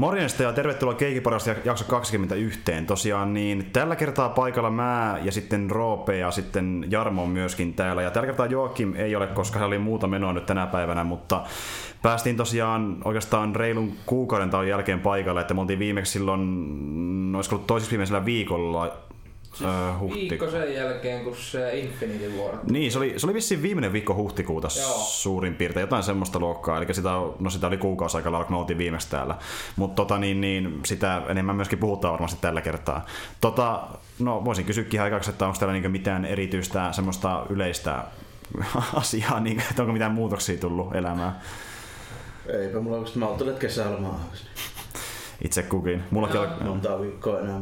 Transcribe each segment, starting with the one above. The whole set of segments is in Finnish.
Morjesta ja tervetuloa Keikiparasta jakso 21. Tosiaan niin tällä kertaa paikalla mä ja sitten Roope ja sitten Jarmo on myöskin täällä. Ja tällä kertaa Joakim ei ole, koska hän oli muuta menoa nyt tänä päivänä, mutta päästiin tosiaan oikeastaan reilun kuukauden taun jälkeen paikalle, että me oltiin viimeksi silloin, olisiko ollut toisiksi viimeisellä viikolla Siis uh, huhti... Viikko sen jälkeen, kun se Infinity War. Niin, se oli, se oli vissiin viimeinen viikko huhtikuuta Joo. suurin piirtein, jotain semmoista luokkaa. Eli sitä, no sitä oli kuukausi aika lailla, kun me oltiin viimeksi täällä. Mutta tota, niin, niin, sitä enemmän myöskin puhutaan varmasti tällä kertaa. Tota, no, voisin kysyäkin aikaksi, että onko täällä niin mitään erityistä semmoista yleistä asiaa, niin, että onko mitään muutoksia tullut elämään? Eipä mulla oikeasti, mä oon kesälomaa. Itse kukin. Mullakin on... Monta viikkoa enää.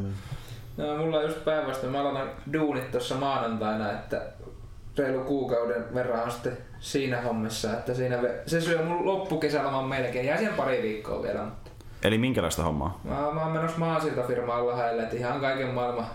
No, mulla on just päinvasta. Mä aloitan duunit tuossa maanantaina, että reilu kuukauden verran on sitten siinä hommassa, että siinä se syö mun loppukesäloman melkein. Jää siihen pari viikkoa vielä. Mutta... Eli minkälaista hommaa? Mä, mä oon menossa maasiltafirmaan lähelle, että ihan kaiken maailman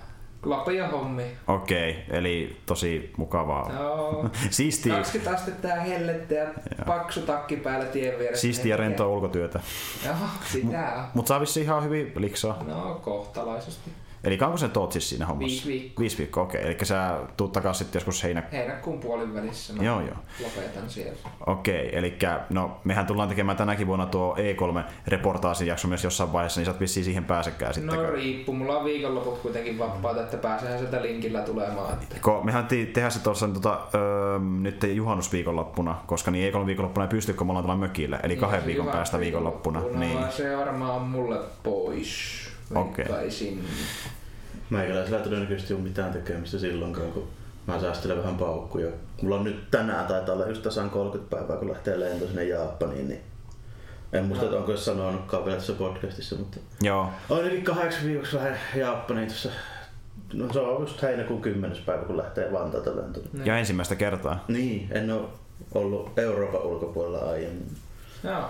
Lapia hommi. Okei, okay, eli tosi mukavaa. Joo. Siisti. 20 astetta ja hellettä ja paksu takki päällä tien vieressä. Siisti ja rentoa ulkotyötä. Joo, sitä on. Mutta saa vissiin ihan hyvin liksaa. No, kohtalaisesti. Eli kauanko sen toot siis siinä hommassa? Viisi viikkoa. Viisi viikkoa, okei. Okay. Eli sä tuut takaisin sitten joskus heinä... Heinäkuun puolin välissä. Mä joo, joo. Lopetan siellä. Okei, okay. eli no mehän tullaan tekemään tänäkin vuonna tuo E3-reportaasin jakso myös jossain vaiheessa, niin sä et vissiin siihen pääsekään sitten. No riippuu, mulla on viikonloput kuitenkin vapaata, että pääsehän sieltä linkillä tulemaan. Että... Ko, mehän tehdään se tuossa tota, öö, nyt juhannusviikonloppuna, koska niin E3-viikonloppuna ei pysty, kun me ollaan mökille, eli kahden niin, viikon päästä viikonloppuna. Niin. Se varmaan mulle pois. Okei. Okay. Meikäläisellä ei todennäköisesti ole mitään tekemistä silloinkaan, kun mä säästelen vähän paukkuja. Mulla on nyt tänään taitaa olla just tasan 30 päivää, kun lähtee lento sinne Japaniin, niin en muista, että onko se sanonutkaan vielä tässä podcastissa, mutta Joo. on ainakin kahdeksan viikoksi lähden Japaniin tuossa No se on just heinäkuun kymmenes päivä, kun lähtee Vantaalta lentoon. Ja ensimmäistä kertaa. Niin, en ole ollut Euroopan ulkopuolella aiemmin. Joo.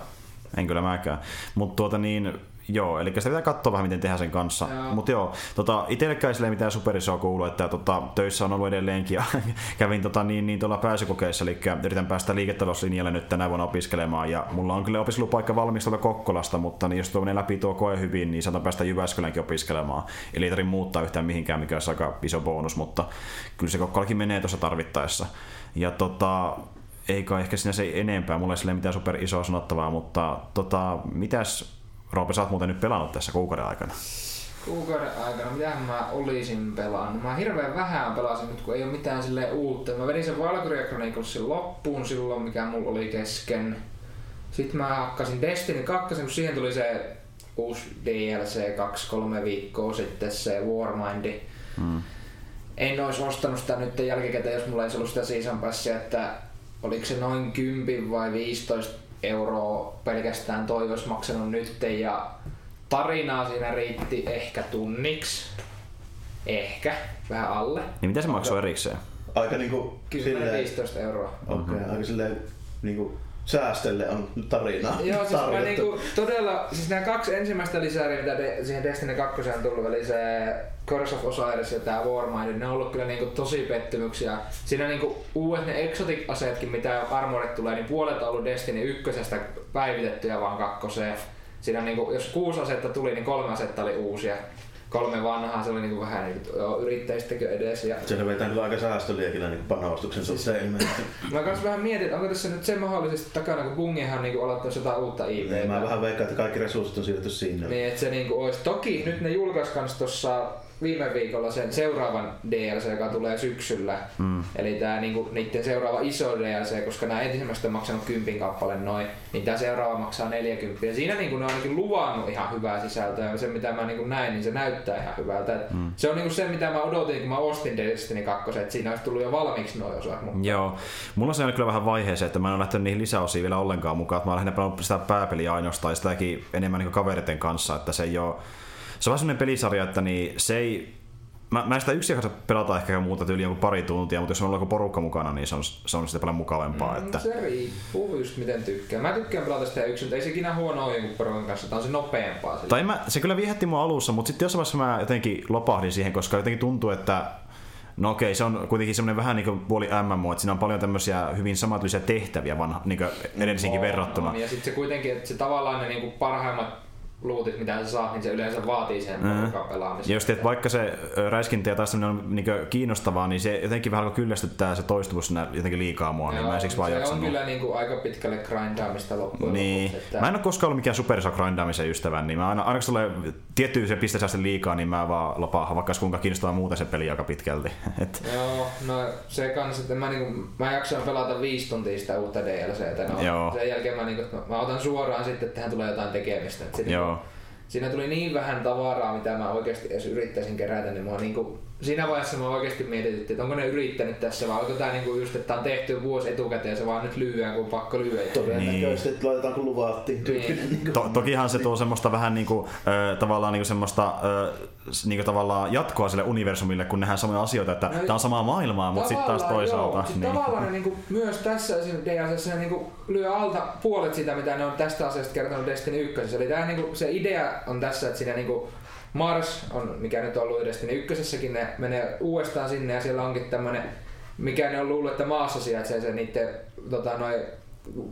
En kyllä mäkään. Mutta tuota niin, Joo, eli sitä pitää katsoa vähän, miten tehdään sen kanssa. Mutta joo, tota, itsellekään ei mitään superisoa kuulu, että tota, töissä on ollut edelleenkin ja kävin tota, niin, niin tuolla pääsykokeissa, eli yritän päästä liiketalouslinjalle nyt tänä vuonna opiskelemaan. Ja mulla on kyllä opiskelupaikka valmis tuolta Kokkolasta, mutta niin jos tuo menee läpi tuo koe hyvin, niin saatan päästä Jyväskylänkin opiskelemaan. Eli ei tarvitse muuttaa yhtään mihinkään, mikä olisi aika iso bonus, mutta kyllä se Kokkolakin menee tuossa tarvittaessa. Ja tota, ei kai ehkä sinä se enempää, mulla ei mitään super isoa sanottavaa, mutta tota, mitäs Roope, sä oot muuten nyt pelannut tässä kuukauden aikana. Kuukauden aikana, mitä mä olisin pelannut? Mä hirveän vähän pelasin nyt, kun ei ole mitään sille uutta. Mä vedin sen Valkyria Chroniclesin loppuun silloin, mikä mulla oli kesken. Sitten mä hakkasin Destiny 2, kun siihen tuli se uusi DLC 2-3 viikkoa sitten, se Warmind. Hmm. En olisi ostanut sitä nyt jälkikäteen, jos mulla ei ollut sitä season passia, että oliko se noin 10 vai 15 euroa pelkästään toi olisi maksanut nyt ja tarinaa siinä riitti ehkä tunniksi. Ehkä, vähän alle. Niin mitä se maksoi erikseen? Aika niinku... 10-15 euroa. Okei, okay, aika silleen niinku säästölle on tarinaa. Joo, siis mä niinku, todella, siis nämä kaksi ensimmäistä lisääriä, mitä de, siihen Destiny 2 on tullut, eli se Curse of Osiris ja tää Warmind, ne on ollut kyllä niinku tosi pettymyksiä. Siinä niinku uudet ne exotic-aseetkin, mitä Armored tulee, niin puolet on ollut Destiny 1 päivitettyjä vaan kakkoseen. Siinä niinku, jos kuusi asetta tuli, niin kolme asetta oli uusia kolme vanhaa, se oli niinku vähän joo, yrittäjistäkö edes. Ja... Siellä vetää kyllä aika säästöliäkillä niinku panostuksen siis se Mä kans vähän mietin, että onko tässä nyt se mahdollisesti takana, kun Bungihan niinku aloittaisi jotain uutta IP. Niin, mä vähän veikkaan, että kaikki resurssit on siirretty sinne. Niin, että se niinku olisi. Toki nyt ne julkaisi kans tossa viime viikolla sen seuraavan DLC, joka tulee syksyllä. Mm. Eli tää niinku, niiden seuraava iso DLC, koska nämä ensimmäiset on maksanut kympin kappale noin, niin tämä seuraava maksaa 40. Ja siinä niinku ne on ainakin luvannut ihan hyvää sisältöä. Ja se mitä mä niinku näin, niin se näyttää ihan hyvältä. Mm. Se on niinku se, mitä mä odotin, kun mä ostin Destiny 2, että siinä olisi tullut jo valmiiksi noin osat. Mutta... Joo. Mulla se on kyllä vähän vaiheeseen, että mä en ole lähtenyt niihin lisäosiin vielä ollenkaan mukaan. Mä olen lähinnä sitä pääpeliä ainoastaan ja sitäkin enemmän niin kaveriten kanssa, että se ei ole se on sellainen pelisarja, että niin se ei Mä, mä sitä yksin kanssa pelata ehkä muuta tyyliä kuin pari tuntia, mutta jos on ollut porukka mukana, niin se on, se on sitten paljon mukavempaa. Mm, että... Se riippuu just miten tykkää. Mä tykkään pelata sitä yksin, mutta ei se ikinä huono ole jonkun porukan kanssa, tämä on se nopeampaa. Tai mä, se kyllä viehätti mua alussa, mutta sitten jossain vaiheessa mä jotenkin lopahdin siihen, koska jotenkin tuntuu, että No okei, se on kuitenkin semmoinen vähän niin kuin puoli MMO, että siinä on paljon tämmöisiä hyvin samantyylisiä tehtäviä vanha, niin edellisinkin verrattuna. On, ja sitten se kuitenkin, että se tavallaan ne niin kuin parhaimmat lootit, mitä sä saat, niin se yleensä vaatii sen mm. pelaamisen. Ja just, että vaikka se räiskintä ja taistaminen on niin kiinnostavaa, niin se jotenkin vähän kyllästyttää se toistuvuus jotenkin liikaa mua, Joo, niin mä en siksi vaan se jaksanut. on kyllä niin kuin aika pitkälle grindaamista loppujen niin. lopuksi. Että... Mä en ole koskaan ollut mikään superiso grindaamisen ystävä, niin mä aina, aina kun tulee tiettyä se pisteessä liikaa, niin mä vaan lopaan, vaikka kuinka kiinnostavaa muuten se peli aika pitkälti. Et... Joo, no se kans, että mä, niin kuin, mä jaksan pelata viisi tuntia sitä uutta DLCtä. No, Joo. Sen jälkeen mä, niin kuin, mä, otan suoraan sitten, että tähän tulee jotain tekemistä. Joo. Siinä tuli niin vähän tavaraa, mitä mä oikeasti edes yrittäisin kerätä, niin mua niinku, siinä vaiheessa mä oikeasti mietitytti, että onko ne yrittänyt tässä vai onko tää niinku just, että tää on tehty vuosi etukäteen ja se vaan nyt lyödään, kun pakko lyödä. Todennäköisesti, niin. että laitetaan kun luvattiin. Niin. To, tokihan se tuo semmoista vähän niinku, äh, tavallaan niinku semmoista äh, niinku tavallaan jatkoa sille universumille, kun nehän samoja asioita, että no, tää on samaa maailmaa, mutta sitten taas toisaalta. Joo, sit niin. Tavallaan ne niinku, myös tässä DLCssä ne niinku, lyö alta puolet sitä, mitä ne on tästä asiasta kertonut Destiny 1. Eli tää niinku, se idea on tässä, että siinä niinku Mars on, mikä nyt on ollut Destiny 1 ne menee uudestaan sinne ja siellä onkin tämmönen, mikä ne on luullut, että maassa sijaitsee se niiden tota, noin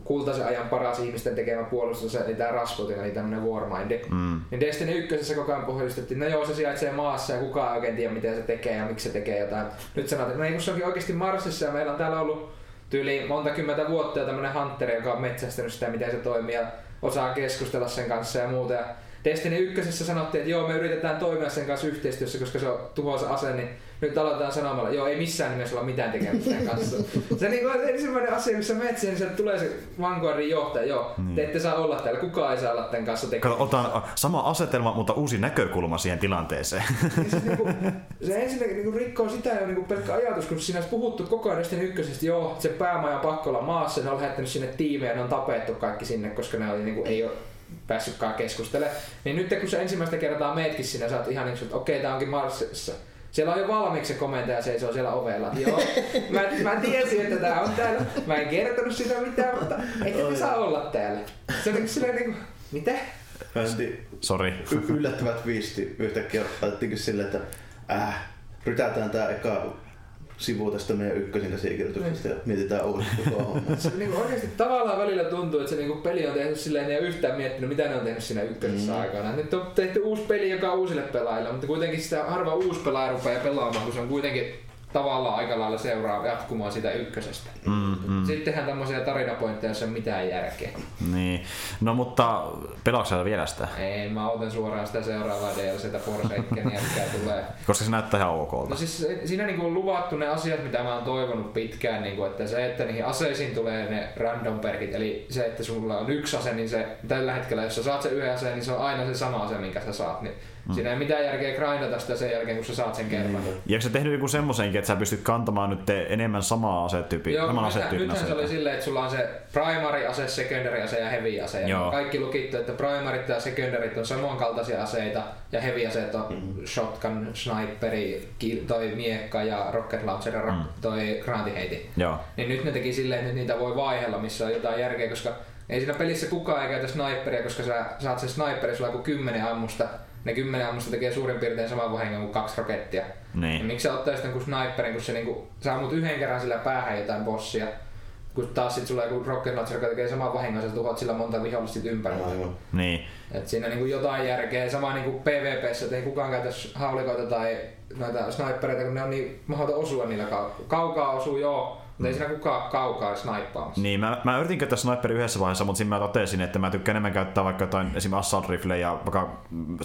kultaisen ajan paras ihmisten tekemä puolustus, eli tämä Rasputin, eli tämmöinen Warmind. Mm. Niin Destiny 1 koko ajan pohjustettiin, no joo, se sijaitsee maassa ja kukaan ei oikein tiedä, miten se tekee ja miksi se tekee jotain. Nyt sanotaan, että no ei, kun se onkin oikeasti Marsissa ja meillä on täällä ollut tyyli monta kymmentä vuotta ja tämmöinen hunteri, joka on metsästänyt sitä, miten se toimii ja osaa keskustella sen kanssa ja muuta. Ja Destiny 1 sanottiin, että joo, me yritetään toimia sen kanssa yhteistyössä, koska se on tuhoisa ase, niin nyt aloitetaan sanomalla, joo, ei missään nimessä olla mitään tekemistä kanssa. se niin on ensimmäinen asia, missä menet siihen, niin tulee se Vanguardin johtaja, joo, niin. te ette saa olla täällä, kukaan ei saa olla tämän kanssa tekemistä. otan sama asetelma, mutta uusi näkökulma siihen tilanteeseen. niin se, niin kuin, se ensinnäkin niin kuin rikkoo sitä jo niin pelkkä ajatus, kun siinä olisi puhuttu koko ajan Destiny 1, joo, se päämaja on pakko olla maassa, ne on lähettänyt sinne tiimejä, ne on tapettu kaikki sinne, koska ne oli, niin kuin, ei ole päässytkaan keskustelemaan. Niin nyt kun sä ensimmäistä kertaa meetkin sinne, sä oot ihan niin kuin, että okei, okay, tää onkin Marsissa. Siellä on jo valmiiksi se komentaja seisoo siellä ovella. Joo, mä, mä tiesin, että tää on täällä. Mä en kertonut sitä mitään, mutta ette te saa olla täällä. Se on silleen niinku, mitä? Sori. Yllättävät viisti yhtäkkiä otettiinkin silleen, että äh, rytätään tää eka sivu tästä meidän ykkösen käsikirjoituksesta ja mietitään uudestaan koko homma. se niin oikeasti tavallaan välillä tuntuu, että se niin peli on tehty silleen, ei yhtään miettinyt, mitä ne on tehnyt siinä ykkösessä mm. aikana. Nyt on tehty uusi peli, joka on uusille pelaajille, mutta kuitenkin sitä harva uusi pelaaja rupeaa pelaamaan, kun se on kuitenkin tavallaan aika lailla seuraa jatkumaan sitä ykkösestä. Mm, mm. Sitten tehdään tämmöisiä tarinapointteja, ei mitään järkeä. Niin. No mutta pelaatko vielä sitä? Ei, mä otan suoraan sitä seuraavaa DLCtä Forsakenia, mikä tulee. Koska se näyttää ihan ok. No siis siinä niinku on luvattu ne asiat, mitä mä oon toivonut pitkään, niinku, että se, että niihin aseisiin tulee ne random perkit, eli se, että sulla on yksi ase, niin se tällä hetkellä, jos sä saat sen yhden aseen, niin se on aina se sama ase, minkä sä saat. Niin Mm. Siinä ei mitään järkeä grindata sitä sen jälkeen, kun sä saat sen kerran. Mm. Ja eikö sä tehnyt joku semmoisenkin, että sä pystyt kantamaan nyt enemmän samaa asetyyppiä? Joo, saman nythän, nythän se oli silleen, että sulla on se primary ase, secondary ase ja heavy ase. Ja kaikki lukittu, että primarit ja secondaryt on samankaltaisia aseita ja heavy aseet on mm. shotgun, sniperi, toi miekka ja rocket launcher ja mm. toi granatiheiti. Joo. Niin nyt ne teki silleen, että niitä voi vaihella, missä on jotain järkeä, koska ei siinä pelissä kukaan ei käytä sniperia, koska sä saat sen sniperi, sulla kuin kymmenen ammusta ne kymmenen ammusta tekee suurin piirtein saman vahingon kuin kaksi rokettia. Niin. Ja miksi sä ottaisit jonkun sniperin, kun se niinku, sä ammut yhden kerran sillä päähän jotain bossia, kun taas sit sulla joku rocket launcher, joka tekee saman vahingon, sä tuhoat sillä monta vihollista sit ympärillä. Niin. Et siinä niinku jotain järkeä. Sama niinku PvPssä, että ei kukaan käytä haulikoita tai noita snipereita, kun ne on niin mahdoton osua niillä kaukaa. Kaukaa osuu joo, mutta ei siinä kukaan kaukaa snaippaamassa. Niin, mä, mä yritin käyttää sniperi yhdessä vaiheessa, mutta siinä mä totesin, että mä tykkään enemmän käyttää vaikka jotain esimerkiksi assault rifle ja vaikka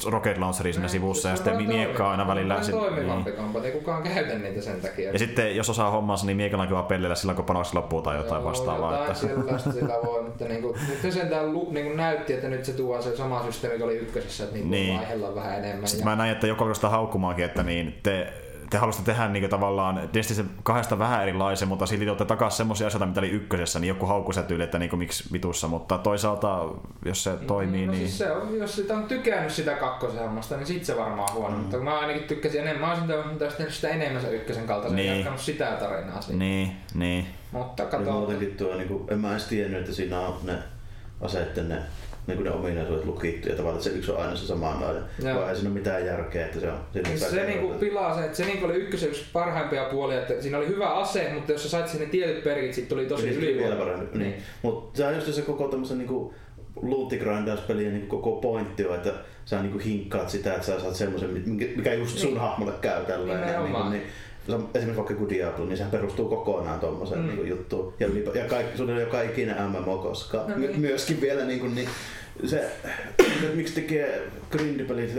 rocket launcheria siinä sivussa ja sitten miekkaa aina välillä. Se on toimivampi niin. ei kukaan käytä niitä sen takia. Ja sitten jos osaa hommansa, niin miekalla on kiva pellellä silloin, kun panokset loppuu tai jotain Joo, vastaavaa. Jotain että... sellaista sillä voi, mutta niin kuin, nyt se sentään niin näytti, että nyt se tuo se sama systeemi, joka oli ykkösessä, että niin niin. vaihella vähän enemmän. Sitten ja... mä näin, että joku alkoi haukkumaakin, että niin te te haluaisitte tehdä niin tavallaan Destiny kahdesta vähän erilaisen, mutta silti olette takaisin semmoisia asioita, mitä oli ykkösessä, niin joku haukku se tyyli, että niin miksi vitussa, mutta toisaalta, jos se toimii, no, niin... Siis se on, jos sitä on tykännyt sitä kakkosen hommasta, niin sit se varmaan huono, mm. mutta mä ainakin tykkäsin enemmän, mä olisin tehnyt sitä enemmän se ykkösen kaltaisen, niin. jatkanut sitä tarinaa siitä. Niin, niin. Mutta katsotaan. Muutenkin tuo, niin kuin, en mä edes tiennyt, että siinä on ne aseitten ne niin ne ominaisuudet lukittu ja tavallaan se yksi on aina se samanlainen. Vai ei siinä ole mitään järkeä, että se on... Se, se niinku pilaa se, että se niinku oli ykkösen yksi parhaimpia puolia, että siinä oli hyvä ase, mutta jos sä sait sinne tietyt perkit, sit tuli tosi niin, ylivoimainen. Niin. niin. Mutta se on just se koko tämmöisen niinku luuttigrindauspelien niin koko pointti on, että sä niin hinkkaat sitä, että sä saat semmoisen, mikä just sun niin. hahmolle käy tälleen. Niin, niin, niin, esimerkiksi vaikka kuin Diablo, niin sehän perustuu kokonaan tuommoiseen mm. niin juttuun. Ja, ja kaikki, sun on joka ikinen MMO koskaan. No niin. My- myöskin vielä niin, kuin, niin se, miksi tekee grindipelit,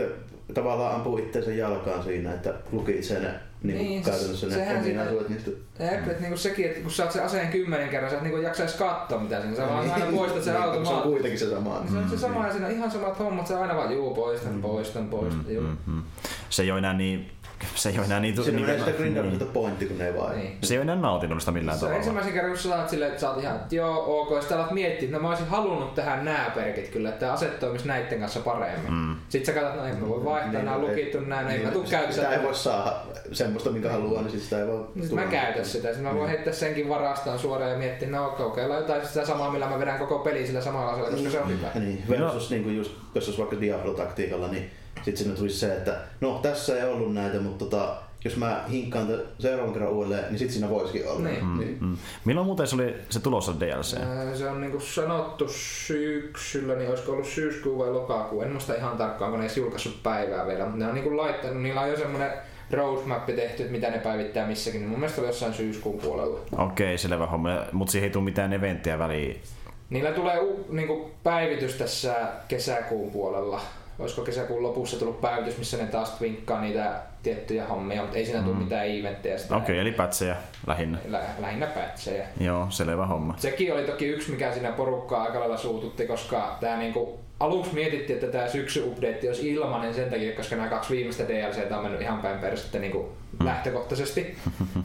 tavallaan ampuu itseensä jalkaan siinä, että luki sen niin, niin käytännössä ne ominaisuudet niistä. Mm. että niinku sekin, että kun saat sen aseen kymmenen kerran, sä et niinku jaksa edes katsoa mitä siinä. Sä vaan niin. aina poistat sen niin, Se on kuitenkin se sama. Se on se sama ja siinä on ihan samat hommat, sä aina vaan juu poistan, mm. poistan, poistan. Mm, mm, mm. Se ei ole enää niin se ei ole enää niin... Se niin, sitä grindausta niin. pointti, kun ne ei vaan... Niin. Se ei ole enää nautinnollista millään se tavalla. Ensimmäisen kerran, kun sä saat silleen, että sä oot ihan, että joo, ok, sitten alat miettiä, että no mä olisin halunnut tähän nää perkit kyllä, että tämä aset toimisi näiden kanssa paremmin. Mm. Sitten sä katsot, no en mä voi vaihtaa, niin, nämä on lukittu näin, no ei mä tuu käyttää. Sitä ei voi saada semmoista, minkä haluaa, niin sitä ei voi Sitten mä käytän sitä, sitten mä voin mm. heittää senkin varastaan suoraan ja miettiä, no kokeillaan jotain sitä samaa, millä mä vedän koko peli sillä samalla asella, koska se on hyvä. Niin, versus niin kuin just, jos olisi vaikka Diablo-taktiikalla, niin sitten sinne tulisi se, että no tässä ei ollut näitä, mutta tota, jos mä hinkkaan seuraavan kerran uudelleen, niin sit siinä voisikin olla. Niin. Mm, niin. Mm. Milloin muuten se oli se tulossa DLC? se on niinku sanottu syksyllä, niin olisiko ollut syyskuu vai lokakuu. En muista ihan tarkkaan, kun ne edes julkaissut päivää vielä, mutta ne on niinku laittanut, niillä on jo semmoinen roadmap tehty, että mitä ne päivittää missäkin, niin mun mielestä oli jossain syyskuun puolella. Okei, okay, selvä homma, mutta siihen ei tule mitään eventtiä väliin. Niillä tulee u, niinku päivitys tässä kesäkuun puolella olisiko kesäkuun lopussa tullut päivitys, missä ne taas vinkkaa niitä tiettyjä hommia, mutta ei siinä tule mm. mitään eventtejä. Okei, okay, eli pätsejä lähinnä. Lä, lähinnä pätsejä. Joo, selvä homma. Sekin oli toki yksi, mikä siinä porukkaa aika lailla suututti, koska tämä niinku, aluksi mietittiin, että tämä syksy-update olisi ilmanen sen takia, koska nämä kaksi viimeistä DLC on mennyt ihan päin perustettä niinku mm. lähtökohtaisesti.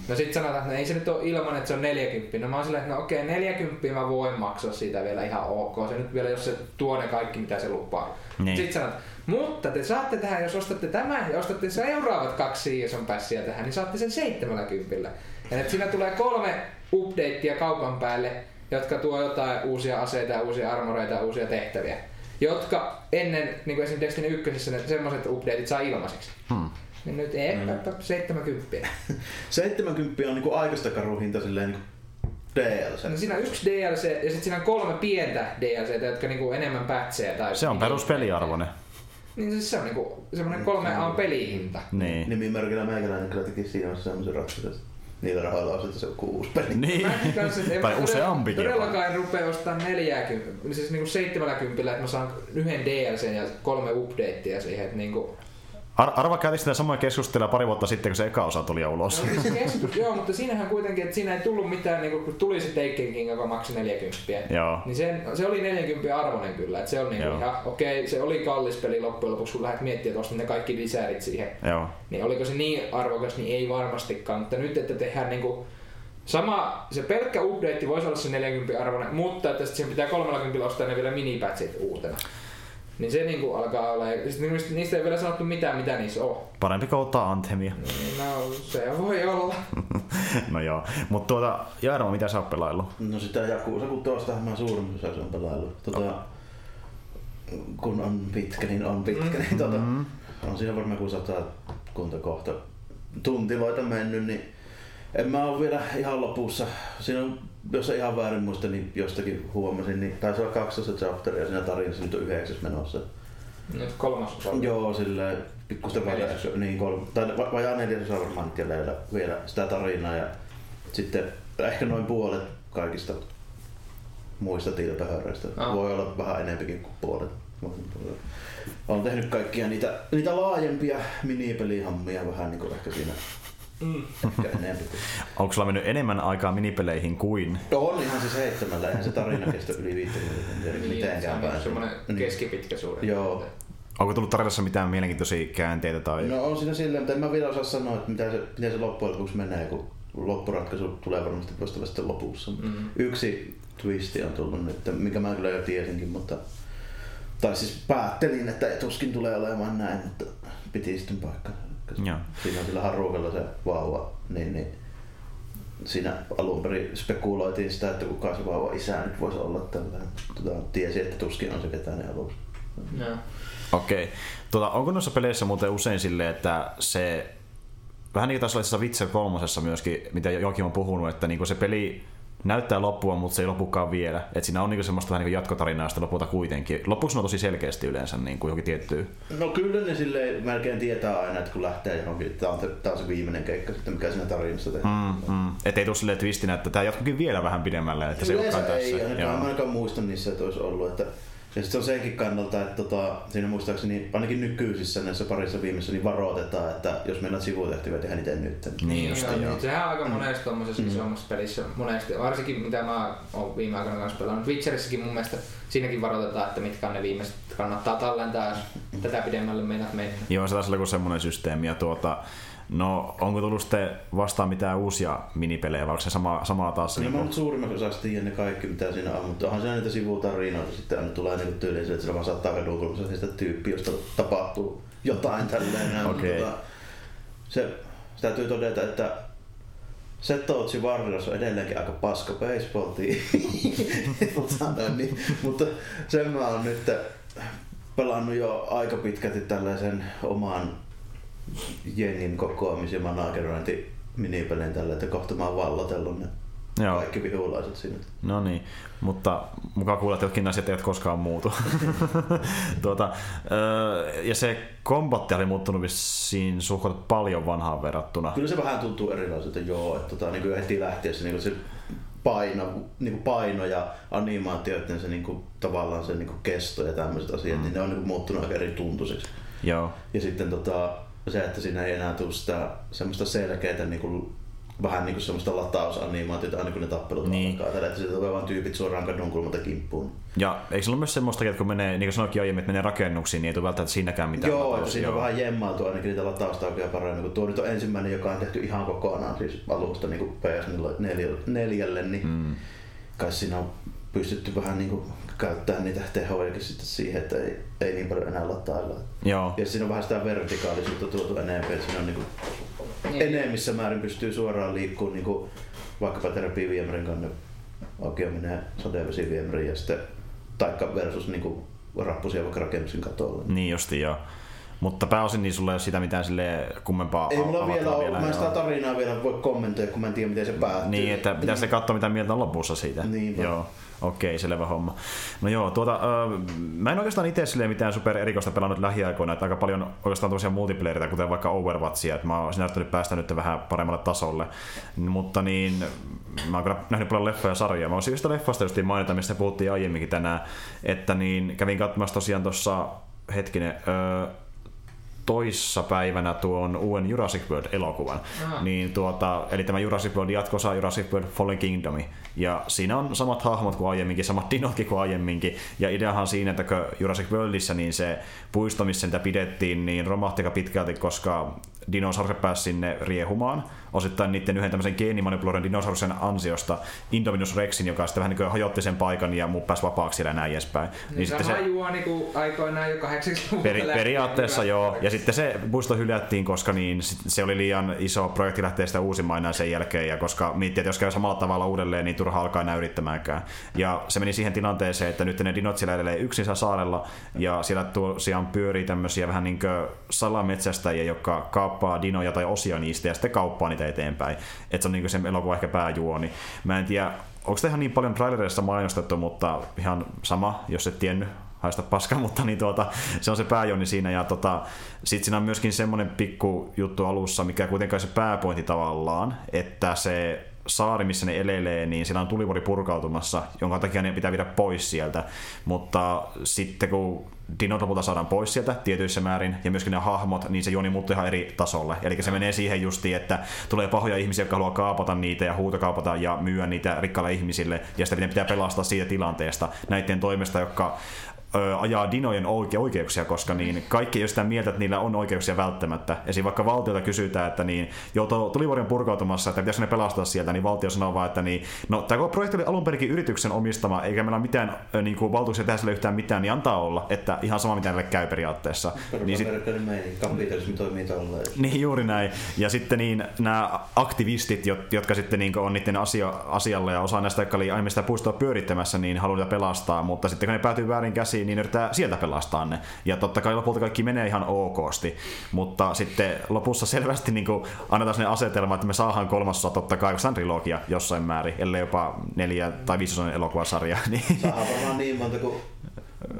No sitten sanotaan, että no ei se nyt ole ilman, että se on 40. No mä oon silleen, että no okei, 40 mä voin maksaa siitä vielä ihan ok. Se nyt vielä, jos se tuo ne kaikki, mitä se lupaa. Niin. Sitten sanot, mutta te saatte tähän, jos ostatte tämän ja ostatte seuraavat kaksi Season Passia tähän, niin saatte sen 70. Ja että siinä tulee kolme updatea kaupan päälle, jotka tuo jotain uusia aseita, uusia armoreita ja uusia tehtäviä. Jotka ennen, niin kuin esimerkiksi Destiny 1, ne semmoiset updateit saa ilmaiseksi. Hmm. Niin nyt ei, mm. 70. 70 on niin aikaista karuhinta silleen niin DLC. No siinä on yksi DLC ja sitten siinä on kolme pientä DLC, jotka niinku enemmän pätsejä. Tai se on niinku peruspeliarvoinen. Niin siis se on niinku semmoinen kolme A pelihinta. Niin. Nimimerkillä meikäläinen kyllä teki siinä semmoisen ratkaisun. Niillä rahoilla on se joku uusi peli. Niin. Kanssa, tai useampikin. Todellakaan en rupea ostamaan 40, siis niinku 70, että mä saan yhden DLC ja kolme updatea siihen. Että niinku, Ar- arva käytiin sitä samaa keskustelua pari vuotta sitten, kun se eka osa tuli ulos. No, siis keskus, joo, mutta siinähän kuitenkin, että siinä ei tullut mitään, niin kun tuli se Taken King, joka maksoi 40. Joo. Niin se, se oli 40 arvoinen kyllä. Että se on niin ihan, okei, okay, se oli kallis peli loppujen lopuksi, kun lähdet miettimään, että ne kaikki lisärit siihen. Joo. Niin oliko se niin arvokas, niin ei varmastikaan. Mutta nyt, että tehdään niin kuin, Sama, se pelkkä update voisi olla se 40 arvoinen, mutta että siihen pitää 30 ostaa ne vielä minipätsit uutena. Niin se niinku alkaa olla, ja niistä, niistä ei vielä sanottu mitään, mitä niissä on. Parempi ottaa Anthemia. Niin, no se voi olla. no joo, mutta tuota, Jaarma, mitä sä oot pelaillut? No sitä Jakuusa, kun tuosta mä suurin osa on pelaillut. Tuota, okay. kun on pitkä, niin on pitkä. Mm-hmm. Niin tuota, on siinä varmaan kun sata kunta kohta tuntiloita mennyt, niin en mä ole vielä ihan lopussa. Siinä on, jos ei ihan väärin muista, niin jostakin huomasin, niin taisi olla 12 chapteria siinä tarinassa, nyt on yhdeksäs menossa. Nyt kolmas osa. Joo, sillä pikkusta vajaa, niin kolme, tai vajaa neljäsosa varmaan jäljellä vielä sitä tarinaa ja sitten ehkä noin puolet kaikista muista tilpehöreistä. Ah. Voi olla vähän enempikin kuin puolet. Olen tehnyt kaikkia niitä, niitä laajempia minipelihammia vähän niin kuin ehkä siinä Mm. Onko sulla mennyt enemmän aikaa minipeleihin kuin? No on ihan se seitsemällä, eihän se tarina kestä yli 50 niin, mitenkään päin. semmoinen niin. keskipitkä suuri. Joo. Onko tullut tarinassa mitään mielenkiintoisia käänteitä? Tai... No on siinä silleen, mutta en mä vielä osaa sanoa, että miten se, miten se loppujen lopuksi menee, kun loppuratkaisu tulee varmasti vasta sitten lopussa. Mm-hmm. Yksi twisti on tullut nyt, mikä mä kyllä jo tiesinkin, mutta tai siis päättelin, että tuskin tulee olemaan näin, mutta piti sitten paikkaa. Joo. Siinä on sillä harruukalla se vauva, niin, niin siinä alun perin spekuloitiin sitä, että kuka se vauva isä nyt voisi olla tällainen. Tota, tiesi, että tuskin on se ketään ne aluksi. Okei. Okay. Tuota, onko noissa peleissä muuten usein silleen, että se vähän niin kuin tässä Witcher kolmosessa myöskin, mitä Jokin on puhunut, että niin se peli näyttää loppua, mutta se ei lopukaan vielä. Et siinä on niinku semmoista vähän niinku jatkotarinaa sitten lopulta kuitenkin. Lopuksi on tosi selkeästi yleensä niin kuin johonkin tiettyyn. No kyllä ne sille melkein tietää aina, että kun lähtee johonkin, että tämä on, tää on se viimeinen keikka sitten, mikä siinä tarinassa tehdään. Mm, mm. Et ei tule silleen twistinä, että tämä jatkukin vielä vähän pidemmälle, että se ei Yleensä tässä. ei, ainakaan, mä ainakaan muista niissä, että olisi ollut. Että, ja sitten on senkin kannalta, että tota, siinä muistaakseni ainakin nykyisissä näissä parissa viimeisessä niin varoitetaan, että jos meillä on sivutehtäviä, tehdään niitä nyt. Niin just, joo, joo. niin Sehän on aika monesti tuommoisessa mm. isommassa pelissä, monesti, varsinkin mitä mä oon viime aikoina kanssa pelannut. Witcherissäkin mun mielestä siinäkin varoitetaan, että mitkä on ne viimeiset. Kannattaa tallentaa, jos tätä pidemmälle meidät mennä. Joo, se taisi olla joku semmoinen systeemi. Ja tuota, no, onko tullut sitten vastaan mitään uusia minipelejä, vai onko se sama, samaa taas? Kyllä niin mä nyt suurimmaksi osasta tiedän ne kaikki, mitä siinä on, mutta onhan siinä niitä sivutarinoita sitten aina tulee niin tyyliin, se, että sillä vaan saattaa kadunkulmassa sitä tyyppiä, josta tapahtuu jotain tälleen. näin, Okei. tota, se, se täytyy todeta, että Setoutsi Warriors on edelleenkin aika paska baseball niin, mutta sen mä oon nyt pelannut jo aika pitkälti tällaisen oman jengin kokoamis- ja managerointi minipelin tällä, että kohta mä oon vallotellut ne Joo. kaikki vihulaiset sinne. No niin, mutta mukaan kuulla, että jotkin asiat eivät koskaan muutu. tuota, öö, ja se kombatti oli muuttunut vissiin suht paljon vanhaan verrattuna. Kyllä se vähän tuntuu erilaiselta, joo, että tota, niin kuin heti lähtiessä niin kuin se paino, niin kuin paino ja animaatioiden se niin kuin, tavallaan se niin kuin kesto ja tämmöiset asiat, mm. niin ne on niin kuin, muuttunut aika eri tuntuisiksi. Joo. Ja sitten tota, se, että siinä ei enää tule sitä semmoista selkeää niin kuin, vähän niin kuin semmoista latausanimaatiota aina kun ne tappelut Niin. alkaa. Tällä, että siitä tulee vaan tyypit suoraan kadun kulmalta kimppuun. Ja eikö se ole myös semmoista, että kun menee, niin kuin sanoikin aiemmin, että menee rakennuksiin, niin ei tule välttämättä siinäkään mitään Joo, latauksia. siinä on vähän jemmailtu ainakin niitä lataustauksia paremmin, kun tuo nyt on ensimmäinen, joka on tehty ihan kokonaan siis alusta niin kuin PS4, niin Mm. kai siinä on pystytty vähän niin kuin käyttämään niitä tehojakin sitten siihen, että ei, ei niin paljon enää latailla. Joo. Ja siinä on vähän sitä vertikaalisuutta tuotu enemmän, että siinä on niin kuin Niin. enemmissä määrin pystyy suoraan liikkumaan niin kuin vaikkapa terapiviemärin kanne aukeaminen sateenvesiviemäriin ja sitten taikka versus niin kuin rappusia vaikka rakennuksen katolle. Niin justi, joo. Mutta pääosin niin sulla ei ole sitä mitään sille kummempaa Ei mulla vielä ole, mä en sitä tarinaa vielä voi kommentoida, kun mä en tiedä miten se päättyy. Niin, että pitää sitten katsoa mitä mieltä on lopussa siitä. Niinpä. Joo. Okei, selvä homma. No joo, tuota, ö, mä en oikeastaan itse silleen mitään super erikoista pelannut lähiaikoina, että aika paljon oikeastaan tosiaan multiplayereita, kuten vaikka Overwatchia, että mä oon yrittänyt päästä nyt vähän paremmalle tasolle. Mutta niin, mä oon kyllä nähnyt paljon leffoja ja sarjoja. Mä voisin yhdestä leffasta just mainita, mistä puhuttiin aiemminkin tänään, että niin kävin katsomassa tosiaan tuossa hetkinen, toissa päivänä tuon uuden Jurassic World-elokuvan. Aha. Niin tuota, eli tämä Jurassic World jatkosa Jurassic World Fallen Kingdom. Ja siinä on samat hahmot kuin aiemminkin, samat dinotkin kuin aiemminkin. Ja ideahan siinä, että kun Jurassic Worldissa niin se puisto, missä niitä pidettiin, niin romahti aika pitkälti, koska dinosaurukset pääsi sinne riehumaan. Osittain niiden yhden tämmöisen geenimanipuloiden dinosauruksen ansiosta Indominus Rexin, joka sitten vähän niin hajotti sen paikan ja muut pääsi vapaaksi siellä ja näin edespäin. Niin sama se... juoni kuin aikoinaan jo 80-luvulta Peri, periaatteessa joo. Ja sitten se puisto hylättiin, koska niin, se oli liian iso projekti lähteä sitä uusimaan enää sen jälkeen. Ja koska miettii, että jos käy samalla tavalla uudelleen, niin turha alkaa enää yrittämäänkään. Ja se meni siihen tilanteeseen, että nyt ne dinot siellä edelleen yksin saarella. Ja siellä tosiaan pyörii tämmöisiä vähän niin kuin salametsästäjiä, jotka kaappaa dinoja tai osia niistä ja sitten kauppaa niitä eteenpäin. Että se on niin kuin se elokuva ehkä pääjuoni. Mä en tiedä, onko sitä ihan niin paljon trailereissa mainostettu, mutta ihan sama, jos et tiennyt, haista paska, mutta niin tuota, se on se pääjoni siinä. Ja tota, sitten siinä on myöskin semmoinen pikku juttu alussa, mikä kuitenkaan se pääpointi tavallaan, että se saari, missä ne elelee, niin siellä on tulivuori purkautumassa, jonka takia ne pitää viedä pois sieltä. Mutta sitten kun dinot lopulta saadaan pois sieltä tietyissä määrin, ja myöskin ne hahmot, niin se juoni muuttuu ihan eri tasolle. Eli se menee siihen justiin, että tulee pahoja ihmisiä, jotka haluaa kaapata niitä ja huutokaapata ja myyä niitä rikkaille ihmisille, ja ne pitää pelastaa siitä tilanteesta näiden toimesta, jotka ö, ajaa dinojen oike- oikeuksia, koska niin kaikki ei ole sitä mieltä, että niillä on oikeuksia välttämättä. Esim. vaikka valtiolta kysytään, että niin, joo, tulivuori on purkautumassa, että pitäisikö ne pelastaa sieltä, niin valtio sanoo vaan, että niin, no, tämä koko projekti oli alun perinkin yrityksen omistama, eikä meillä ole mitään ö, niin kuin, valtuuksia tehdä sille yhtään mitään, niin antaa olla, että ihan sama mitä niille käy periaatteessa. Niin sit, Niin meininki, kapitalismi toimii tolleen. niin juuri näin. Ja sitten niin, nämä aktivistit, jot- jotka sitten niin on niiden asio- asialla ja osa näistä, jotka oli aiemmin sitä puistoa pyörittämässä, niin haluaa pelastaa, mutta sitten kun ne päätyy väärin käsiin, niin ne yrittää sieltä pelastaa ne. Ja totta kai lopulta kaikki menee ihan okosti, mutta sitten lopussa selvästi niin kuin annetaan sellainen asetelma, että me saadaan kolmasosa totta kai, koska trilogia jossain määrin, ellei jopa neljä tai viisosainen elokuvasarja. Niin... Saadaan varmaan niin monta kuin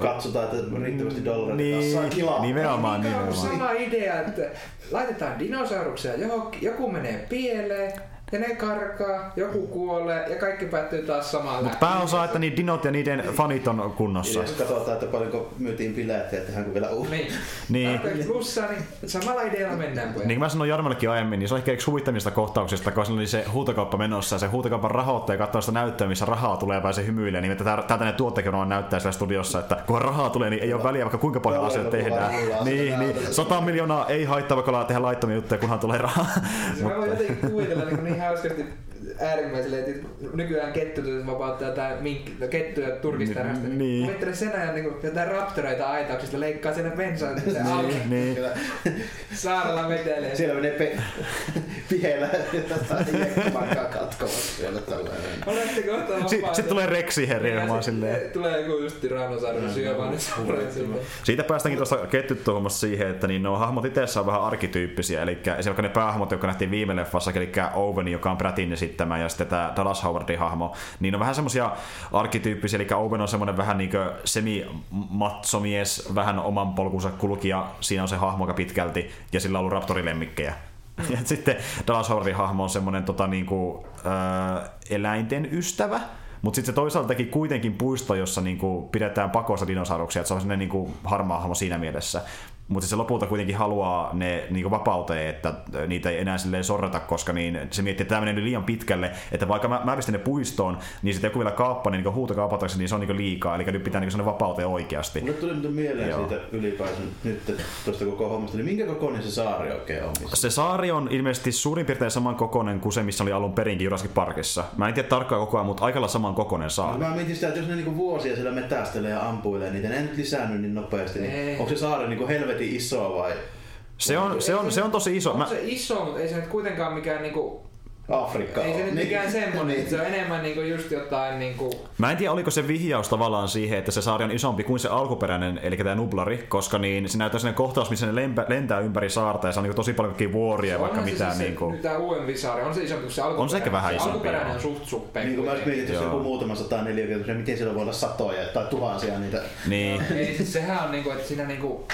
katsotaan, että riittävästi dollaria niin, kilaa. Nimenomaan, Niin, nimenomaan. sama idea, että laitetaan dinosauruksia johonkin, joku menee pieleen, ja ne karkaa, joku kuolee ja kaikki päättyy taas samaan Mutta pääosa, että niin dinot ja niiden fanit on kunnossa. Ja jos katsotaan, että paljonko myytiin bileet ja tehdäänkö vielä uusi. Niin. Niin. Plussaa, niin samalla idealla mennään pojat. Niin kuin mä sanoin Jarmellekin aiemmin, niin se on ehkä yksi huvittavista kohtauksista, kun siinä oli se huutokauppa menossa ja se huutokaupan rahoittaja katsoo sitä näyttöä, missä rahaa tulee ja pääsee hymyilemään, niin että täältä ne tuottekin on näyttää siellä studiossa, että kun rahaa tulee, niin ei ole väliä vaikka kuinka paljon asioita tehdään. Niin, niin, näytöstä. 100 miljoonaa ei haittaa, vaikka ollaan tehdä laittomia juttuja, kunhan tulee rahaa. Mä voin jotenkin kuvitella niin, niin hauskasti äärimmäiselle, että nykyään kettutyöt vapauttaa jotain mink, no, kettuja turkistarhasta. Niin. Niin. Kuvittele sen ajan niin jotain raptoreita aitauksista, leikkaa sinne bensaa se auki. niin. Saarella vetelee. Siellä menee pe- piheellä jotain katkomassa siellä tällainen. Olette kohta. Sitten tulee Rexi herri vaan silleen. Tulee joku just Tyrannosaurus nyt suoraan sinne. Siitä päästäänkin tuosta kettytuomasta siihen, että niin nuo hahmot itse on vähän arkityyppisiä, eli esimerkiksi ne päähahmot, jotka nähtiin viime leffassa, eli Owen, joka on Pratin esittämä, ja sitten tämä Dallas Howardin hahmo, niin on vähän semmoisia arkityyppisiä, eli Owen on semmoinen vähän niin semi-matsomies, vähän oman polkunsa kulkija, siinä on se hahmo aika pitkälti, ja sillä on ollut raptorilemmikkejä. Ja sitten Dallas Howardin hahmo on semmoinen tota, niinku, ö, eläinten ystävä, mutta sitten se toisaalta teki kuitenkin puisto, jossa niinku pidetään pakossa dinosauruksia, että se on sellainen niinku harmaa hahmo siinä mielessä. Mutta se lopulta kuitenkin haluaa ne niinku vapauteen, että niitä ei enää silleen sorrata, koska niin, se miettii, että tämä menee liian pitkälle, että vaikka mä, mä pistän ne puistoon, niin sitten joku vielä kaappaa, niin niinku huutokaapataksi, niin se on niinku liikaa, eli nyt pitää niinku sellainen vapauteen oikeasti. Mulle tuli muuten mieleen Joo. siitä ylipäänsä nyt tuosta koko hommasta, niin minkä kokoinen se saari oikein on? missä- Se saari on ilmeisesti suurin piirtein saman kokoinen kuin se, missä oli alun perinkin Jurassic Parkissa. Mä en tiedä tarkkaan koko ajan, mutta aika lailla saman kokoinen saari. Mä mietin sitä, että jos ne niinku vuosia siellä metästelee ja ampuilee niitä, ne ei nyt lisännyt niin nopeasti, niin Ei. onko se saari niinku helvetin iso vai Se on, se on, se on tosi iso. On Mä, se iso, mutta ei se nyt kuitenkaan mikään niinku... Afrikka Ei se nyt Niin. mikään semmonen, Niin. se on enemmän niinku just jotain niinku... Mä en tiedä, oliko se vihjaus tavallaan siihen, että se saari on isompi kuin se alkuperäinen, eli tämä nublari, koska niin, se näyttää sellainen kohtaus, missä ne lempä, lentää ympäri saarta ja se on niin tosi paljon kaikkia vuoria ja vaikka mitään. se, siis niin kuin... Nyt tää uudempi saari, on se isompi kuin se alkuperäinen. se ehkä vähän Se isompi, Alkuperäinen joo. on suht suppea. Niin kuin mä olisin mietin, että jos joku muutama sata neliökilometriä, niin miten siellä voi olla satoja tai tuhansia niitä. Niin. Ei, siis sehän on niinku, että siinä niinku...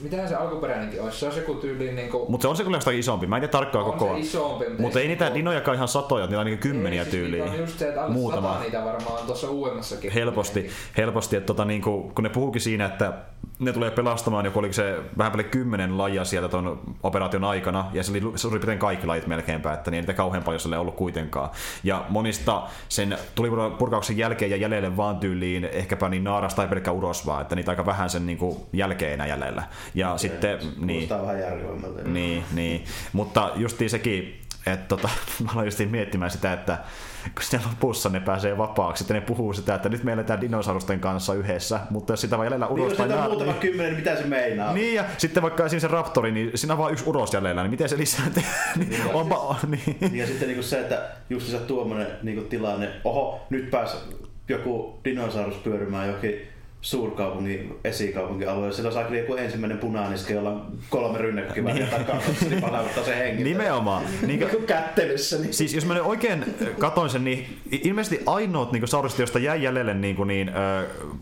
Mitähän se alkuperäinenkin olisi? Se on joku tyyli niinku... Mutta se on se kyllä jostakin isompi. Mä en tiedä tarkkaan on koko se isompi, Mutta ei niitä niinku- dinojakaan ihan satoja, niillä on niin kymmeniä ei, siis tyyliä. niitä On just se, että alle Muutama. niitä varmaan on tuossa uudemmassakin. Helposti, helposti että tota, niin kuin, kun ne puhukin siinä, että ne tulee pelastamaan, joku oliko se vähän päälle kymmenen lajia sieltä ton operaation aikana, ja se oli suurin piirtein kaikki lajit melkeinpä, että niin ei niitä kauhean paljon sille ollut kuitenkaan. Ja monista sen tulipurkauksen jälkeen ja jäljelle vaan tyyliin ehkäpä niin naaras tai pelkkä uros vaan, että niitä aika vähän sen niin kuin, jälkeen enää jäljellä. Ja sitten, niin, vähän järkevämmältä. niin, niin. Mutta justiin sekin, että tota, mä aloin justiin miettimään sitä, että kun siellä lopussa ne pääsee vapaaksi, että ne puhuu sitä, että nyt me eletään dinosaurusten kanssa yhdessä, mutta jos sitä vaan jäljellä Niin uros jos tai muutama niin, kymmenen, niin mitä se meinaa? niin, ja sitten vaikka esimerkiksi se raptori, niin siinä on vaan yksi uros jäljellä, niin miten se lisääntyy? niin, Niin, onpa, niin. Ja sitten niinku se, että just se tuommoinen niinku tilanne, oho, nyt pääs joku dinosaurus pyörimään johonkin suurkaupungin esikaupunkialueelle. Sillä saa kyllä joku ensimmäinen punaaniske, jolla on kolme rynnäkkökiväriä takaa, niin palauttaa se hengi. Nimenomaan. Niin, Niin kuin kättelyssä. Niin. Siis jos mä nyt oikein katoin sen, niin ilmeisesti ainoat niin saurista, josta jäi jäljelle niin, kuin, niin ö,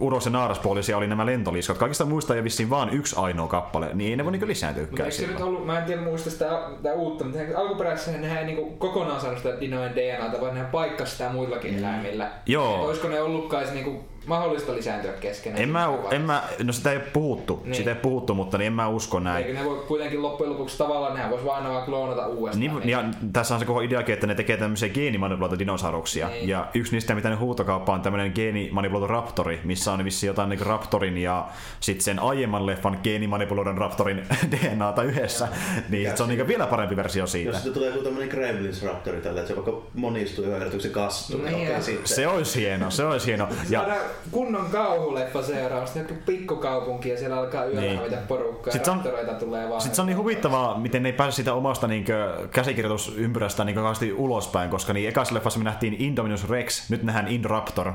Uros ja Naaraspuolisia oli nämä lentoliskat. Kaikista muista ei vissiin vaan yksi ainoa kappale, niin ei ne voi niin Mutta lisääntyäkään eikö se nyt ollut, mä en tiedä muista sitä, sitä uutta, mutta alkuperäisessä nehän ei niinku kokonaan saanut sitä dinojen DNAta, vaan nehän paikkasi sitä muillakin eläimillä. Joo. Et olisiko ne ollutkaan edes niinku mahdollista lisääntyä keskenään? En mä, en mä, no sitä ei ole puhuttu, Niin. sitä ei puhuttu, mutta niin en mä usko näin. Eikö ne voi kuitenkin loppujen lopuksi tavallaan, nehän vois vaan vaan kloonata uudestaan. Niin, ja tässä on se koko ideakin, että ne tekee tämmöisiä geenimanipuloita dinosauruksia. Niin. Ja yksi niistä, mitä ne huutokauppaa, on tämmöinen geenimanipuloitu raptori, missä on vissi jotain niin raptorin ja sitten sen aiemman leffan geenimanipuloidun raptorin DNAta yhdessä. Niin se on niin vielä parempi versio siitä. Jos sitten tulee joku tämmöinen Gremlins Raptori tällä, että se vaikka monistuu ja yrityksen kastuu, niin Niin, okei ja- sitten. Se olisi hieno, se olisi hieno. Ja Saadaan kunnon kauhuleffa seuraavasta, joku pikkukaupunki ja siellä alkaa yöllä Niin. hävitä porukkaa Sit ja se on- raptoreita tulee vaan. Sitten se on niin huvittavaa, miten ne ei pääse siitä omasta niin käsikirjoitusympyrästä niin kauheasti ulospäin, koska niin ekassa leffassa me nähtiin Indominus Rex, nyt nähdään Indoraptor.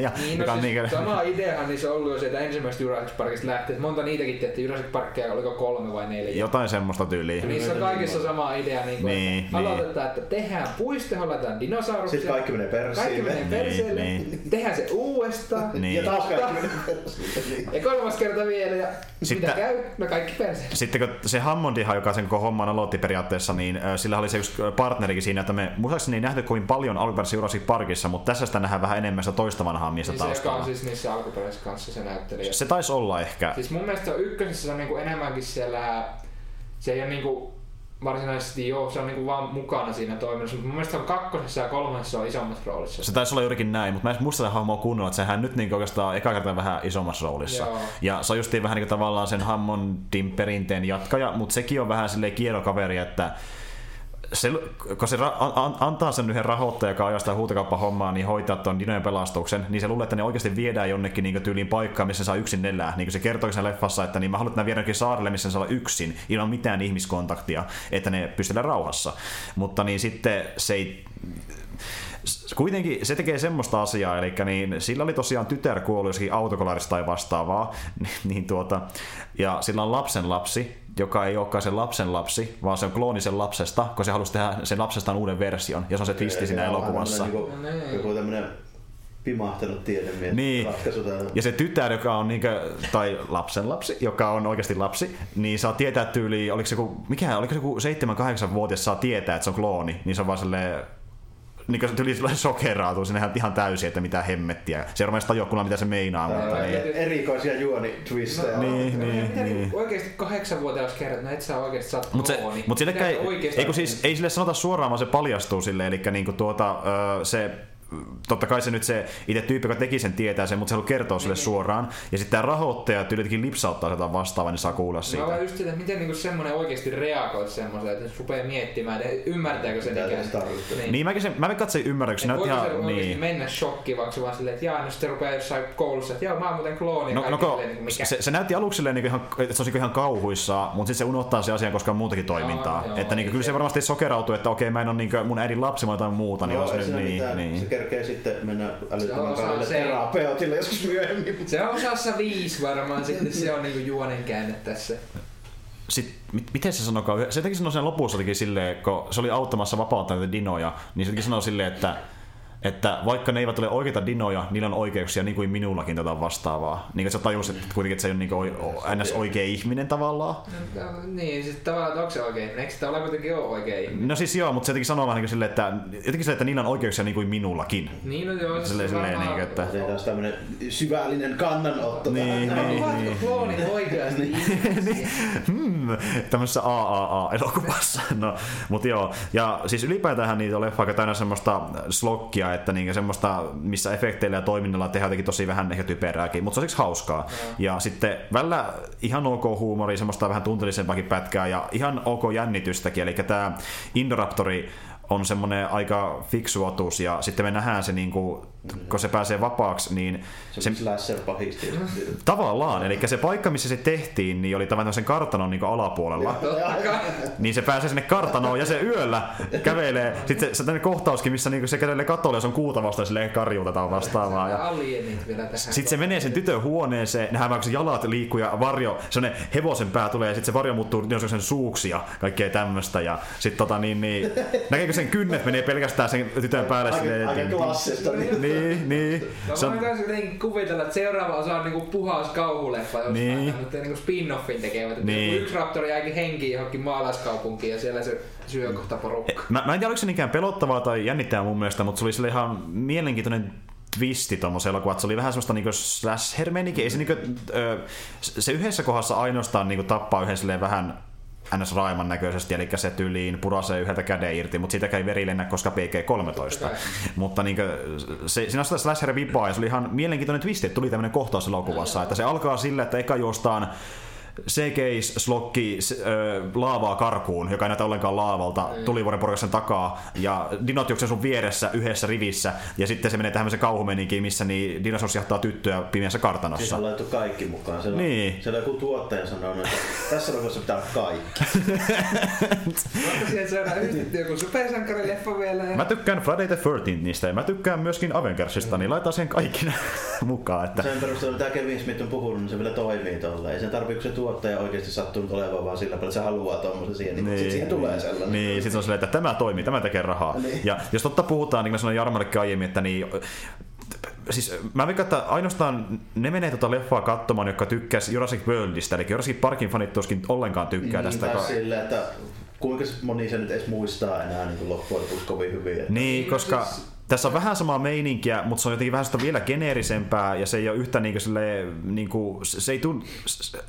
ja, Niin, no on siis niinkö- sama ideahan niissä ollut jo sieltä ensimmäisestä Jurassic Parkista lähtien. Monta niitäkin tehtiin, Jurassic Parkia oliko kolme vai neljä. jotain semmoista tyyliä. Niissä on kaikissa sama idea, niin kuin, Niin, että aloitetaan, että tehdään puiste, laitetaan dinosauruksia. Sitten kaikki menee perseille. Kaikki menee perseelle, Niin, tehdään se uudestaan. Niin. Ja taas kaikki menee perseille. Ja kolmas kerta vielä, ja Sitten- mitä käy? No kaikki perseelle. Sitten kun se Hammondihan, joka sen koko homman aloitti periaatteessa, niin sillä oli se yksi partnerikin siinä, että me muistaakseni ei nähty kovin paljon alkuperäisessä Jurassic Parkissa, mutta tässä sitä nähdään vähän enemmän sitä toista vanhaa miestä Niin se, joka taustalla. on siis niissä alkuperäisissä kanssa se näyttelijä. Se taisi olla ehkä. Siis mun mielestä ykkösessä se on niinku enemmänkin siellä, se ei ole niinku varsinaisesti joo, se on niinku vaan mukana siinä toiminnassa, mutta mun mielestä on kakkosessa ja kolmannessa on isommassa roolissa. Se taisi olla juurikin näin, mutta mä en muista sitä hahmoa kunnolla, että sehän nyt niin oikeastaan eka kertaa vähän isommassa roolissa. Joo. Ja se on justiin vähän niin kuin tavallaan sen Hammondin perinteen jatkaja, mutta sekin on vähän silleen kielokaveri, että se, kun se ra- an- antaa sen yhden rahoittajan, joka ajaa sitä huutokauppahommaa, niin hoitaa tuon dinojen pelastuksen, niin se luulee, että ne oikeasti viedään jonnekin niin tyyliin paikkaan, missä ne saa yksin elää. Niin kuin se kertoo siinä leffassa, että niin mä haluan, että nämä viedään saarelle, missä ne saa olla yksin, ilman mitään ihmiskontaktia, että ne pystyy rauhassa. Mutta niin sitten se ei kuitenkin se tekee semmoista asiaa, eli niin, sillä oli tosiaan tytär kuollut jossakin autokolarista tai vastaavaa, niin tuota, ja sillä on lapsen lapsi, joka ei olekaan sen lapsen lapsi, vaan se on klooni sen lapsesta, kun se halusi tehdä sen lapsestaan uuden version, ja se on se twisti siinä elokuvassa. No niin. Joku, tämmönen pimahtanut tiedemies Niin. ratkaisu. Ja se tytär, joka on niinkö, tai lapsen lapsi, joka on oikeasti lapsi, niin saa tietää tyyli, oliko se joku, mikä, oliko se joku 7-8-vuotias saa tietää, että se on klooni, niin se on vaan silleen, niin kuin se tyyli sillä sokeraatuu sinne ihan- ihan täysin, että mitä hemmettiä. Se ei rupesi tajua mitä se meinaa, mutta Tää on niin. Erikoisia juonitwisteja. Niin, niin, Mitä niin. niinku oikeesti kahdeksanvuotias kerrot, no et sä oikeesti saat Mutta mut Mitä ei, ei, kun siis, ei sille sanota suoraan, vaan se paljastuu sille, eli niinku tuota, ö, se totta kai se nyt se itse tyyppi, joka teki sen, tietää sen, mutta se haluaa kertoa sille Niin. suoraan. Ja sitten tämä rahoittaja tyylikin lipsauttaa jotain vastaavaa, niin saa kuulla Mä siitä. olen just sitä, että miten niinku semmonen oikeesti reagoi semmoiseen, että jos rupeaa miettimään, että ymmärtääkö sen ikään. se tarkoittaa? Niin mäkin sen, mä katsoin se näytti voiko se ihan, oikeesti niin. mennä shokkiin, vaikka se vaan silleen, että jaa, no sitten rupeaa jossain koulussa, että joo, mä oon muuten klooni. No, no ko, niinku, mikä? se, se, näytti aluksi silleen niinku ihan, että se olisi niinku ihan kauhuissaan, mutta sitten se unohtaa se asian, koska on muutakin toimintaa. joo, että niinku, ei kyllä se se- varmasti sokerautuu, että okei, mä en ole niinku mun äidin lapsi, vaan jotain muuta. Niin No, on se ei nyt siinä niin, niin. Se kerkee sitten mennä älyttömän on kaudelle se- terapeutille joskus myöhemmin. Se on osassa viisi varmaan sitten, se on niinku juonen käänne tässä. Sitten, mit, miten se sanokaan? Se jotenkin sanoi sen lopussa jotenkin silleen, kun se oli auttamassa vapauttaa näitä dinoja, niin se jotenkin sanoi silleen, että että vaikka ne eivät ole oikeita dinoja, niillä on oikeuksia niin kuin minullakin tätä vastaavaa. Niin että sä tajusit että kuitenkin, että se ei ole niin kuin, ns. oikea ihminen tavallaan. No, niin, siis tavallaan, että onko se oikein? Eikö se tavallaan kuitenkin ole oikein ihminen? No siis joo, mutta se jotenkin sanoo vähän niin kuin silleen, että, jotenkin silleen, että niillä on oikeuksia niin kuin minullakin. Niin, no joo. se Silleen- silleen varmaan- niinku, että- Se on taas tämmönen syvällinen kannanotto. Niin, tähän. niin. Ovatko kloonit oikeasti ihmisiä? hmm, tämmöisessä AAA-elokuvassa. No, mutta joo, ja siis ylipäätään niitä on leffa aika täynnä semmoista slokkia, että niinku semmoista, missä efekteillä ja toiminnalla tehdään jotenkin tosi vähän ehkä typerääkin, mutta se on siksi hauskaa. Ja sitten välillä ihan ok huumori, semmoista vähän tunteellisempaakin pätkää ja ihan ok jännitystäkin, eli tämä Indoraptori on semmoinen aika fiksu otus ja sitten me nähdään se, niinku, kun se pääsee vapaaksi, niin Se on slasher pahisti. Tavallaan, eli se paikka, missä se tehtiin, niin oli tavallaan sen kartanon niin alapuolella. Niin se pääsee sinne kartanoon ja se yöllä kävelee. Sitten se, se tämmöinen kohtauskin, missä niinku se kävelee katolle ja se on kuuta vastaan silleen karjuutetaan vastaavaa. Ja sitten se menee sen tytön huoneeseen, nähdään vaikka se jalat liikkuu ja varjo, sellainen hevosen pää tulee ja sitten se varjo muuttuu sen suuksi ja kaikkea tämmöistä. Ja sitten tota niin, niin näkeekö sen kynnet menee pelkästään sen tytön päälle Aika, silleen. aika klassista. Niin. Niin, niin. No, Se mä on, voin kans jotenkin kuvitella, että seuraava osa on niinku puhas kauhuleffa jostain, Niin. mutta niinku spin-offin tekevät. Niin. yksi raptori jääkin henkiin johonkin maalaiskaupunkiin ja siellä se syö kohta porukkaa. Mä, mä en tiedä, oliko se niinkään pelottavaa tai jännittävää mun mielestä, mutta se oli sille ihan mielenkiintoinen twisti tuommoisen elokuva, että se oli vähän semmoista niinku slasher. Ei se, niinku, ö, se yhdessä kohdassa ainoastaan niinku tappaa yhden vähän ns. raiman näköisesti, eli se tyliin purasee yhdeltä käden irti, mutta siitäkään ei veri lennä, koska PG-13. Totta kai. Mutta niinku, se, siinä on sitä slasher vipaa ja se oli ihan mielenkiintoinen twisti, että tuli tämmöinen kohtaus elokuvassa, että se alkaa sillä, että eka juostaan CGI-slokki äh, laavaa karkuun, joka ei näytä ollenkaan laavalta Niin. tulivuoren porukassa takaa, ja dinot juoksee sun vieressä yhdessä rivissä, ja sitten se menee tähän kauhumeninkiin, missä niin dinosaurus jahtaa tyttöä pimeässä Siis kartanossa. on laittu kaikki mukaan. Siellä, Niin. on, siellä joku tuottaja sanoo, että tässä rokossa pitää olla kaikki. Vaikka siihen saadaan yhdistetty joku supersankarileffa vielä. Ja... Mä tykkään Friday the 13 niistä, ja mä tykkään myöskin Avengersista, niin laitetaan sen kaikki mukaan. Että... Sen perusteella, mitä Kevin Smith on puhunut, niin se vielä toimii tolla. Ei se tarvii, kun se tuottaja oikeasti sattunut olevan vaan sillä että se haluaa tommosen siihen, niin, niin sit siihen tulee sellainen. Niin, sit se on silleen, että tämä toimii, tämä tekee rahaa. Niin. Ja jos totta puhutaan, niin kuin mä sanoin Jarmallekin aiemmin, että niin, siis mä veikkaan, että ainoastaan ne menee tuota leffaa katsomaan, jotka tykkäs Jurassic Worldista, eli Jurassic Parkin fanit tuskin ollenkaan tykkää niin, tästä. Ko- silleen, että kuinka moni se nyt edes muistaa enää niin kuin loppujen lopuksi kovin hyvin. Että Niin, Niin, koska siis- tässä on vähän samaa meininkiä, mutta se on jotenkin vähän sitä vielä geneerisempää ja se ei ole yhtä niinku sille, niinku, se, ei tun,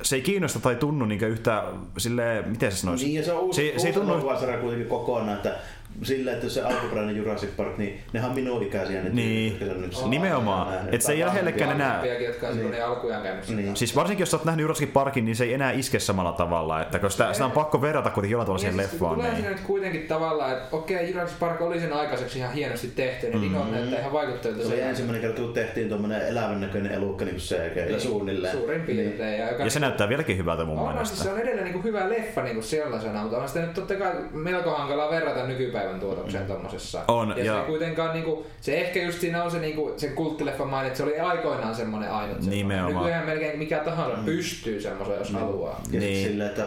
se ei kiinnosta tai tunnu niinku yhtä sille, miten se sanoisi? Niin, ja se on uusi, se, uusi se ei tunnu, kuitenkin kokonaan, että sillä, että jos se alkuperäinen Jurassic Park, niin nehän on minun ikäisiä ne Niin. tyypit, sen nyt- Nimenomaan. nähneet. Et se ei lähellekään enää- jotka on Niin. alkujaan käynyt. Niin. Siis varsinkin jos sä oot nähnyt Jurassic Parkin, niin se ei enää iske samalla tavalla, että koska sitä, sitä on pakko verrata kuitenkin jollain tavalla siihen Niin, siis leffaan. Tulee Niin. nyt kuitenkin tavallaan, että okei, Jurassic Park oli sen aikaiseksi ihan hienosti tehty, niin mm-hmm. dinot näyttää ihan vaikuttavilta. Se oli ensimmäinen kerta, kun tehtiin tuommoinen elävän näköinen elukka niin CG, suunnilleen. Suurin piirtein. Ja, joka Ja se näyttää vieläkin hyvältä mun on, siis se mielestä. on edelleen niin kuin hyvä leffa niin kuin sellaisena, mutta on sitä nyt totta kai melko hankalaa verrata nykypäivän tuotokseen tommosessa. On, ja, ja- se kuitenkaan niin kuin, se ehkä just siinä on se, niin kuin, sen kulttileffan maine, että se oli aikoinaan semmoinen ainut. semmoinen. Nimenomaan. Nykyään melkein mikä tahansa pystyy semmoiseen, jos haluaa. Ja Niin. niin. silleen, että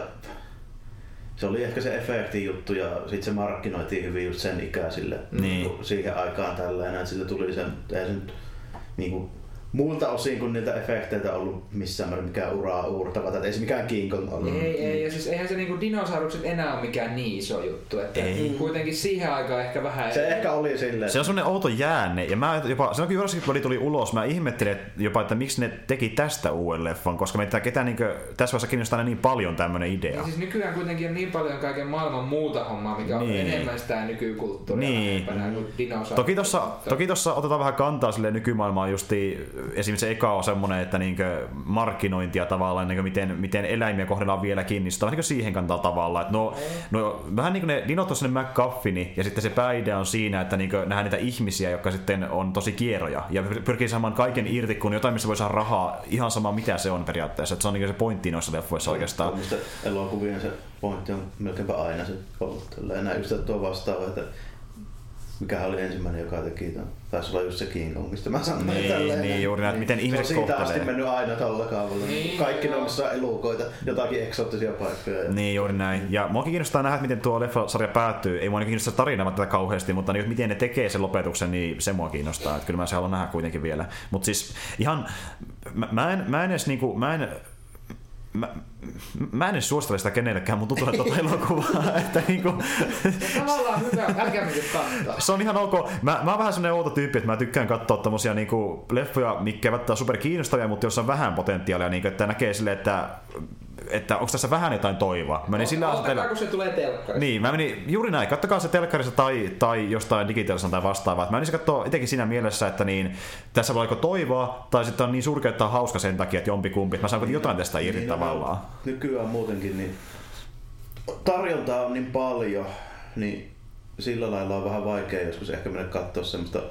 se oli ehkä se efekti juttu ja sitten se markkinoitiin hyvin just sen ikäisille Niin. kun siihen aikaan tällainen, että sille tuli sen, ei se nyt niinku, muilta osin kun niiltä efekteiltä ollut missään määrin mikään uraa uurtava, että ei se mikään King Kong ollut. Ei, ei, ja siis eihän se niinku dinosaurukset enää ole mikään niin iso juttu, että Ei. kuitenkin siihen aikaan ehkä vähän... Se ehkä oli silleen, Se on semmonen outo jäänne, ja mä jopa, silloin kun Jurassic World tuli ulos, mä ihmettelin että jopa, että miksi ne teki tästä uuden leffan, koska meitä ketään niinkö, tässä vaiheessa kiinnostaa niin paljon tämmönen idea. Ja siis nykyään kuitenkin on niin paljon kaiken maailman muuta hommaa, mikä on Niin. enemmän sitä nykykulttuuria Niin. kuin dinosaurukset. Toki tossa, toki tossa otetaan vähän kantaa sille nykymaailmaan justi, esimerkiksi se eka on semmonen, että niinkö markkinointia tavallaan, niinkö miten, miten eläimiä kohdellaan vieläkin, niin sitä on niinkö siihen kantaa tavallaan. Että no, no, vähän niin kuin ne dinot on sellainen McGuffini, ja sitten se pääidea on siinä, että niinkö nähdään niitä ihmisiä, jotka sitten on tosi kieroja, ja pyr- pyrkii saamaan kaiken irti, kun jotain, missä voi saada rahaa, ihan sama mitä se on periaatteessa. Että se on niinkö se pointti noissa leffoissa oikeastaan. Elokuvien se pointti on melkeinpä aina se ollut. Näin just tuo vastaava, että mikä oli ensimmäinen, joka teki tämän. Taisi olla just se King Kong, mistä mä sanoin. Niin, tälleen. niin, juuri näin, miten ihmiset se on siitä kohtelee. asti mennyt aina tällä kaavalla. Niin, Kaikki ne joo. missä elukoita, jotakin eksoottisia paikkoja. Niin, juuri näin. Ja mua kiinnostaa nähdä, miten tuo leffasarja päättyy. Ei mua niinku kiinnosta tarina tätä kauheasti, mutta niin, miten ne tekee sen lopetuksen, niin se mua kiinnostaa. Että kyllä mä se haluan nähdä kuitenkin vielä. Mutta siis ihan, mä, mä, en, mä en edes niinku, mä en, Mä, mä en edes suosittele sitä kenellekään, mutta tuntuu, että tuota elokuvaa, että niinku, tavallaan hyvä, älkää se on ihan ok. Mä, mä oon vähän sellainen outo tyyppi, että mä tykkään katsoa tommosia niinku leffoja, mitkä eivät ole super kiinnostavia, mutta joissa on vähän potentiaalia, niinku, että näkee silleen, että että onko tässä vähän jotain toivoa. Mä menin sillä asenteella... kun se tulee telkkarista. Niin, mä menin juuri näin. Kattokaa se telkkarissa tai, tai jostain digitaalisesta tai vastaavaa. Mä menin katsoa etenkin siinä mielessä, että niin, tässä voi joko toivoa, tai sitten on niin surkea, että on hauska sen takia, että jompikumpi. Mä saan jotain tästä irti Niin, tavallaan. no, Nykyään muutenkin niin tarjontaa on niin paljon, niin sillä lailla on vähän vaikea joskus ehkä mennä katsoa semmoista,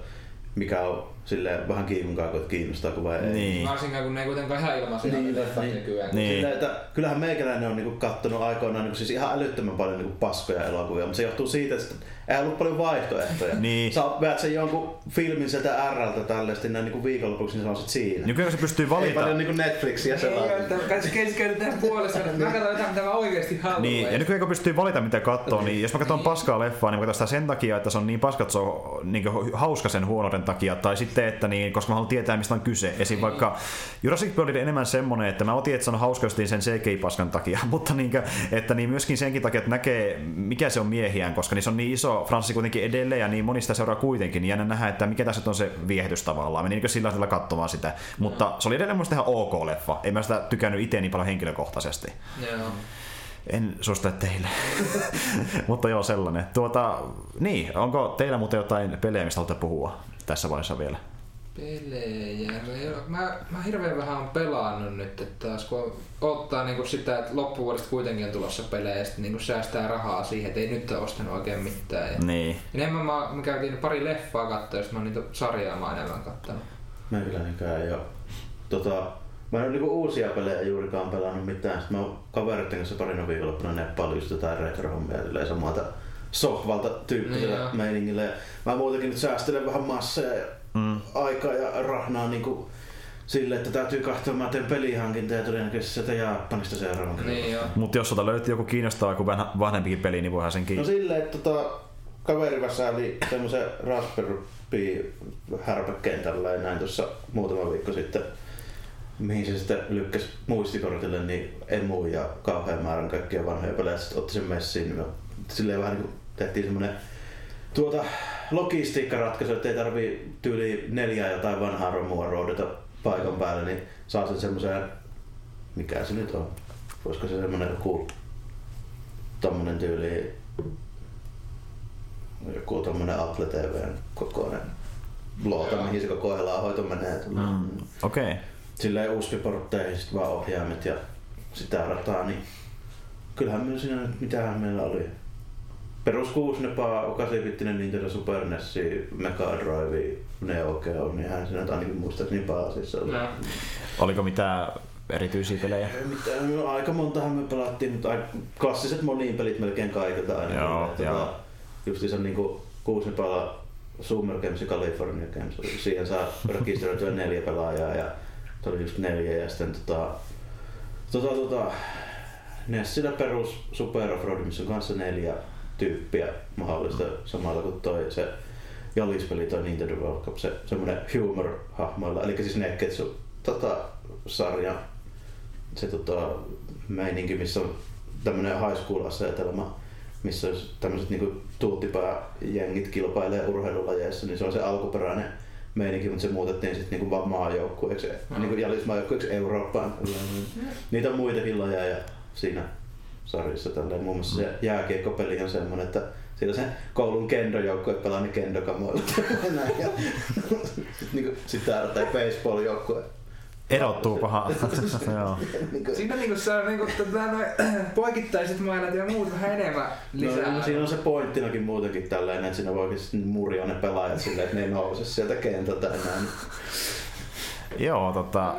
mikä on silleen vähän kiivunkaan, kun kiinnostaa, kun vai ei. Niin. Varsinkaan kun ne ei kuitenkaan ihan ilmaisia Niin, niin, leffat niin. nykyään. Niin. Silleen, että kyllähän meikäläinen on niinku kattonut aikoinaan niinku siis ihan älyttömän paljon niinku paskoja elokuvia, mutta se johtuu siitä, että ei ollut paljon vaihtoehtoja. Niin. Sä veät sen jonkun filmin sieltä Rltä tällaisesti näin niinku viikonlopuksi, niin se on sit siinä. Nykyään se pystyy Ei valita. paljon niinku Netflixiä Ei, sellainen. että kai se keskeydy tähän puolesta, että mä katson jotain, mitä mä oikeesti haluan. Niin, ja nykyään kun pystyy valita mitä katsoo, niin jos mä katson paskaa leffaa, niin mä katson sitä sen takia, että se on niin paska, että se on niin hauska sen huonouden takia, tai sitten, että niin, koska mä haluan tietää, mistä on kyse. Esim. vaikka Jurassic World oli enemmän semmonen, että mä otin, että se on hauska sen CGI-paskan takia, mutta niin, että niin myöskin senkin takia, että näkee, mikä se on miehiään, koska niin se on niin iso Franssi kuitenkin edelleen, ja niin monista seuraa kuitenkin, niin jännä nähdä, että mikä tässä on se viehdytys tavallaan. Menin niin sillä tavalla katsomaan sitä, mutta se oli edelleen mun ihan ok leffa. En mä sitä tykännyt itse niin paljon henkilökohtaisesti. Joo. En suosittele teille. Mutta joo, sellainen. Tuota, niin, onko teillä muuten jotain pelejä, mistä haluatte puhua tässä vaiheessa vielä? Pelejä. Joo, Mä, mä hirveän vähän on pelannut nyt, että taas kun ottaa niinku sitä, että loppuvuodesta kuitenkin on tulossa pelejä ja sitten niinku säästää rahaa siihen, että ei nyt ole ostanut oikein mitään. Ja Niin. enemmän mä, me käytiin pari leffaa katsoa sitten mä oon niitä sarjaa mä enemmän kattonut. Meikäläinenkään ei oo. Tota, mä en ole niinku uusia pelejä juurikaan pelannut mitään. Sitten mä oon kavereiden kanssa parina viikonloppuna neppaillut just jotain retro-hommia silleen samalta sohvalta tyyppisellä Niin joo. meiningillä. Ja mä muutenkin nyt säästelen vähän masseja ja Mm. aikaa ja rahnaa niinku sille, että täytyy katsoa, mä teen pelihankinta ja todennäköisesti sieltä Japanista seuraavan kerran. Niin. Mutta jos sulta löytyy joku kiinnostava joku vanha- vanhempikin peli, niin voihan senkin... No silleen, että tota, kaveri oli semmoisen Raspberry Pi härpäkkeen tällä näin tuossa muutama viikko sitten, mihin se sitten lykkäsi muistikortille niin emu ja kauhean määrän kaikkia vanhoja pelejä. Sitten otti sen messiin, niin me silleen vähän niin kuin tehtiin semmoinen tuota, logistiikkaratkaisu, että ei tarvii tyyli neljää jotain vanhaa romua roudata paikan päälle, niin saa sen semmoisen, mikä se nyt on, voisiko se semmoinen joku tommonen tyyli joku tommonen Apple TVn kokoinen loota, Joo. mihin se koko hoito menee. Mm. Okei. Okay. Silleen USB-portteihin sit vaan ohjaimet ja sitä rataa, niin kyllähän meillä siinä nyt mitähän meillä oli. Perus 6 nepaa, 8-bittinen Nintendo Super NES, Mega Drive, Neo Geo, niin hän siinä nyt ainakin muistaakseni pääasiassa oli. No. Oliko mitään erityisiä pelejä? Ei mitään, no, aika montahan me pelattiin, mutta aika klassiset moniin pelit melkein kaikilta aina. Joo, Että joo. tota, Justiinsa niinku kuusipala Summer Games ja California Games. Siihen saa rekisteröityä neljä pelaajaa ja se oli just neljä ja sitten tota, tota, tota, Nessillä perus Super Offroad, missä on kanssa neljä tyyppiä mahdollista samalla kuin toi se Jalis-peli, toi Nintendo World Cup, se semmonen humor-hahmoilla, eli siis Neketsu tota, sarja, se tota, meininki, missä on tämmönen high school asetelma, missä tämmöiset niinku tuuttipää-jengit kilpailee urheilulajeissa, niin se on se alkuperäinen meininki, mutta se muutettiin sitten niinku vaan maajoukkueeksi, Mm. niinku jalismaajoukkueeksi Eurooppaan. Niitä on muitakin lajeja siinä sarjassa tälleen. Muun muassa se jääkiekkopeli on semmonen, että siellä se koulun kendojoukkue pelaa ne kendokamoilla. Näin. Ja, niin sitä tai baseball-joukkue. Erottuukohan? Joo. Niin kuin- Siinä niinku saa niinku tätä noin poikittaiset maailmat ja muut vähän enemmän lisää. No, siinä on se pointtinakin muutenkin tällainen, että siinä voi sitten murjoa ne pelaajat silleen, että ne ei nouse sieltä kentältä enää. Joo, tota...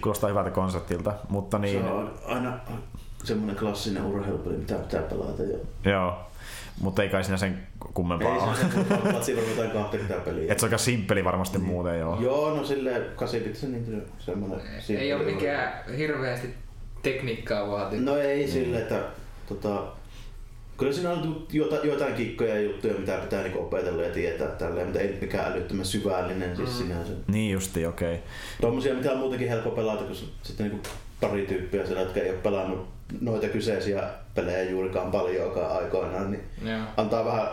Kuulostaa hyvältä konseptilta, mutta niin... Se on aina semmoinen klassinen urheilupeli, mitä pitää pelata jo. Joo. Mutta ei kai siinä sen kummempaa Ei ole. pelat siinä jotain 20 peliä. Et se on aika simppeli varmasti muuten, joo. Joo, no silleen 8 se niin semmoinen. Ei ole mikään hirveästi tekniikkaa vaativa. No ei sille, että tota, kyllä siinä on jotain, jotain kikkoja ja juttuja, mitä pitää niinku opetella ja tietää tälleen, mutta ei nyt mikään älyttömän syvällinen siis Mm. sinänsä. Niin justi, okei. Okay. Tuommoisia, mitä on muutenkin helppo pelata, kun sitten niinku pari tyyppiä siellä, jotka ei ole pelannut noita kyseisiä pelejä juurikaan paljonkaan aikoinaan, niin Joo. antaa vähän,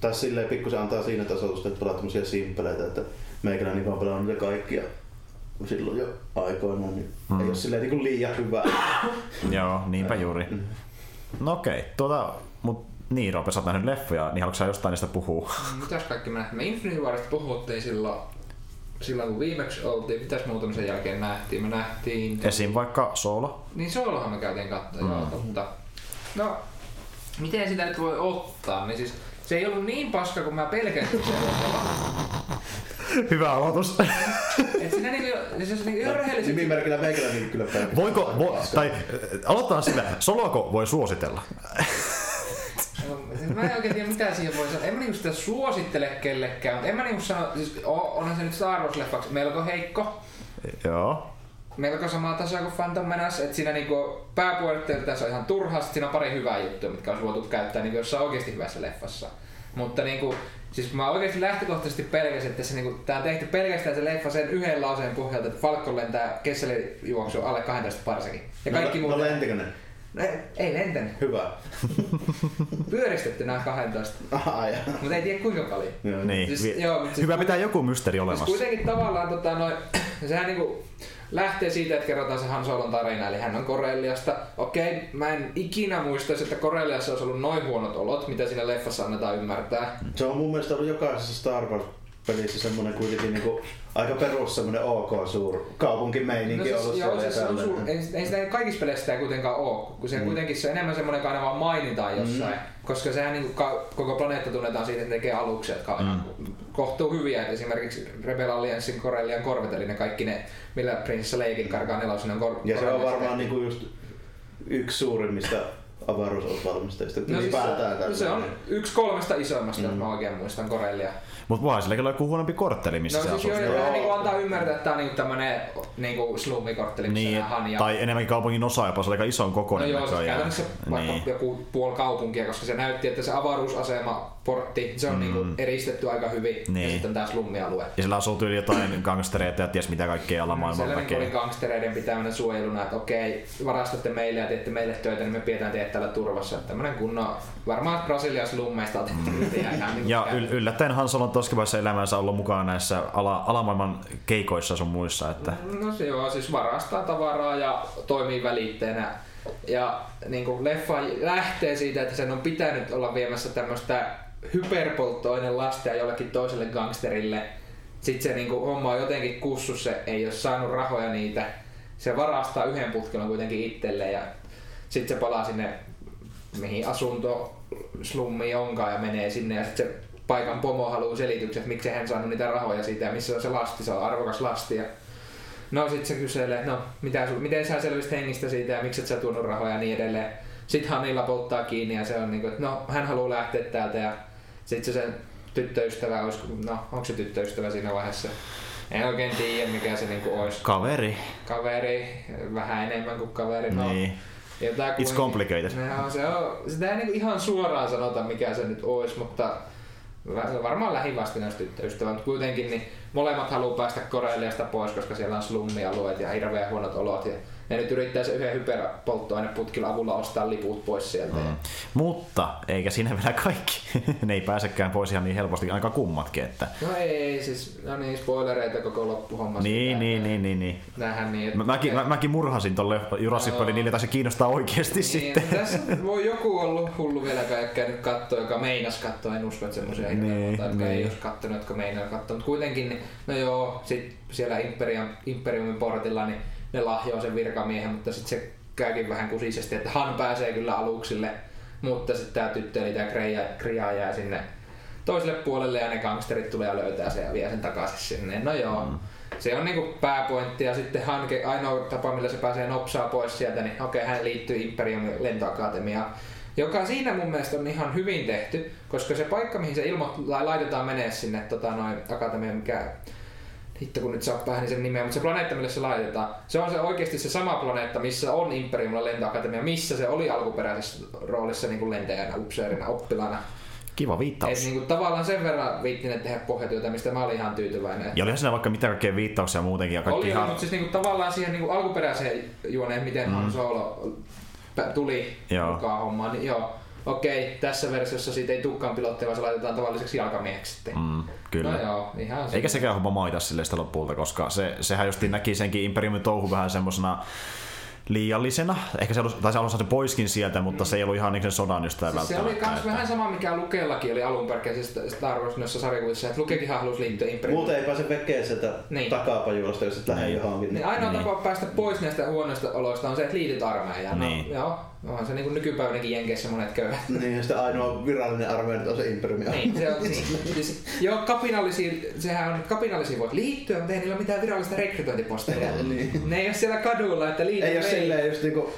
tai silleen pikkusen antaa siinä tasoitusta, että pelaa tämmöisiä simppeleitä, että meikäläinen niin on pelannut niitä kaikkia silloin jo aikoinaan, niin Mm. mm. ei ole silleen niin kuin liian hyvä. Joo, niinpä juuri. Mm. No okei, okay. tuota, mut niin Roope, sä oot nähnyt leffoja, niin haluatko sä jostain niistä puhua? Mitäs kaikki me nähtiin? Me Infinity Warista puhuttiin silloin, silloin kun viimeksi oltiin. Mitäs muuta me sen jälkeen nähtiin? Me nähtiin... Esim. vaikka Solo. Niin Soolohan me käytiin katsoa, Mm. joo totta. No, miten sitä nyt voi ottaa? Niin siis se ei ollut niin paska kuin mä pelkäsin se Hyvä aloitus. Et siinä niinku, siis niinku ihan rehellisesti... Nimimerkillä meikäläinen kyllä pelkää. Voiko, vo, tai aloitetaan sillä, Soloko voi suositella? No, Mä en oikein tiedä mitä siihen voi sanoa. En mä niinku sitä suosittele kellekään, mutta en mä niinku sano, siis onhan se nyt Star Wars-leffaksi melko heikko. Joo. Melko sama taso kuin Phantom Menace, että siinä niinku pääpuolitteelta tässä on ihan turhaa, siinä on pari hyvää juttua, mitkä olisi voitu käyttää niinku jossain oikeasti hyvässä leffassa. Mutta niinku, siis mä oikeasti lähtökohtaisesti pelkäsin, että se niinku, tää on tehty pelkästään se leffa sen yhden lauseen pohjalta, että Falcon lentää kesselijuoksu alle 12 parsekin. Ja kaikki no, muut... no lentikö ne? No, ei, ei lentänyt. Hyvä. Pyöristetty nämä 12. Aha. Mutta ei tiedä kuinka paljon. Joo. Niin. Siis, vi- joo, siis Hyvä pitää joku mysteeri Siis olemassa. kuitenkin tavallaan tota, noin, sehän niinku lähtee siitä, että kerrotaan se Han Solon tarina, eli hän on Korelliasta. Okei, mä en ikinä muistaisi, että Korelliassa olisi ollut noin huonot olot, mitä siinä leffassa annetaan ymmärtää. Se on mun mielestä ollut jokaisessa Star Wars pelissä semmonen kuitenkin niinku aika perus semmonen ok suur kaupunkimeininki No siis, ollut joo, siis se on suur, ei, ei sitä kaikissa peleissä sitä kuitenkaan ole, kun se mm. kuitenkin se on enemmän semmoinen kai vaan mainitaan jossain, mm. koska sehän niin kuin, ka, koko planeetta tunnetaan siitä, että tekee aluksia, jotka on mm. kohtuu hyviä, että esimerkiksi Rebel Alliancein Corellian Corvet, eli ne kaikki ne, millä Prinsessa Leikin karkaa nelosen on kor- Ja se on varmaan niinku just yksi suurimmista avaruusvalmistajista No siis se, no se on yksi kolmesta isoimmasta, mm. jos mä oikein muistan Corellia. Mutta voi sillä kyllä joku huonompi kortteli, missä No se siis asuu. joo, joo. Niinku antaa ymmärtää, että tää on niinku tämmönen niinku slummikortteli, missä Niin, nähdään ja... tai enemmänkin kaupungin osa, jopa se oli aika ison No kokoinen joo, siis käytännössä vaikka Niin. joku puoli kaupunkia, koska se näytti, että se avaruusasema, portti, se on mm. niinku eristetty aika hyvin. Ja Niin. sitten tää slummialue. Ja sillä asuu tyyli jotain gangstereita ja ties mitä kaikkea alamaailman Siellä niinku oli väkeä. gangstereiden pitäminen suojeluna, että okei, varastatte meille ja teette meille töitä, niin me pidetään teidät täällä turvassa. Että Tämmönen kunnon, varmaan Brasilian slummeista otettu mm. ihan niinku Ja yl- yllättäen Han Solo on tossakin vaiheessa elämänsä ollut mukana näissä ala- alamaailman keikoissa sun muissa. Että... No se joo, siis varastaa tavaraa ja toimii välitteenä. Ja niin kuin leffa lähtee siitä, että sen on pitänyt olla viemässä tämmöistä hyperpolttoaineen lastia jollekin toiselle gangsterille. Sitten se niin kuin, homma on jotenkin kussu, se ei ole saanut rahoja niitä. Se varastaa yhden putkelon kuitenkin itselleen ja sitten se palaa sinne, mihin asunto slummi onkaan ja menee sinne ja sitten se paikan pomo haluaa selitykset, miksi hän saanut niitä rahoja siitä ja missä on se lasti, se on arvokas lasti. Ja No sit se kyselee, no mitä miten sä selvisit hengistä siitä ja miksi et sä tuonut rahoja ja niin edelleen. Sitten Hanilla polttaa kiinni ja se on niinku, että no hän haluaa lähteä täältä ja sit se sen tyttöystävä olisi, no onko se tyttöystävä siinä vaiheessa? En oikein tiedä mikä se niinku olisi. Kaveri. Kaveri, vähän enemmän kuin kaveri. No, Niin. jotain It's complicated. No, se on, sitä ei niinku ihan suoraan sanota mikä se nyt olisi, mutta va- varmaan lähivastinaus tyttöystävä, mutta kuitenkin niin molemmat haluaa päästä Koreliasta pois, koska siellä on slummialueet ja hirveän huonot olot. Ja ne nyt yrittää se yhden hyperpolttoaineputkilla avulla ostaa liput pois sieltä. Mm. Mutta eikä siinä vielä kaikki. ne ei pääsekään pois ihan niin helposti, aika kummatkin. Että... No ei, siis, no niin, spoilereita koko loppuhomma. Niin, niin, niin, niin, niin. Nähdään niin, että... Mä, mäkin, mä, mäkin murhasin tolle Jurassic. Worldin, niille taisi kiinnostaa oikeasti Niin, sitten. tässä voi joku ollut hullu vielä, joka ei käynyt katsoa, joka meinas katsoa. En usko, että semmoisia Niin, niin, jotka niin. ei olisi kattonut, jotka meinaa katsoa. Mutta kuitenkin, niin, no joo, sit siellä Imperium, Imperiumin portilla, niin ne lahjoaa sen virkamiehen, mutta sitten se käykin vähän kusisesti, että Han pääsee kyllä aluksille, mutta sitten tämä tyttö eli tämä Kreia, Kria jää sinne toiselle puolelle ja ne gangsterit tulee ja löytää sen ja vie sen takaisin sinne. No joo, mm. se on niinku pääpointti ja sitten Hanke, ainoa tapa millä se pääsee nopsaa pois sieltä, niin okei hän liittyy Imperiumin lentoakatemiaan. Joka siinä mun mielestä on ihan hyvin tehty, koska se paikka mihin se ilmo laitetaan menee sinne tota, noin akatemiaan, mikä hitto kun nyt saa päähän sen nimeä, mutta se planeetta, mille se laitetaan, se on se oikeasti se sama planeetta, missä on Imperiumilla lentoakatemia, missä se oli alkuperäisessä roolissa niin kuin lentäjänä, upseerina, oppilaana. Kiva Et viittaus. niin kuin, tavallaan sen verran viittinen tehdä pohjatyötä, mistä mä olin ihan tyytyväinen. Ja olihan siinä vaikka mitä kaikkea viittauksia muutenkin. Ja kaikki Oli, ihan... mutta siis niinku tavallaan siihen niinku alkuperäiseen juoneen, miten mm. Han Solo tuli Joo. mukaan hommaan, niin joo, okei, tässä versiossa siitä ei tukkaan pilottia, vaan se laitetaan tavalliseksi jalkamieheksi sitten. Mm, kyllä. No joo, ihan Eikä sekään homma maita sille sitä lopulta, koska se, sehän just näki senkin Imperiumin touhu vähän semmosena liiallisena. Ehkä se, ollut, tai se halusi se poiskin sieltä, mutta se ei ollut ihan niin sen sodan ystävä Siis se oli välttämättä. kans vähän sama, mikä Lukellakin oli alun perin Star Wars noissa sarjakuvissa, että Lukekinhan halusi liittyä Imperiumiin. Muuten ei pääse vekeä sieltä Niin. takapajuolasta, jos et lähde Niin. johonkin. Niin ainoa Niin. tapa päästä pois näistä huonoista oloista on se, että liityt armeijaan. Niin. No, joo, onhan se niin kuin nykypäivänäkin Jenkeissä monet köyhät. Niin, ja sitten ainoa virallinen armeija on se Imperiumi. Niin, se on niin. Siis, joo, kapinallisiin, sehän on, kapinallisiin voit liittyä, mutta ei niillä ole mitään virallista rekrytointiposteja. Niin. Ne ei ole siellä kadulla, että liity Ei ole silleen just niinku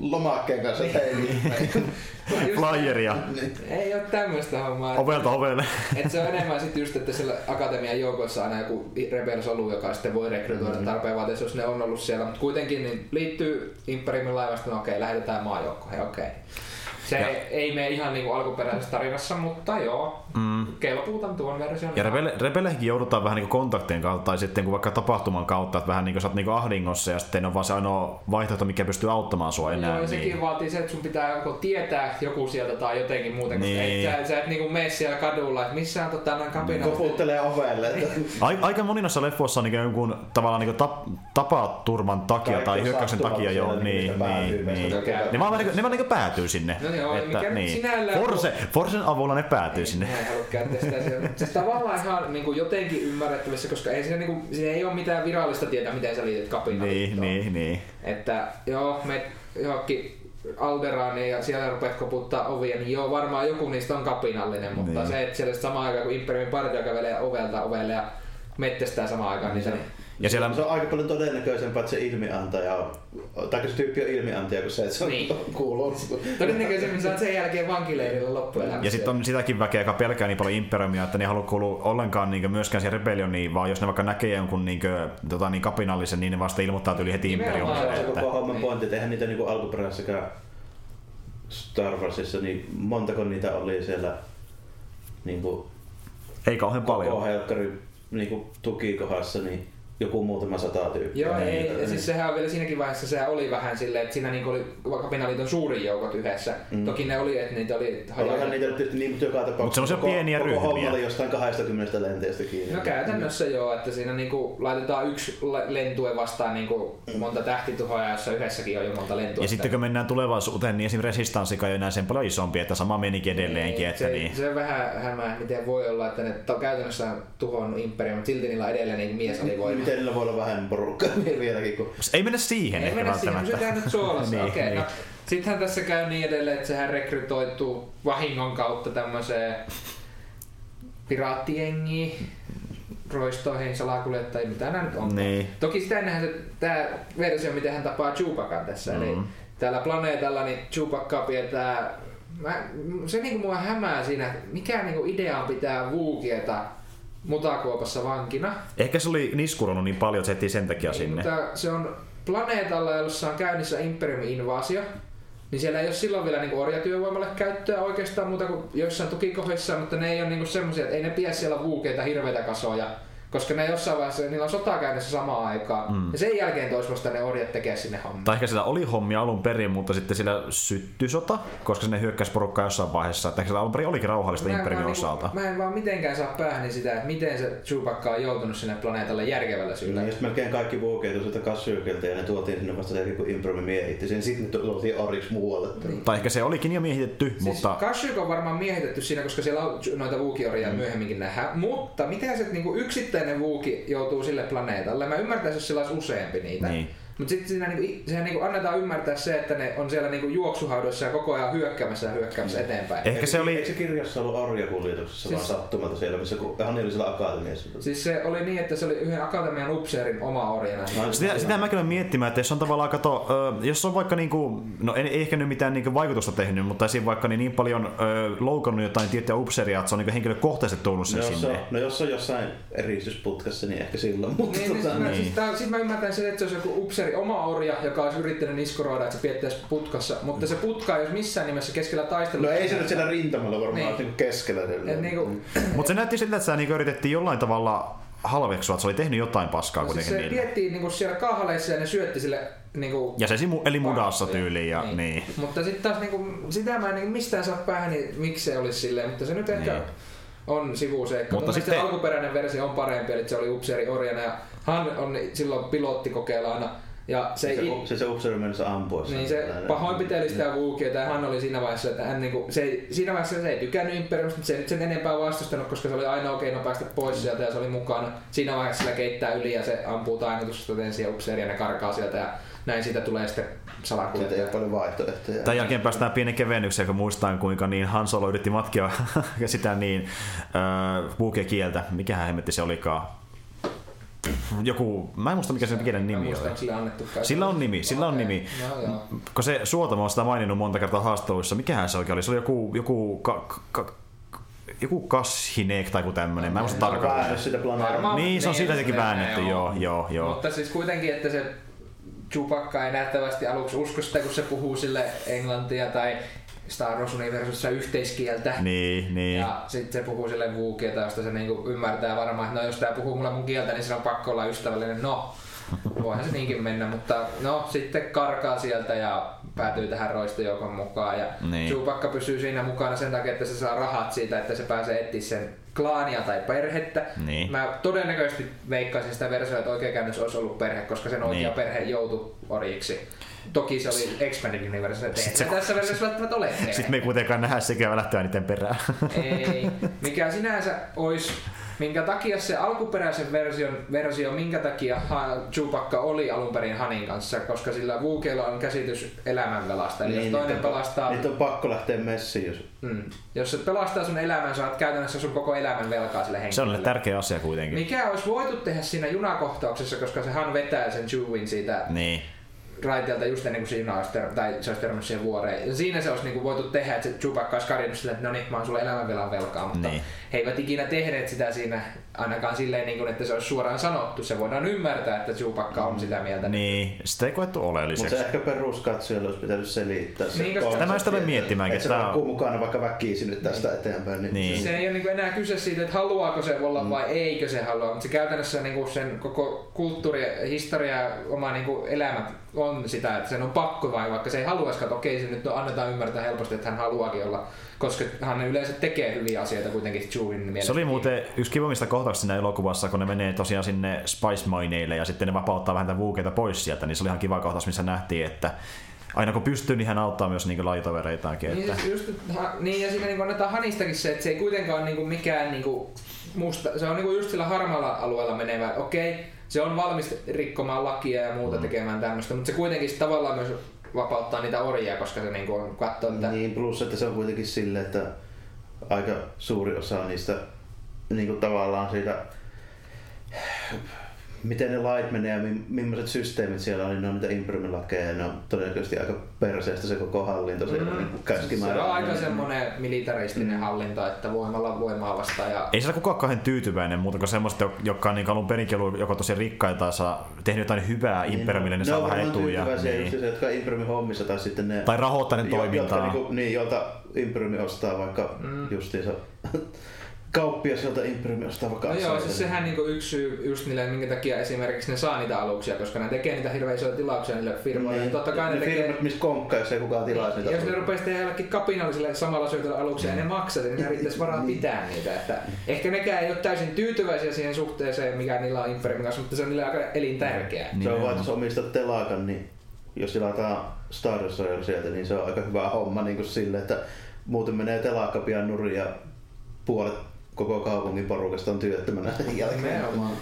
lomakkeen kanssa, niin. Just- Flyeria niin. Ei ole tämmöistä hommaa. ovelta ovelle. Et se on enemmän sitten just, että siellä akatemian joukoissa aina joku rebel solu, joka sitten voi rekrytoida mm. tarpeen vaatiessa, jos ne on ollut siellä. Mutta kuitenkin niin liittyy Imperiumin laivasta, no okei, lähetetään maajoukkoihin, okei. Se Ja- ei mene ihan niin kuin alkuperäisessä tarinassa, mutta joo, Mm. kelpuutan tuon version. Ja rebelleihinkin joudutaan vähän niin kontaktien kautta tai sitten kun vaikka tapahtuman kautta, että vähän niin kuin sä oot niin ahdingossa ja sitten on vaan se ainoa vaihtoehto, mikä pystyy auttamaan sua enää. Joo, ja sekin niin. vaatii se, että sun pitää joko tietää joku sieltä tai jotenkin muuten, Niin. et, sä, sä et niinku mene siellä kadulla, että missä on tota, noin kapina. Koputtelee ovelle. Aika moni noissa leffoissa on niin jonkun tavallaan niin tap, tapaturman takia tai on hyökkäyksen takia jo. siellä, Niin, niin, niin. tekemään. Ne vaan, niin, ne vaan niin päätyy sinne. No joo, että, mikä niin. sinällään... Forse, Forsen avulla ne päätyy sinne. Mä en halua käyttää sitä. Se, siis tavallaan ihan niin kuin jotenkin ymmärrettävissä, koska ei siinä, niin kuin, siinä ei ole mitään virallista tietoa, miten sä liitit kapinaan. Niin, niin, niin. Että joo, me johonkin Alderaaniin ja siellä rupeat koputtaa ovia, niin joo, varmaan joku niistä on kapinallinen, mutta Niin. se, että siellä samaan aikaan kun Imperiumin partio kävelee ovelta ovelle ja metsästää samaan aikaan, niin se... Ja siellä, Se on aika paljon todennäköisempää, että se ilmiantaja on, tai se tyyppi on ilmiantaja, kuin se, että se on Niin. kuuluu. Todennäköisemmin sä oot sen jälkeen vankileirillä loppuelämässä. ja sitten on sitäkin väkeä, joka pelkää niin paljon imperiumia, että ne ei halua kuulua ollenkaan niin myöskään siihen rebellioniin, vaan jos ne vaikka näkee jonkun niin kuin, tota, niin kapinallisen, niin ne vasta ilmoittaa yli heti imperiumille. Se Että, koko homman pointti, että eihän niitä niinku alkuperäisessäkään Star Warsissa, niin montako niitä oli siellä niinku ei kauhean koko paljon. helkkari niinku tukikohdassa, niin joku muutama sata tyyppiä. Joo, ei, Niitä, ja siis sehän on vielä siinäkin vaiheessa, sehän oli vähän silleen, että siinä niinku oli kapinaliiton suurin joukot yhdessä. Mm. Toki ne oli, että niitä oli Olihan niitä tietysti niin joka tapauksessa. Mut semmosia koko- pieniä koko ryhmiä. homma oli jostain 20 lenteestä kiinni. No käytännössä joo, että siinä niinku laitetaan yksi le- lentue vastaan niinku monta tähtituhoa, jossa yhdessäkin on jo monta lentua. Ja sitten kun mennään tulevaisuuteen, niin esimerkiksi resistanssika ei ole enää sen paljon isompi, että sama menikin edelleenkin. Että se, niin. se vähän hämää, miten voi olla, että ne to, käytännössä on tuhonnut imperium, mutta silti niillä on edelleen niin mies oli voima. Niillä voi olla vähemmän porukkaa vieläkin, kun Ei mennä siihen Ei ehkä mennä siihen, se tehdään nyt suolassa. Niin, Okei, niin. no, sittenhän tässä käy niin edelleen, että sehän rekrytoituu vahingon kautta tämmöiseen piraattijengiin, roistoihin, salakuljettajiin, mitä nämä nyt on. Niin. Toki sitä ennenhän se, tämä versio, miten hän tapaa Chewbacan tässä. Mm. Eli täällä planeetalla niin Chewbacca pidetään... Mä, se niinku mua hämää siinä, että mikä niinku idea on pitää Vuukieta mutakuopassa vankina. Ehkä se oli niskuronnut niin paljon, että se sen takia Niin, sinne. Mutta se on planeetalla, jossa on käynnissä Imperiumin invaasio. Niin siellä ei ole silloin vielä niinku orjatyövoimalle käyttöä oikeastaan muuta kuin joissain tukikohdissa, mutta ne ei ole niinku semmoisia, että ei ne pidä siellä vuukeita hirveitä kasoja. Koska ne jossain vaiheessa, niillä on sota käynnissä samaan aikaan. Mm. Ja sen jälkeen tois vasta ne orjat tekee sinne hommaa. Tai ehkä sillä oli hommia alun perin, mutta sitten sillä syttyi sota, koska sinne hyökkäsi porukkaa jossain vaiheessa. Että ehkä sillä alun perin olikin rauhallista imperiumin vaan osalta. Niinku, mä en vaan mitenkään saa päähäni sitä, että miten se Chewbacca on joutunut sinne planeetalle järkevällä syyllä. Niin, ja sitten melkein kaikki vuokeet on sieltä kassyykiltä ja ne tuotiin sinne vasta sen, kun Impromi miehitti sen. Sitten ne tuotiin oriksi muualle. Niin. Tai ehkä se olikin jo miehitetty, Siis mutta Kashyyyk on varmaan miehitetty siinä, koska siellä on noita vuukioria mm. myöhemminkin nähdään. Mutta miten se niinku yksittäinen vuuki joutuu sille planeetalle? Mä ymmärtäisin, jos sillä olisi useampi niitä. Niin. Mutta sitten siinä niinku, sehän niinku annetaan ymmärtää se, että ne on siellä niinku juoksuhaudoissa ja koko ajan hyökkäämässä ja hyökkäämässä eteenpäin. Ehkä se oli- Eikö se kirjassa ollut orjakuljetuksessa Siis- siis... vaan sattumalta siellä, missä kun hän oli siellä akatemiassa? Siis se oli niin, että se oli yhden akatemian upseerin oma orjana. No, sitä, sitä mä kyllä miettimään, että jos on tavallaan, kato, jos on vaikka niinku, no en, ei ehkä nyt mitään niinku vaikutusta tehnyt, mutta esim. vaikka niin, niin paljon ö, loukannut jotain tiettyä upseeria, että se on niinku henkilökohtaisesti tullut sen No jos, sinne. on, no jos on jossain eristysputkassa, niin ehkä silloin. Mutta Niin, niin, tota, niin. niin. Siis, tää, sit mä ymmärtän sen, että se olisi joku upseri oma orja, joka olisi yrittänyt niskuroida, että se piettäisi putkassa. Mutta se putka ei olisi missään nimessä keskellä taistelua. No ei se nyt siellä rintamalla varmaan Niin. keskellä. Niinku, Mutta se näytti siltä, että sitä niinku yritettiin jollain tavalla halveksua, että se oli tehnyt jotain paskaa No siis kuitenkin se niille. piettiin niinku siellä kahaleissa ja ne syötti sille niinku Ja se simu, eli mudassa tyyliin. Ja, niin. niin. Mutta sitten taas niinku, sitä mä en niinku mistään saa päähän, niin miksi se olisi silleen, mutta se nyt ehkä Niin. on sivuseikka. Mutta sitten se alkuperäinen versio on parempi, eli se oli upseeri orjana ja hän on silloin pilottikokeilla aina. Ja se, Se, ei, se, se upseeri mennessä ampua. niin se pahoinpiteli sitä Vuukia, tai hän oli siinä vaiheessa, että hän niinku, se ei, siinä vaiheessa se ei tykännyt Imperiumista, mutta se ei nyt sen enempää vastustanut, koska se oli ainoa keino päästä pois sieltä ja se oli mukana. Siinä vaiheessa sillä keittää yli ja se ampuu tainnutusta ensin ja upseeri ja ne karkaa sieltä ja näin siitä tulee sitten Sieltä ei salakuljettaja. ole paljon vaihtoehtoja. Tämän jälkeen päästään pienen kevennykseen, kun muistan kuinka niin Han Solo yritti matkia sitä niin äh, kieltä. Mikähän hemmetti se olikaan? Joku, mä en muista mikä sen Mä nimi oli. annettu Sillä on nimi, sillä on nimi. No, joo. Kun se Suotamo on sitä maininnut monta kertaa haastatteluissa, mikähän se oikein oli? Se oli joku, joku, ka, ka, joku kashinek tai joku tämmönen, mä en muista Joo, tarkalleen. Sitä. Varmaan- Niin, se on Niin, siitäkin se- väännetty, joo, joo, joo. Mutta siis kuitenkin, että se Chewbacca ei nähtävästi aluksi usko sitä, kun se puhuu sille englantia tai Star Wars universussa yhteiskieltä. Niin, niin. Ja sitten se puhuu sille vuukielta, josta se niinku ymmärtää varmaan, että no jos tää puhuu mulle mun kieltä, niin se on pakko olla ystävällinen. No, voihan se niinkin mennä, mutta no sitten karkaa sieltä ja päätyy tähän roistojoukon mukaan ja Niin. Chewbacca pysyy siinä mukana sen takia, että se saa rahat siitä, että se pääsee etsiä sen klaania tai perhettä. Niin. Mä todennäköisesti veikkaisin sitä versiota, että oikea käännös olisi ollut perhe, koska sen oikea Niin. perhe joutui orjiksi. Toki se oli Expanded Universe, että se... tässä versiossa välttämättä ole. Sitten me ei kuitenkaan nähdä sekä välähtyä niiden perään. Ei, mikä sinänsä olisi, minkä takia se alkuperäisen version, versio, minkä takia Chewbacca oli alun perin Hanin kanssa, koska sillä Wukeilla on käsitys elämänvelasta. Eli niin, jos toinen niitä pelastaa, Niitä on pakko lähteä messiin, jos mm, jos se pelastaa sun elämän, saat käytännössä sun koko elämän velkaa sille henkilölle. Se on niille tärkeä asia kuitenkin. Mikä olisi voitu tehdä siinä junakohtauksessa, koska se Han vetää sen Chewin siitä Niin. Raiteelta just ennen kuin juna olisi, ter- tai se olisi törmännyt siihen vuoreen. Ja siinä se olisi niinku voitu tehdä, että se Chewbacca olisi karjannut sillä, että no niin, mä oon sulle elämänvelan velkaa, mutta Niin. he eivät ikinä tehneet sitä siinä ainakaan silleen, niin kuin, että se olisi suoraan sanottu. Se voidaan ymmärtää, että Chewbacca on sitä mieltä. Niin, sitä ei koettu Mutta oleelliseksi. se ehkä peruskatsojalle olisi pitänyt selittää se Niin, koska- Tämä just aloin että- miettimäänkin, Että se että- on mukana vaikka väkisin nyt tästä eteenpäin. Niin, Niin. Se ei ole niin enää kyse siitä, että haluaako se olla vai eikö se halua, mutta se käytännössä niin sen koko kulttuuri, historia ja oma niin elämä on sitä, että sen on pakko vai vaikka se ei haluaisikaan, että okei se nyt annetaan ymmärtää helposti, että hän haluaakin olla, koska hän yleensä tekee hyviä asioita kuitenkin Chewin mielestä. Se oli muuten yksi kivommista kohtauksista siinä elokuvassa, kun ne menee tosiaan sinne Spice Mineille ja sitten ne vapauttaa vähän vuukeita pois sieltä, niin se oli ihan kiva kohtaus, missä nähtiin, että aina kun pystyy, niin hän auttaa myös niin lajitovereitaankin. Niin, Että... just, ha, niin ja siinä niin annetaan Hanistakin se, että se ei kuitenkaan ole niin mikään niin musta, se on niin just sillä harmaalla alueella menevä, okei, se on valmis rikkomaan lakia ja muuta mm. tekemään tämmöistä, mutta se kuitenkin tavallaan myös vapauttaa niitä orjia, koska se niin on katsoo, että Niin, plus että se on kuitenkin sille, että aika suuri osa niistä niin kuin tavallaan siitä miten ne lait menee ja mi- millaiset systeemit siellä on, niin ne on niitä imprimilakeja ja ne on todennäköisesti aika perseestä se koko hallinto siellä mm. niin se on aika semmoinen militaristinen mm. hallinto, että voimalla voimaa vastaan. Ja... Ei siellä kukaan kauhean tyytyväinen muuta kuin semmoista, jotka on niin alun perinkin ollut joko tosi rikkaita tai saa tehnyt jotain hyvää Niin, imperiumille, ne, ne saa on vähän varmaan etuja. tyytyväisiä Niin. just se, jotka on Imprimin hommissa tai sitten ne... Tai rahoittaa ne jo- toimintaa. Jotka, niinku, niin, jolta Imprimi ostaa vaikka mm. justiinsa kauppias, jolta Imprimi ostaa vaikka No joo, siis niin- sehän niinku yksi syy just niille, minkä takia esimerkiksi ne saa niitä aluksia, koska ne tekee niitä hirveän isoja tilauksia niille firmoille. Niin, totta kai ne, ne tekee... firmat, missä konkkaa, jos ei kukaan tilaisi niitä. Jos ne rupeaisi tehdä jollekin kapinallisille samalla syötöllä aluksia ja ne maksaa, niin ne riittäisi varaa pitää niitä. Että ehkä nekään ei ole täysin tyytyväisiä siihen suhteeseen, mikä niillä on Imperiumin kanssa, mutta se on niille aika elintärkeää. Se on Niin. vaan, jos omistat telakan, niin jos tilataan Star Destroyer sieltä, niin se on aika hyvä homma niin kuin sille, että muuten menee telakka pian nurin ja puolet koko kaupungin porukasta on työttömänä sen jälkeen. Nimenomaan.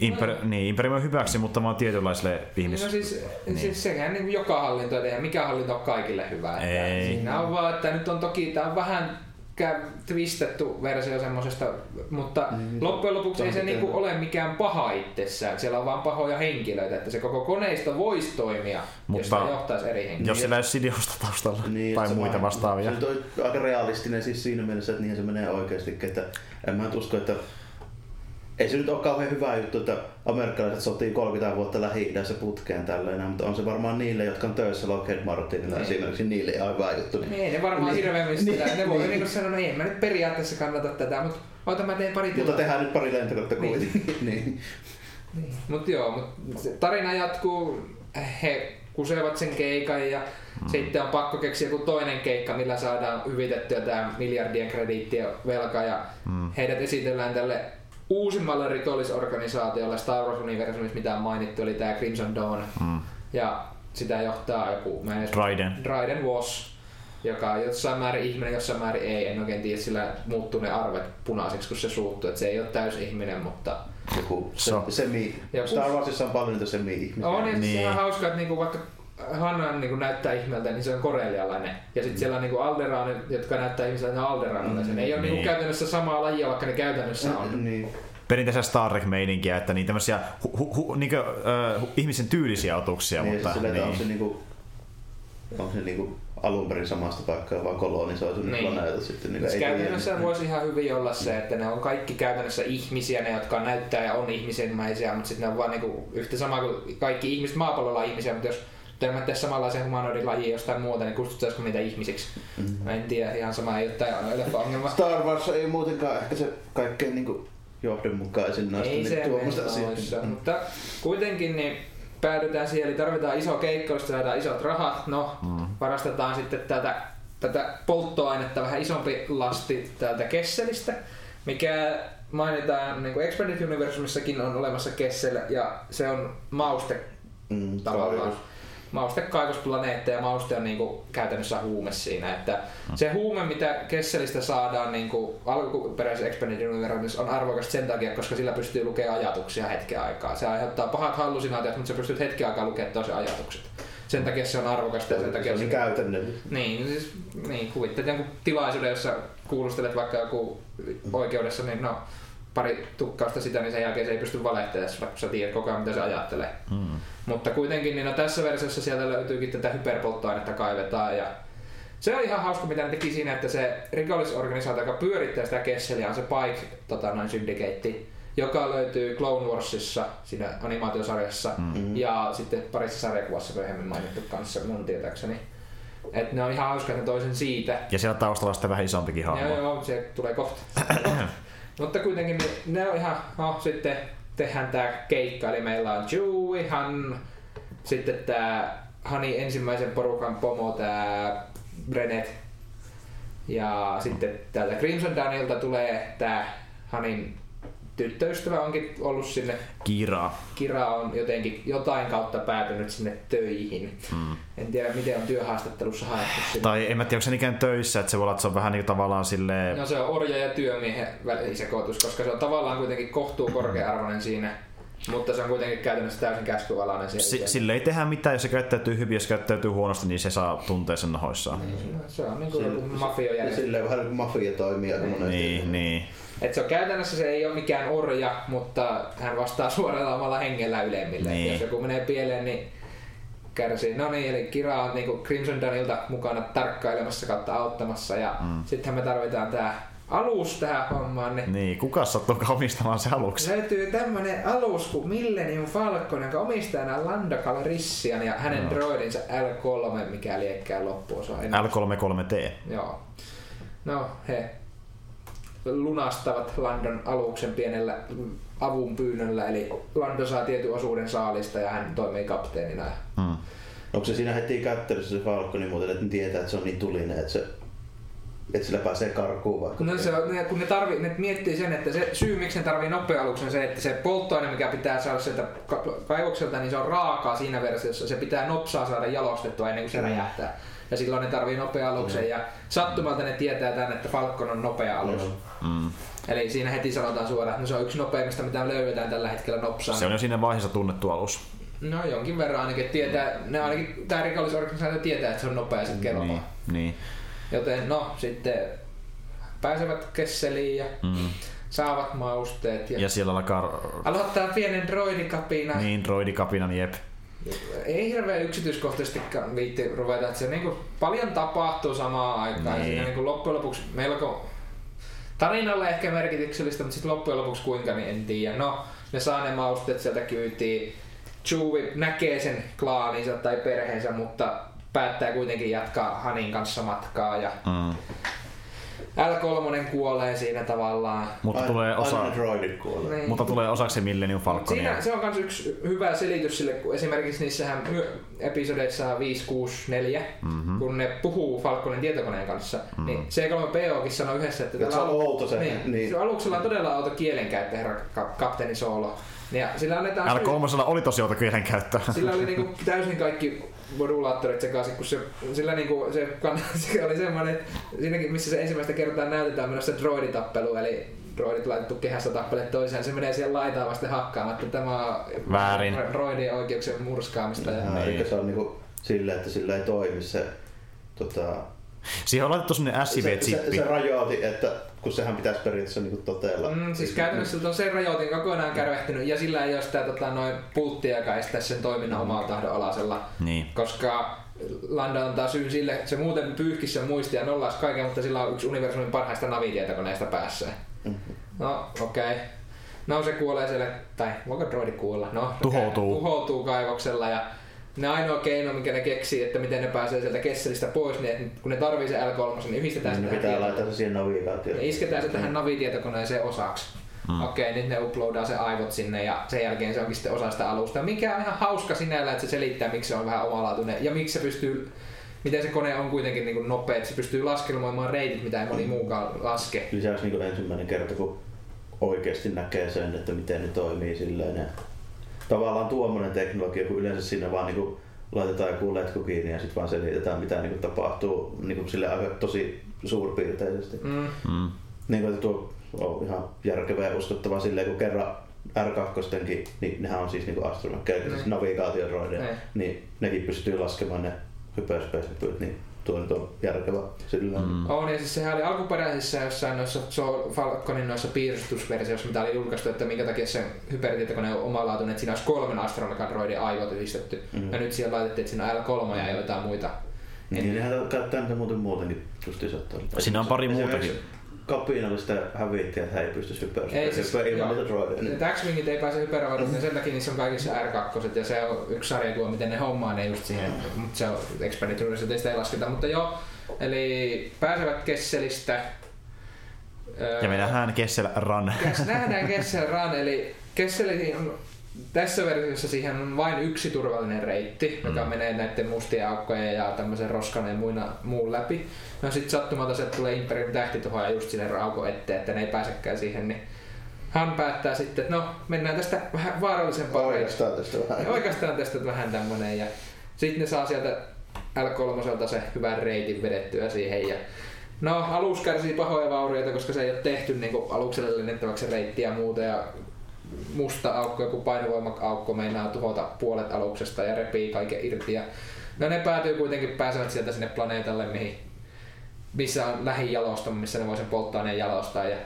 Imper, niin, Imperium on hyväksi, mutta vaan tietynlaisille ihmis... No siis, Niin. siis sehän niin joka hallinto ei tehdä, mikä hallinto on kaikille hyvä. Ei. Siinä on vaan, että nyt on toki, tämä on vähän kä- twistettu versio semmosesta, mutta Niin, loppujen lopuksi ei se niinku ole mikään paha itsessään. Siellä on vaan pahoja henkilöitä, että se koko koneisto voisi toimia, jos Mutta sitä johtaisi eri henkilöitä. Jos siellä ei ole sidiosta taustalla Niin, tai se muita vaan- vastaavia. Se on aika realistinen siis siinä mielessä, että niin se menee oikeastikin. Että en mä usko, että ei se nyt ole kauhean hyvä juttu, että amerikkalaiset sotii 30 vuotta lähi putkeen tällä mutta on se varmaan niille, jotka on töissä Lockheed Martinilla Niin. esimerkiksi, niille ihan hyvä juttu. Niin. Niin, ne varmaan Niin. hirveämmin sitä. Niin. Ne voi Niin. niinku sanoa, no ei mä nyt periaatteessa kannata tätä, mutta ota mä teen pari Mutta tilaa. tehdään nyt pari lentokonetta Niin. kuitenkin. niin. Niin. Mut joo, mut se tarina jatkuu. He kusevat sen keikan ja mm. sitten on pakko keksiä joku toinen keikka, millä saadaan hyvitettyä tämä miljardien krediittien velka ja mm. heidät esitellään tälle uusimmalle rikollisorganisaatiolle Star Wars Universumissa, mitä on mainittu, eli tämä Crimson Dawn. Mm. Ja sitä johtaa joku, mä en edes Raiden. Dryden Was, joka on jossain määrin ihminen, jossain määrin ei. En oikein tiedä, sillä muuttuu ne arvet punaisiksi, kun se suuttuu. Että se ei ole täys ihminen, mutta Joku se, So. semi. Joku- Star Warsissa on paljon niitä semi-ihmisiä. on Niin. niin. se on hauskaa, että niinku vaikka Hanna niinku näyttää ihmeltä, niin se on korelialainen. Ja sitten siellä on niinku Alderanit, jotka näyttää ihmiseltä, ne on Alderanilaisia. Ne ei ole Niin. niinku käytännössä samaa lajia, vaikka ne käytännössä on. Niin. Perinteisen Star Trek-meininkiä, että niin tämmöisiä hu, hu, hu, niin kuin, uh, ihmisen tyylisiä otuksia, niin, mutta mutta, niin. on se niin. niinku, on se niinku alun perin samasta paikkaa vaan kolonisoitu niin. Niin. planeetat sitten. Niinku, Siis käytännössä tiedä. voisi ihan hyvin olla se, että ne on kaikki käytännössä ihmisiä, ne jotka näyttää ja on ihmisenmäisiä, mutta sitten ne on vaan niinku yhtä sama kuin kaikki ihmiset maapallolla on ihmisiä, mutta jos törmättäisiin samanlaisen humanoidin lajiin jostain muuta, niin kutsuttaisiko niitä ihmisiksi? Mm. En tiedä, ihan sama ei ole tämä leffa ongelma. Star Wars ei muutenkaan ehkä se kaikkein niinku johdonmukaisin noista Ei niin tuommoista asioista. noissa, mutta kuitenkin niin päädytään siihen, eli tarvitaan iso keikka, josta saadaan isot rahat. No, mm. varastetaan sitten tätä, tätä polttoainetta vähän isompi lasti täältä Kesselistä, mikä mainitaan niin kuin Expanded Universumissakin on olemassa Kessel, ja se on mauste mm, tavallaan. Maustekaivosplaneetta ja mauste on niinku käytännössä huume siinä. Että mm. Se huume, mitä Kesselistä saadaan niinku alkuperäisessä Expanded Universe on arvokas sen takia, koska sillä pystyy lukemaan ajatuksia hetken aikaa. Se aiheuttaa pahat hallusinaatiot, mutta sä pystyt hetken aikaa lukemaan tosi ajatukset. Sen takia se on arvokasta ja sen takia se on käytännön. Niin, siis, niin kuvittelet jonkun tilaisuuden, jossa kuulustelet vaikka joku oikeudessa, niin no, pari tukkausta sitä, niin sen jälkeen se ei pysty valehtelemaan kun sä tiedät koko ajan mitä se ajattelee. Mm. Mutta kuitenkin niin no tässä versiossa sieltä löytyykin tätä hyperpolttoainetta kaivetaan ja se on ihan hauska, mitä ne teki siinä, että se rikollisorganisaatio, joka pyörittää sitä Kesseliä, on se Pike tota, noin Syndicate, joka löytyy Clone Warsissa, siinä animaatiosarjassa, mm-hmm. ja sitten parissa sarjakuvassa myöhemmin mainittu kanssa mun tietääkseni. Et ne on ihan hauska, että toisen siitä. Ja siellä taustalla on sitten vähän isompikin hahmo. Joo, joo, se tulee kohta. Mutta kuitenkin niin ne on ihan, no sitten tehdään tää keikka, eli meillä on Chewie, Han, sitten tää Hani ensimmäisen porukan pomo, tää Brenet. Ja sitten täältä Crimson Danielta tulee tää Hanin tyttöystävä onkin ollut sinne. Kira. Kira on jotenkin jotain kautta päätynyt sinne töihin. Mm. En tiedä miten on työhaastattelussa haettu sinne. Tai en mä tiedä onko se ikään töissä, että se voi olla, että se on vähän niin tavallaan silleen... No se on orja ja työmiehen välisekoitus, koska se on tavallaan kuitenkin kohtuu korkea-arvoinen siinä. Mutta se on kuitenkin käytännössä täysin käskyvalainen. S- sille ei tehdä mitään, jos se käyttäytyy hyvin, jos käyttäytyy huonosti, niin se saa tuntea sen nahoissaan. Niin, se on niin kuin joku mafio Silleen vähän niin kuin mafia toimii niin, niin, niin. Et se on käytännössä se ei ole mikään orja, mutta hän vastaa suoralla omalla hengellä ylemmille. Niin. Jos joku menee pieleen, niin kärsii. No niin, eli Kira on niin Crimson Danilta mukana tarkkailemassa kautta auttamassa ja mm. sittenhän me tarvitaan tää alus tähän hommaan. Niin, niin kuka sattuu omistamaan se aluksi? Löytyy tämmönen alus kuin Millennium Falcon, joka omistaa nämä Lando Calrissian ja hänen no. droidinsa L3, mikä liekkää loppuosa. L33T. Joo. No, he lunastavat Landon aluksen pienellä avun pyynnöllä, eli Lando saa tietyn osuuden saalista ja hän toimii kapteenina. Hmm. Onko se siinä heti kättelyssä se Falconi muuten, että ne tietää, että se on niin tulinen, että se että sillä pääsee karkuun vaikka. No se on, kun ne, tarvi, ne miettii sen, että se syy miksi ne tarvii nopea aluksen on se, että se polttoaine mikä pitää saada sieltä kaivokselta, niin se on raakaa siinä versiossa. Se pitää nopsaa saada jalostettua ennen kuin se mm. räjähtää. Ja silloin ne tarvii nopea aluksen mm. ja sattumalta ne tietää tänne, että Falcon on nopea alus. Mm. Eli siinä heti sanotaan suoraan, että no se on yksi nopeimmista mitä löydetään tällä hetkellä nopsaan. Se on jo siinä vaiheessa tunnettu alus. No jonkin verran ainakin, tietää, ne ainakin tämä rikollisorganisaatio tietää, että se on nopea sitten kerralla. Niin, niin. Joten no sitten pääsevät kesseliin ja mm. saavat mausteet. Ja, ja siellä alkaa... Aloittaa pienen droidikapina. Niin, droidikapina, jep. Ei hirveän yksityiskohtaisesti viitti ruveta, että se niinku paljon tapahtuu samaan aikaan. Niin. Siinä niinku loppujen lopuksi melko tarinalle ehkä merkityksellistä, mutta sitten loppujen lopuksi kuinka, niin en tiedä. No, ne saa ne mausteet sieltä kyytiin. Chewie näkee sen klaaninsa tai perheensä, mutta päättää kuitenkin jatkaa Hanin kanssa matkaa ja mm. L3 kuolee siinä tavallaan. Mutta tulee, osa... niin. Mutta tulee osaksi Millennium Falconia. Siinä, se on myös yksi hyvä selitys sille, kun esimerkiksi niissähän episodeissa 5, 6, 4, mm-hmm. kun ne puhuu Falconin tietokoneen kanssa, mm-hmm. niin C3POkin sanoo yhdessä, että tällä se on outo se. Niin, niin. aluksella on todella outo kielenkäyttö, herra kapteeni Solo. Ja sillä annetaan L3 oli tosi outo kielenkäyttö. Sillä oli niinku täysin kaikki modulaattorit sekaisin, kun se, sillä niinku, se, se oli semmoinen, että siinäkin missä se ensimmäistä kertaa näytetään menossa droiditappelu, eli droidit laitettu kehässä tappele toiseen, se menee siellä laitaa vasten hakkaamaan, että tämä on Väärin. droidien oikeuksien murskaamista. Ja... No, niin. se on niinku sillä, että sillä ei toimi se tota, Siihen on laitettu sinne SIV-chippi. Se, se, se rajoiti, että kun sehän pitäisi periaatteessa niin toteella. Mm, siis käytännössä on se rajoitin kokonaan kärvehtynyt ja sillä ei ole sitä tota, noin pulttia, joka estää sen toiminnan mm. omalla tahdon alasella. Niin. Koska Landa antaa syyn sille, se muuten pyyhkisi sen muistia nollaisi kaiken, mutta sillä on yksi universumin parhaista navitietokoneista päässä. Mm-hmm. No, okei. Okay. No se kuolee siellä, tai voiko droidi kuolla? No, tuhoutuu. Tuhoutuu kaivoksella ja ne ainoa keino, mikä ne keksii, että miten ne pääsee sieltä kesselistä pois, niin että kun ne tarvii se L3, niin yhdistetään niin se pitää laittaa se siihen navigaatioon. Ja isketään se tähän navitietokoneeseen osaksi. Hmm. Okei, nyt ne uploadaa se aivot sinne ja sen jälkeen se onkin sitten osa sitä alusta. Mikä on ihan hauska sinällä, että se selittää, miksi se on vähän omalaatuinen ja miksi se pystyy miten se kone on kuitenkin niin nopea, että se pystyy laskelmoimaan reitit, mitä ei moni muukaan laske. Lisäksi niin ensimmäinen kerta, kun oikeasti näkee sen, että miten ne toimii silleen. Ja tavallaan tuommoinen teknologia, kun yleensä siinä vaan niin laitetaan joku letku kiinni ja sitten vaan selitetään, mitä niin kuin tapahtuu niin kuin sille aika tosi suurpiirteisesti. Mm. Mm. Niin kuin, että tuo on ihan järkevää ja uskottavaa silleen, kun kerran R2, niin nehän on siis niin astromekkeja, siis navigaatiodroideja, niin nekin pystyy laskemaan ne hyperspesifyt, niin tuo nyt on järkevä sillä. Mm. On, ja siis sehän oli alkuperäisissä jossain noissa Falconin noissa piirustusversioissa, mitä oli julkaistu, että minkä takia se hypertietokone on omalaatuinen, että siinä olisi kolmen astromegadroidin aivot yhdistetty. Mm. Ja nyt siellä laitettiin, että siinä on L3 ja jotain muita. Niin, nehän käyttää niitä muuten muutenkin justiinsa. Siinä on pari muutakin kapinallista hävitti, että he ei pysty hyperöimään. Ei siis, ilman niitä droideja. X-Wingit ei pääse hyperöimään, niin sen takia niissä on kaikissa R2 ja se on yksi sarjakuva, miten ne hommaa ne just siihen, mutta se on Expeditorissa, sitä ei lasketa, mutta joo, eli pääsevät Kesselistä. Ja me nähdään Kessel Run. Nähdään Kessel Run, eli Kesseli on tässä versiossa siihen on vain yksi turvallinen reitti, mm. joka menee näiden mustien aukkojen ja tämmöisen roskan ja muina, muun läpi. No sit sattumalta se tulee Imperium tähtituhoja just sinne raukon eteen, että ne ei pääsekään siihen, niin hän päättää sitten, että no mennään tästä vähän vaarallisempaan Oikeastaan tästä vähän. Ja oikeastaan tästä vähän tämmönen ja sitten ne saa sieltä L3 se hyvän reitin vedettyä siihen ja No, alus kärsii pahoja vaurioita, koska se ei ole tehty niin alukselle lennettäväksi reittiä ja muuta. Ja musta aukko, joku painovoima-aukko meinaa tuhota puolet aluksesta ja repii kaiken irti. Ja no ne päätyy kuitenkin, pääsevät sieltä sinne planeetalle, mihin, missä on lähijalosto, missä ne voi sen polttoaineen jalostaa. Ja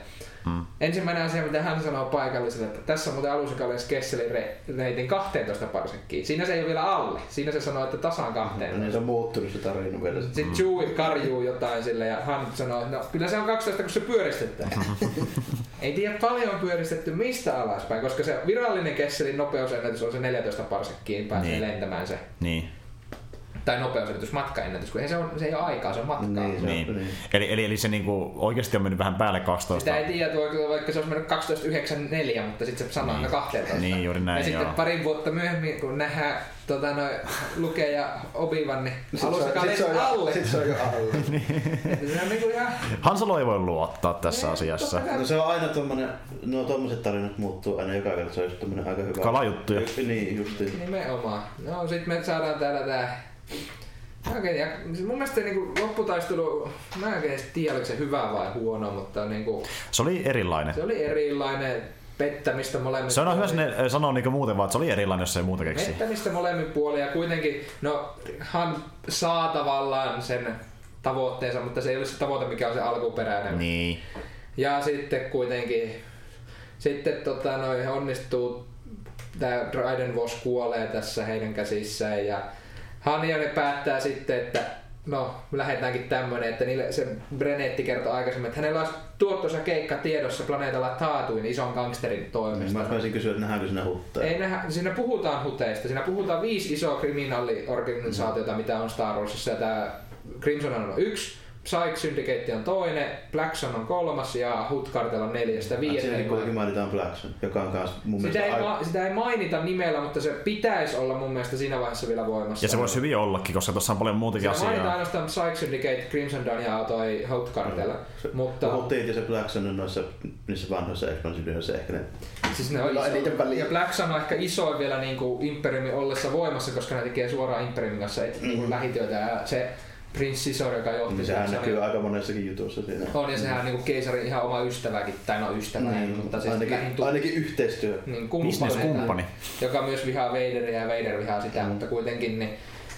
Hmm. Ensimmäinen asia, mitä hän sanoo paikalliselle, että tässä on muuten alus, joka olisi Kesselin reitin 12 parsekkiin. Siinä se ei ole vielä alle. Siinä se sanoo, että tasan 12. No niin se on muuttunut se tarina vielä. Sitten hmm. Chewie karjuu jotain sille ja hän sanoo, että no kyllä se on 12, kun se pyöristetään. ei tiedä paljon on pyöristetty mistä alaspäin, koska se virallinen Kesselin nopeusennätys on se 14 parsekkiin, pääsee niin. lentämään se. Niin tai nopeusyritys, matkaennätys, kun ei se, on, se ei ole aikaa, se on matkaa. Niin, se niin. On, niin. Eli, eli, eli se niinku oikeasti on mennyt vähän päälle 12. Sitä ei tiedä, vaikka se olisi mennyt 12.94, mutta sitten se sanoo niin. 12. Niin, juuri näin, Ja joo. sitten parin vuotta myöhemmin, kun nähdään tota, no, lukee ja Obivan, niin alussa on alle. Sitten se on jo alle. niin. se on niinku ihan... Hansalo ei voi luottaa tässä niin, asiassa. No se on aina tommonen, no tommoset tarinat muuttuu aina joka kerta, se on just aika hyvä. Kalajuttuja. Niin, justiin. Nimenomaan. No sit me saadaan täällä tää Oikein, ja mun mielestä niin kuin, lopputaistelu, mä en oikein tiedä, oliko se hyvä vai huono, mutta niin kuin, Se oli erilainen. Se oli erilainen pettämistä molemmin Se on hyvä sinne sanoa niin muuten vaan, että se oli erilainen, jos ei muuta keksi. Pettämistä molemmin puolin ja kuitenkin, no hän saa tavallaan sen tavoitteensa, mutta se ei ole se tavoite, mikä on se alkuperäinen. Niin. Ja sitten kuitenkin, sitten tota, noi onnistuu, tämä Dryden Voss kuolee tässä heidän käsissään ja Hanjanen päättää sitten, että no lähdetäänkin tämmönen, että niille se Brenetti kertoi aikaisemmin, että hänellä olisi tuottoisa keikka tiedossa planeetalla Taatuin ison gangsterin toimesta. Mä voisin kysyä, että nähdäänkö siinä hutteja? Ei nähdä, siinä puhutaan huteista. Siinä puhutaan viisi isoa kriminaaliorganisaatiota, mm. mitä on Star Warsissa. Ja tämä Crimson on yksi. Psych Syndicate on toinen, Blackson on kolmas ja Hood Cartel on neljästä. Siinä kuitenkin mainitaan Blackson, joka on kans mun sitä mielestä... Ei, aika... sitä ei mainita nimellä, mutta se pitäisi olla mun mielestä siinä vaiheessa vielä voimassa. Ja se voisi hyvin ollakin, koska tuossa on paljon muutakin asiaa. mainitaan ainoastaan Psych Syndicate, Crimson Dawn ja toi Hood Cartel. No, se, mutta... Puhuttiin, se Blackson on noissa niissä vanhoissa expansioissa ehkä ne... Siis ne on iso. Ja Blackson on ehkä isoin vielä niin kuin Imperiumin ollessa voimassa, koska ne tekee suoraan Imperiumin kanssa et, mm-hmm. lähityötä. Ja se Prince Sisor, joka johti niin sehän näkyy aika monessakin jutussa siinä. On, ja sehän on niin keisarin ihan oma ystäväkin, tai no ystävä, niin, mutta siis ainakin, lähin tu- ainakin yhteistyö. Niin, kumppani, joka myös vihaa Vaderia ja Vader vihaa sitä, mm. mutta kuitenkin niin,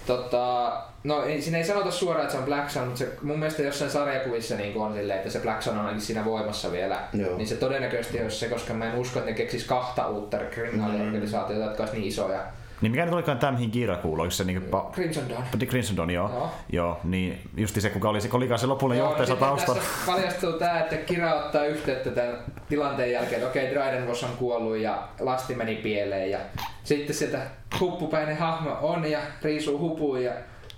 tota, No ei, siinä ei sanota suoraan, että se on Black Sun, mutta se, mun mielestä jossain sarjakuvissa niin on silleen, että se Black Sun on ainakin siinä voimassa vielä. Joo. Niin se todennäköisesti olisi se, koska mä en usko, että ne keksis kahta uutta kriminaaliorganisaatiota, mm. jotka olisi niin isoja. Niin mikä nyt olikaan tämä, mihin Kiira kuuluu? Onko se niinku... Pa... Crimson Dawn. Crimson Dawn, joo. joo. joo. niin justi se, kuka oli se, olikaan se lopullinen johtajansa taustalla. Tässä paljastuu tämä, että Kira ottaa yhteyttä tämän tilanteen jälkeen, että okei, okay, Dryden Voss on kuollut ja lasti meni pieleen ja sitten sieltä huppupäinen hahmo on ja riisuu hupuun ja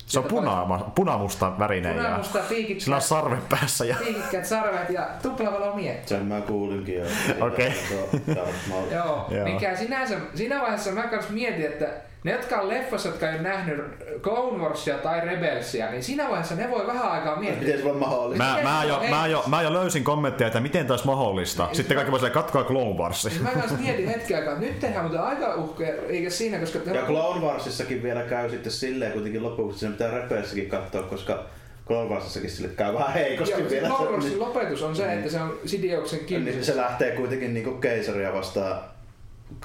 Se on puna, punamusta värinen ja Punamusta sillä on sarvet päässä ja piikikkäät sarvet ja tuplavalo mietti. Sen mä kuulinkin jo. Okei. Joo, Joo. mikä sinänsä, siinä vaiheessa mä kans mietin, että ne, jotka on leffassa, jotka ei ole nähnyt Clone Warsia tai Rebelsia, niin siinä vaiheessa ne voi vähän aikaa miettiä. Miten se on mahdollista? Mä, mä, jo, mä, jo, mä jo löysin kommentteja, että miten taas mahdollista. Sitten kaikki voi silleen, katkoa Clone Warsia. Niin mä kans mietin hetken aikaa, että nyt tehdään muuten aika uhkeja, eikä siinä, koska... Ja Clone Warsissakin vielä käy sitten silleen kuitenkin loppuksi, että sen pitää Rebelssäkin katsoa, koska Clone Warsissakin sille käy vähän heikosti Joo, vielä. Clone Warsin niin, lopetus on se, että se on Sidioksen niin kiinni. se lähtee kuitenkin niinku keisaria vastaan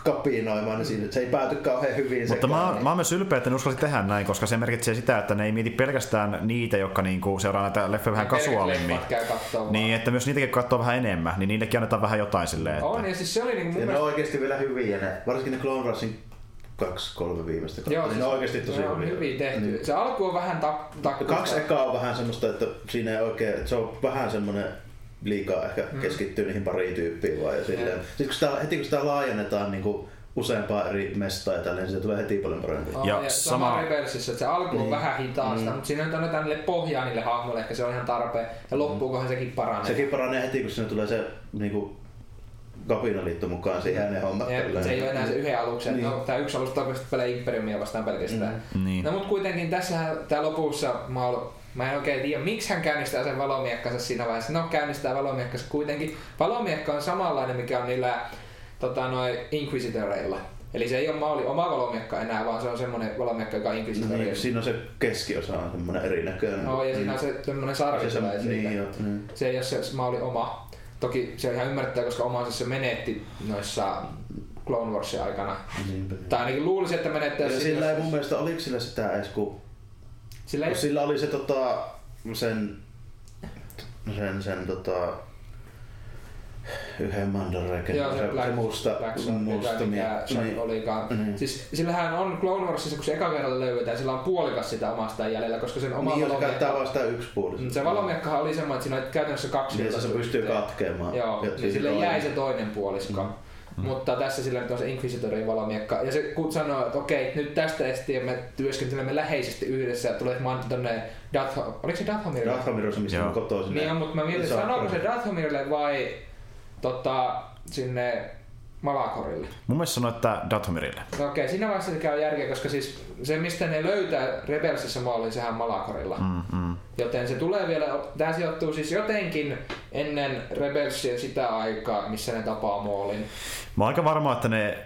kapinoimaan, niin siinä, se ei pääty kauhean hyvin Mutta mä, oon- mä oon myös ylpeä, että ne uskalsi tehdä näin, koska se merkitsee sitä, että ne ei mieti pelkästään niitä, jotka niinku seuraa näitä leffoja vähän kasuaalimmin. Niin, että myös niitäkin katsoo vähän enemmän, niin niillekin annetaan vähän jotain silleen. Että... On, ja siis se oli niinku mun Ja ne on mielestä... oikeesti vielä hyviä ne, varsinkin ne Clone Warsin kaksi, kolme viimeistä kautta. Joo, niin siis ne on oikeesti tosi ne on hyviä. hyvin tehty. Niin. Se alku on vähän tak, takkuista. Kaksi ekaa on vähän semmoista, että siinä ei oikein, että se on vähän semmoinen liikaa ehkä Mm. keskittyy niihin pariin tyyppiin vaan ja silleen. Jep. Sitten kun sitä, heti kun sitä laajennetaan niin kuin useampaa eri mestaa ja tälleen, niin se tulee heti paljon parempi. On, Ja ja, sama, sama- Rebelsissä, että se alku on Niin. vähän hitaasta, Mm. mutta siinä nyt annetaan niille pohjaa niille hahmoille, ehkä se on ihan tarpeen. Ja loppuukohan sekin paranee. Sekin paranee heti, kun sinne tulee se niin kuin, kapinaliitto mukaan siihen ne hommat. Ja se ei ole enää se yhden aluksen, Niin. no, tämä yksi alus oikeasti pelaa Imperiumia vastaan pelkästään. Mm. Niin. No mutta kuitenkin tässä tää lopussa mä, oon, mä en oikein tiedä, miksi hän käynnistää sen valomiekkansa siinä vaiheessa. No käynnistää valomiekkansa kuitenkin. Valomiekka on samanlainen, mikä on niillä tota, noi Inquisitoreilla. Eli se ei ole maali oma valomiekka enää, vaan se on semmonen valomiekka, joka on Inquisitoreilla. Niin, siinä on se keskiosa on semmoinen erinäköinen. No, ja siinä on se semmonen sarvi se, niin, joo, niin. Se ei ole se maali oma. Toki se on ihan ymmärrettävää, koska omansa se menetti noissa Clone Warsin aikana. Niinpä. Tai ainakin luulisin, että menettää Ja sillä ei mun mielestä, oliko sillä sitä edes, kun Sillä ei, sillä oli se tota, sen, sen, sen tota, yhden mandareken, Joo, se, se, Black, se musta, Black Sun, musta, mikä, niin, niin, olikaan. niin. Siis sillähän on Clone Warsissa, kun se eka kerralla löydetään, sillä on puolikas sitä omasta jäljellä, koska sen oma niin, valomiekka... käyttää vaan sitä yksipuolisesti. Se valomiekkahan oli semmoinen, että siinä oli käytännössä kaksi Niin, että se pystyy yhteen. katkeamaan. Joo, Ja niin sille jäi se toinen puolisko. Mm. Mutta tässä sillä nyt on se Inquisitorin valomiekka. Ja se kun sanoo, että okei, nyt tästä estien me työskentelemme läheisesti yhdessä ja tulee mainita tonne Darth, oliko se Dathomirille? Dathomir on se, missä Joo. on kotoisin. Niin on, mutta mä mietin, sanooko se Dathomirille vai tota, sinne Malakorille? Mun mielestä sanoi, että Dathomirille. No okei, siinä vaiheessa se käy järkeä, koska siis se mistä ne löytää Rebelsissa maaliin, sehän on Malakorilla. Mm, mm. Joten se tulee vielä, tää sijoittuu siis jotenkin ennen Rebelsia sitä aikaa, missä ne tapaa Maulin. Mä oon aika varma, että ne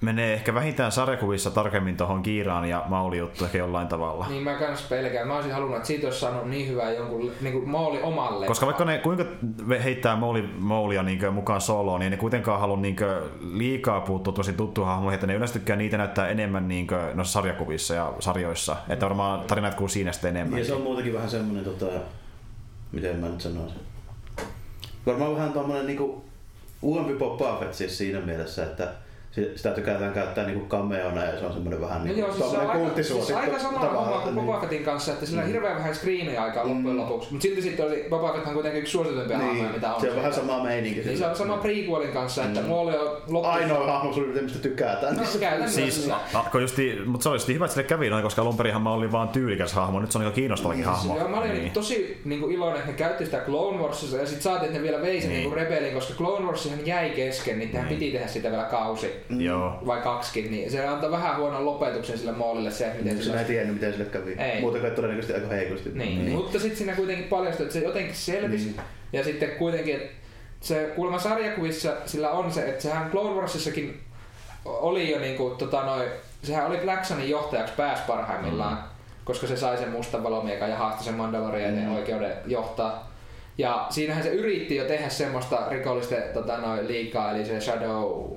menee ehkä vähintään sarjakuvissa tarkemmin tuohon Kiiraan ja Mauli juttu ehkä jollain tavalla. Niin mä kans pelkään. Mä olisin halunnut, että siitä olisi saanut niin hyvää jonkun niin kuin Mauli omalle. Koska vaikka ne kuinka heittää Mauli, Maulia niin mukaan soloon, niin ne kuitenkaan halua niin liikaa puuttua tosi tuttu hahmoihin, että ne yleensä tykkää niitä näyttää enemmän niin noissa sarjakuvissa ja sarjoissa. Että varmaan tarinat kuuluu siinä sitten enemmän. Ja se on muutenkin vähän semmonen, tota, miten mä nyt sanoisin. Varmaan vähän tommonen niinku uudempi Boba Fett siis siinä mielessä, että sitä tykätään käyttää niinku cameona ja se on semmonen vähän No niinku joo, siis se on aika, siis aika sama homma kuin niin. Boba Fettin kanssa, että sillä on hirveän vähän screeniaikaa Mm. loppujen lopuksi. Mutta silti sitten oli Boba Fetthan kuitenkin yksi suosituimpia hahmoja, Niin, mitä on. se on vähän sama meininki. Niin se on sama prequelin kanssa, että Mm. Mauli on loppu... Ainoa hahmo piirtein, mistä tykätään. No, niin. Siis, alkoi justi, mutta se oli just hyvä, että sille kävi noin, koska alun perinhan mä olin vaan tyylikäs hahmo, nyt se on aika kiinnostavakin hahmo. Joo, mä olin Niin. tosi niin kuin, iloinen, että ne käytti sitä Clone Warsissa ja sitten saatiin, että ne vielä vei sen Niin. niin. niin Rebelin, koska Clone Warsihan jäi kesken, niin Niin. piti tehdä sitä vielä kausi Joo. vai kaksikin, niin se antoi vähän huonon lopetuksen sille Maulille se, että miten Sinä sillä ei tiennyt, miten sille kävi. Ei. Muuten kai todennäköisesti aika heikosti. Niin, niin. mutta sitten siinä kuitenkin paljastui, että se jotenkin selvisi. Niin. Ja sitten kuitenkin, että se kuulemma sarjakuvissa sillä on se, että sehän Clone Warsissakin oli jo niinku, tota noi, sehän oli Black Sunin johtajaksi pääs parhaimmillaan, mm. koska se sai sen mustan valomiekan ja haastoi sen Mandalorianin Mm. oikeuden johtaa. Ja siinähän se yritti jo tehdä semmoista rikollisten tota, noi, liikaa, eli se Shadow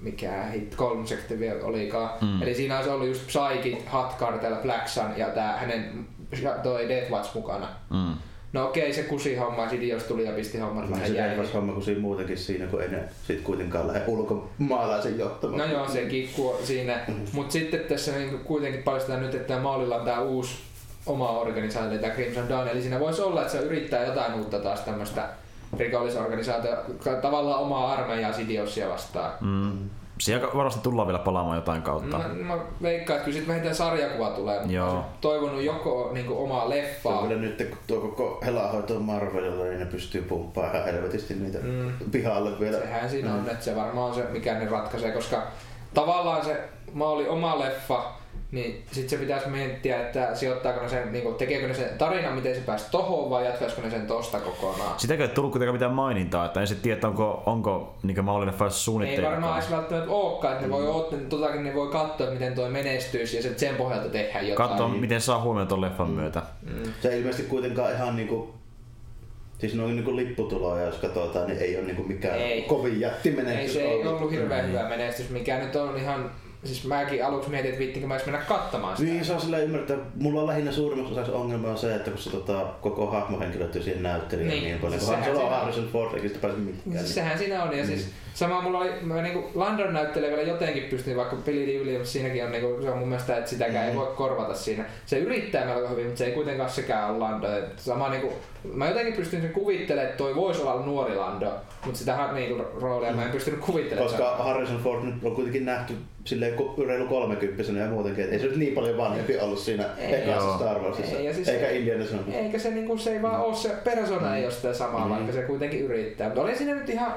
mikä hit konsepti olikaan. Mm. Mm. Eli siinä olisi ollut just Psyche, Hot Cartel, Black Sun ja tää hänen toi Death Watch mukana. Mm. No okei, se kusi homma, sit jos tuli ja pisti hommat Niin vähän se jäihin. teivas homma kuin siinä muutenkin siinä, kun ei ne sit kuitenkaan lähde ulkomaalaisen johtamaan. No joo, se kikkuu siinä. Mut sitten tässä niinku kuitenkin paljastetaan nyt, että Maulilla on tää uusi oma organisaatio, tää Crimson Dawn. Eli siinä voisi olla, että se yrittää jotain uutta taas tämmöstä rikollisorganisaatio, tavallaan omaa armeijaa Sidiosia vastaan. Mm. Siellä varmasti tullaan vielä palaamaan jotain kautta. Mä, mä veikkaan, että kyllä sit vähintään sarjakuva tulee, mutta Joo. Toivonut joko niin omaa Se on leffaa. kyllä nyt, kun tuo koko helahoito on Marvelilla, niin ne pystyy pumppaamaan ihan helvetisti niitä Mm. pihalle vielä. Sehän siinä on, että se varmaan on se, mikä ne ratkaisee, koska tavallaan se maali oma leffa, niin sitten se pitäisi miettiä, että sijoittaako ne sen, niin tekeekö ne sen tarinan, miten se pääsi tohon vai jatkaisiko ne sen tosta kokonaan. Sitäkö ei tullut kuitenkaan mitään mainintaa, että en sitten tiedä, onko, onko niin mahdollinen Ei suunnitteilla. varmaan edes välttämättä olekaan, että ne voi, oot, totakin ne voi katsoa, että miten toi menestyisi ja sen pohjalta tehdä jotain. Katsoa, miten saa huomioon tuon leffan myötä. Mm. Se ei ilmeisesti kuitenkaan ihan niinku... Siis noin niinku lipputuloja, jos katsotaan, niin ei ole niinku mikään Ei. kovin jättimenestys Ei se ei ollut hirveän hyvä menestys, mikä nyt on ihan... Siis mäkin aluksi mietin, että viittinkö mä edes mennä katsomaan sitä. Niin, se on silleen ymmärtää. Mulla on lähinnä suurimmaksi osaksi ongelma on se, että kun se tota, koko hahmohenkilöt siihen näyttelijä niin, Niin, niin paljon, kun Solo siinä on. Harrison Ford, eikä sitä pääse mihinkään. Siis Niin. sehän siinä on, ja siis sama mulla oli, mä niinku Landon näyttelee vielä jotenkin pystyn, vaikka Billy Dee Williams siinäkin on niinku, se on mun mielestä, että sitäkään ei voi korvata siinä. Se yrittää melko hyvin, mutta se ei kuitenkaan sekään ole Lando. Et Sama niinku, mä jotenkin pystyn sen kuvittelemaan, että toi voisi olla nuori Lando, mutta sitä niinku roolia mä en pystynyt kuvittelemaan. Koska Harrison Ford nyt on kuitenkin nähty silleen reilu kolmekymppisenä ja muutenkin, että ei se nyt niin paljon vanhempi ollut siinä Ei. ekassa. Star Warsissa, Ei, siis eikä ei- Indiana Jones. Eikä se, niinku, se ei vaan ole se persona ei ole sitä samaa, Mm. vaikka se kuitenkin yrittää. Mutta oli siinä nyt ihan,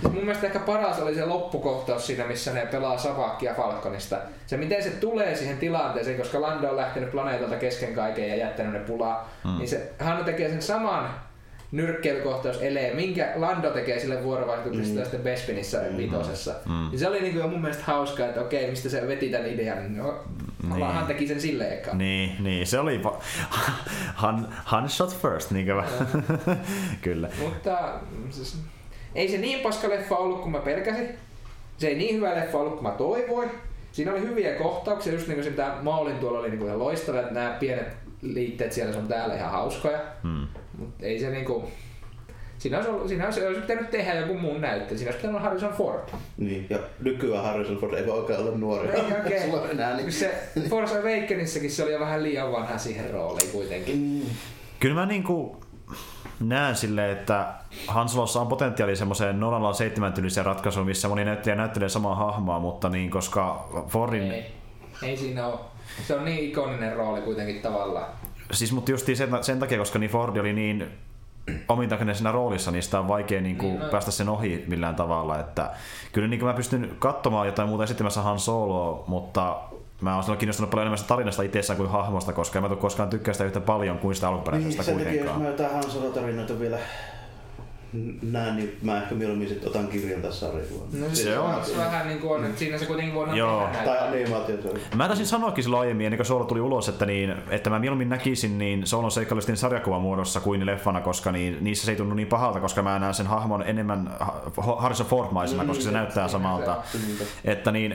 siis mun mielestä ehkä paras oli se loppukohtaus siinä, missä ne pelaa Savakkia Falconista. Se miten se tulee siihen tilanteeseen, koska Lando on lähtenyt planeetalta kesken kaiken ja jättänyt ne pulaa, Mm. niin se, hän tekee sen saman nyrkkeilykohtaus elee, minkä Lando tekee sille vuorovaikutuksesta Mm. mm. sitten Bespinissä Mm. vitosessa. Mm. Mm. se oli niinku jo mun mielestä hauskaa, että okei, mistä se veti tämän idean. No, Niin. hän teki sen silleen eka. Niin, niin, se oli va- Han, Han shot first, niin kuin Kyllä. Mutta mm, siis, ei se niin paska leffa ollut kuin mä pelkäsin. Se ei niin hyvä leffa ollut kuin mä toivoin. Siinä oli hyviä kohtauksia, just niin kuin se mitä Maulin tuolla oli niin kuin loistava, että nämä pienet liitteet siellä se on täällä ihan hauskoja. Hmm. Mutta ei se niinku... Siinä olisi, ollut, siinä olisi, olisi pitänyt tehdä joku muun näyttely. Siinä olisi pitänyt olla Harrison Ford. Niin, ja nykyään Harrison Ford ei voi oikein olla nuori. Ei oikein. Enää niin. Se Force Awakenissakin se oli jo vähän liian vanha siihen rooliin kuitenkin. Mm. Kyllä mä niinku näen silleen, että Han Solossa on potentiaali semmoiseen 007 tyyliseen ratkaisuun, missä moni näyttelijä näyttelee samaa hahmoa, mutta niin, koska Fordin... Ei, ei siinä ole. Se on niin ikoninen rooli kuitenkin tavallaan. Siis mutta just sen, sen takia, koska niin Ford oli niin omintakeinen siinä roolissa, niin sitä on vaikea niin kuin Niin, no. päästä sen ohi millään tavalla. Että kyllä niin kuin mä pystyn katsomaan jotain muuta esittämässä Han Soloa, mutta mä oon silloin kiinnostunut paljon enemmän tarinasta itsessään kuin hahmosta, koska en mä tule koskaan tykkää sitä yhtä paljon kuin sitä Niin, alkuperäisestä sen takia, jos kuitenkaan. mä jotain Han Solo-tarinoita vielä näen, niin mä ehkä mieluummin sit otan kirjan tässä sarjaa. No, Se se on. on vähän niin kuin on, että siinä se kuitenkin voidaan Joo. tehdä Tai näitä. animaatiosarja. Mä taisin sanoakin silloin aiemmin, ennen kuin Solo tuli ulos, että, niin, että mä mieluummin näkisin niin Solon seikkailusten sarjakuvan muodossa kuin leffana, koska niin, niissä se ei tunnu niin pahalta, koska mä näen sen hahmon enemmän ha- Harrison Ford-maisena, Mm, koska se näyttää samalta. Että niin,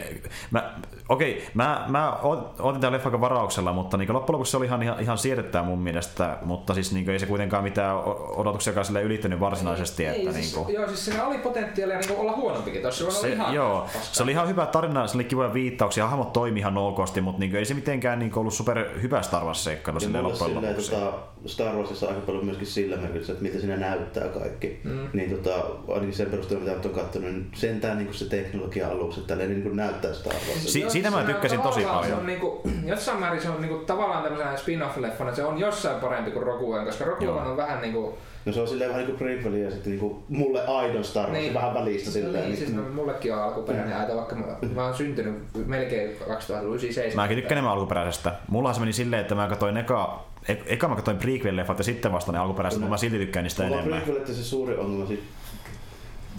mä, okei, mä, mä ot- otin tämän leffan varauksella, mutta niin loppujen lopuksi se oli ihan, ihan, ihan siedettää mun mielestä, mutta siis niin ei se kuitenkaan mitään odotuksia silleen ylittänyt varsinaisesti. Ei, Että, siis, niin kuin, joo, siis siinä oli potentiaalia niin olla huonompikin. Tuossa on se, ihan joo, paskaa. se oli ihan hyvä tarina, se oli kivoja viittauksia, hahmot toimi ihan okosti, mutta niin ei se mitenkään niin ollut super hyvä Star Wars-seikkailu Ja silleen mulle loppujen lopuksi. tota, Star Warsissa aika paljon myöskin sillä merkityksellä, että miltä siinä näyttää kaikki. Mm. Niin tota, ainakin sen perusteella, mitä on katsonut, niin sentään niin se teknologia aluksi, että tälleen niin näyttää Star Warsissa. Si- Joo, siitä mä se on tykkäsin tosi paljon. Se on niinku, jossain määrin se on niinku, tavallaan tämmöisenä spin-off-leffana, se on jossain parempi kuin Rogue One, koska. One on vähän niinku... No se on silleen vähän niin kuin prequel ja sitten niin kuin mulle aidon Star Wars, Niin. vähän välistä silleen. Niin, siis no, mullekin on alkuperäinen aita, vaikka mä, mä oon syntynyt melkein 2007. Mäkin tykkään enemmän alkuperäisestä. Mullahan se meni silleen, että mä katsoin eka, e- eka mä katsoin prequel-leffat ja sitten vasta ne alkuperäiset, mutta mä silti tykkään niistä Mulla on enemmän. prequel, että se suuri ongelma sit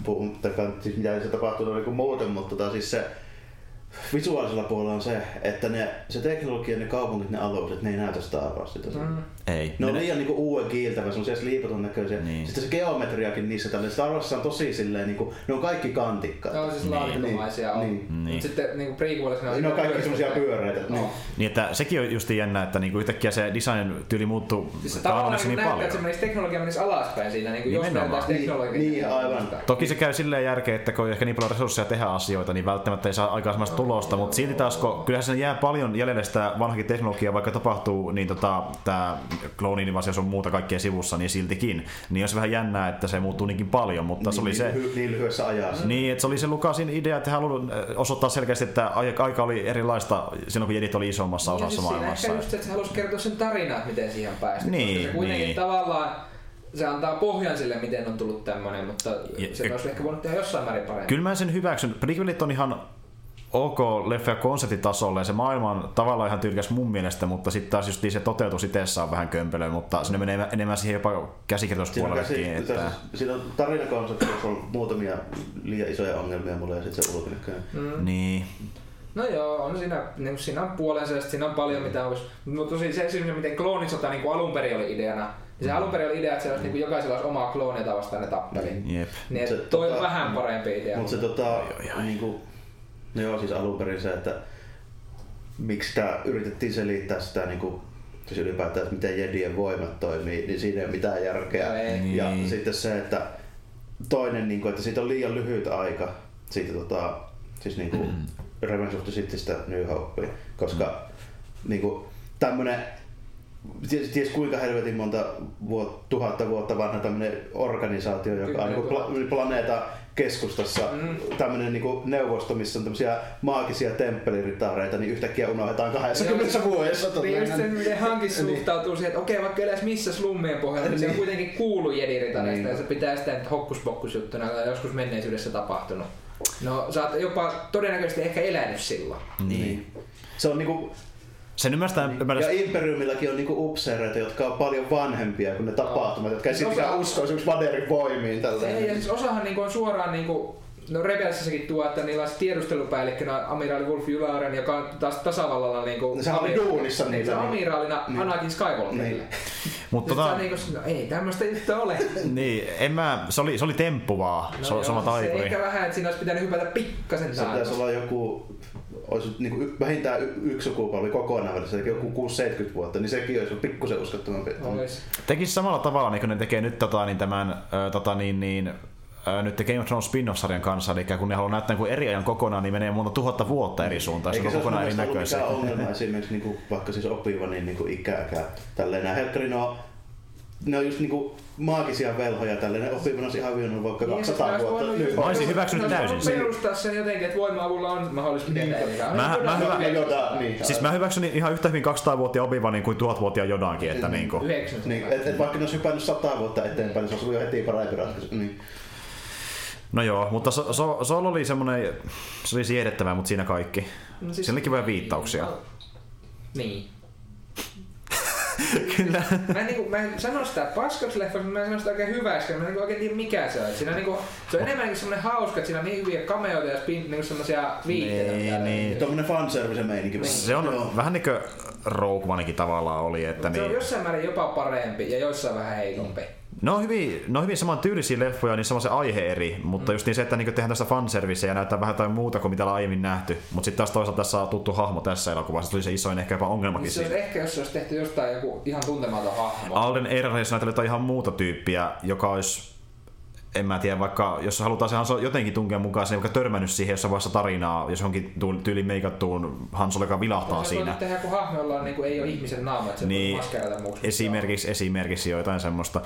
puhun, siis mitä se tapahtuu niin kuin muuten, mutta tota, siis se visuaalisella puolella on se, että ne, se teknologia, ne kaupungit, ne alukset, ne ei näytä Star Warsilta. Mm. Ei. Ne on Ne- liian niinku uuden kiiltävä, semmoisia sliipatun näköisiä. Niin. Sitten se geometriakin niissä tällä Star Warsissa on tosi silleen niinku, ne on kaikki kantikkaita. Joo, siis Niin. laatikkomaisia on. Niin. Niin. Mut sitten niinku prequelissa ne Ne on kaikki semmoisia pyöreitä. No. Niin. Niin, että sekin on just jännä, että niinku yhtäkkiä se design-tyyli muuttuu Siis kaanonissa niin niin näyttää, että se paljon. menisi teknologia menisi alaspäin siinä, niin kuin jos näyttäisi teknologia. Niin, niin, aivan. Toki se käy silleen järkeä, että kun ehkä niin paljon resursseja tehdä asioita, niin välttämättä ei saa aikaan sellaista tulosta, mutta silti taas, kun kyllähän se jää paljon jäljelle sitä vanhakin teknologiaa, vaikka tapahtuu niin tota, tämä klooniinivasi on muuta kaikkea sivussa, niin siltikin. Niin olisi vähän jännää, että se muuttuu niinkin paljon, mutta niin, se oli niin, se... Niin lyhyessä ajassa. Niin, että se oli se Lukasin idea, että hän halunnut osoittaa selkeästi, että aika oli erilaista silloin, kun jedit oli isommassa ja osassa siis maailmassa. Ehkä just, että se halusi kertoa sen tarinaa, että miten siihen päästiin. Niin, koska se kuitenkin niin. tavallaan se antaa pohjan sille, miten on tullut tämmöinen, mutta Ja- se olisi ehkä voinut tehdä jossain määrin paremmin. Kyllä mä sen hyväksyn. Prequelit on ihan ok leffa ja konseptitasolla ja se maailma on tavallaan ihan tyylikäs mun mielestä, mutta sitten taas just se toteutus itsessään on vähän kömpelö, mutta sinne menee enemmän siihen jopa Siinä on, käsikirjoituspuolellekin. käsi, Että... siinä on tarinakonseptissa on muutamia liian isoja ongelmia mulle ja sitten se ulkonäkö. Mm. Niin. No joo, on siinä, niin siinä on puolensa ja siinä on paljon mitä olisi. Mutta tosi se syy, miten kloonisota niin kuin alun perin oli ideana, niin se alun perin oli idea, että se olisi, niin kuin jokaisella olisi omaa kloonia vastaan ne tappeli. Jep. Niin, Se toi on tota- vähän parempi idea. Mutta se tota, niinku, no joo siis alun perin se, että miksi sitä yritettiin selittää sitä niinku, siis ylipäätään, että miten jedien voimat toimii, niin siinä ei ole mitään järkeä. No ei. Ja Niin. sitten se, että toinen, niinku, että siitä on liian lyhyt aika siitä tota, siis niinku Revenge of the Citystä New Hopeen, koska niinku, tämmönen ties, ties kuinka helvetin monta vuot, tuhatta vuotta vanha tämmönen organisaatio, joka on niinku tuhatta. pla- planeetan keskustassa Mm. tämmöinen niinku neuvosto, missä on tämmöisiä maagisia temppeliritaareita, niin yhtäkkiä unohdetaan 20 Joo. vuodessa. Niin just se, miten hankin Niin. suhtautuu siihen, että okei, vaikka edes missä slummien pohjalla, niin se on Niin. kuitenkin kuulu jediritarista Niin. ja se pitää sitä nyt hokkuspokkusjuttuna tai joskus menneisyydessä tapahtunut. No, sä oot jopa todennäköisesti ehkä elänyt silloin. Niin. Se on niinku, Sen ymmärtää, ja ymmärtää Imperiumillakin on niinku upseereita, jotka on paljon vanhempia kuin ne tapahtumat, jotka ei Siis siltikään osa- usko esimerkiksi Vaderin voimiin. Se, Tälleen. ja siis osahan niinku on suoraan niinku, no Rebelsissäkin tuo, että niillä on se tiedustelupäällikkönä amiraali Wolf Jularen, joka on taas tasavallalla niinku... No sehän oli duunissa niin, niillä, se on niin. amiraalina Niin. Anakin Skywalkerille. Niin. Niin. Mutta Tota... tota, Niinku, no, ei tämmöistä juttua ole. niin, en mä, se oli, se oli temppu vaan, no, se on sama se ehkä vähän, että siinä olisi pitänyt hypätä pikkasen Se pitäisi olla joku, olisi niinku y- vähintään y- yksi sukupolvi kokonaan välissä, eli joku 6-70 vuotta, niin sekin olisi pikkusen uskottavampi. Tekisi samalla tavalla, niin kuin ne tekee nyt tota, niin tämän, tota, niin, niin, nyt Game of Thrones spin-off-sarjan kanssa, eli kun ne haluaa näyttää niin eri ajan kokonaan, niin menee monta tuhatta vuotta eri suuntaan, se Eikä on se olisi kokonaan eri mielestä ollut näköisiä. mikään ongelma esimerkiksi niinku, vaikka siis Obi-Wanin niinku ikääkään. Tälleen nämä Helkkari, ne on, ne on just niinku maagisia velhoja tälleen. Ne Obi-Wan olisi ihan vienyt vaikka Niin, 200 se olisi vuotta. Nyt Mä olisin hyväksynyt se täysin sen. perustaa sen jotenkin, että voima-avulla on mahdollisuus pidentää ikää. Mä- mä hyvä- Ja Yoda, niin. Siis mä hyväksyn ihan yhtä hyvin 200-vuotiaan Obi-Wanin kuin 1000-vuotiaan Jodankin, että niin kuin. Yhdeksän. Niin, et, et vaikka ne olisi hypännyt 100 vuotta eteenpäin, niin se olisi ollut jo heti parempi ratkaisu. Niin. No joo, mutta so, so, Sol oli semmonen, se oli siedettävää, mutta siinä kaikki. No Siinä oli kivoja viittauksia. Niin. Kyllä. Mä en, niinku, mä en sano sitä paskaksi leffaksi, mutta mä en sano sitä oikein hyväksi, mä en niinku oikein tiedä mikä se on. Siinä on niinku, se on enemmänkin semmonen hauska, että siinä on niin hyviä cameoita ja spin, niinku semmosia viitteitä. Niin, niin. Tuommoinen fanservice meininki. Se on Joo. vähän niin kuin Rogue tavallaan oli, että Se on niin. jossain määrin jopa parempi ja joissain vähän heikompi. Ne on hyvin, ne on hyvin saman tyylisiä leffoja, niin se aihe eri, mutta mm. just niin se, että niin tehdään tästä fanserviceä ja näyttää vähän jotain muuta kuin mitä ollaan aiemmin nähty. Mutta sitten taas toisaalta tässä on tuttu hahmo tässä elokuvassa, se tuli se isoin ehkä jopa ongelmakin Se olisi ehkä, jos se olisi tehty jostain joku ihan tuntematon hahmo. Alden Ehrenreis näytellä jotain ihan muuta tyyppiä, joka olisi en mä tiedä, vaikka jos halutaan se Hanso jotenkin tunkea mukaan, se ei vaikka törmännyt siihen jossain vaiheessa tarinaa, jos johonkin tuul- tyyliin meikattuun Hansolle, joka vilahtaa se siinä. voi tehdä joku hahmo, jolla on, niin ei ole ihmisen naama, että se Niin, muuksi. Esimerkiksi, esimerkiksi jotain semmoista.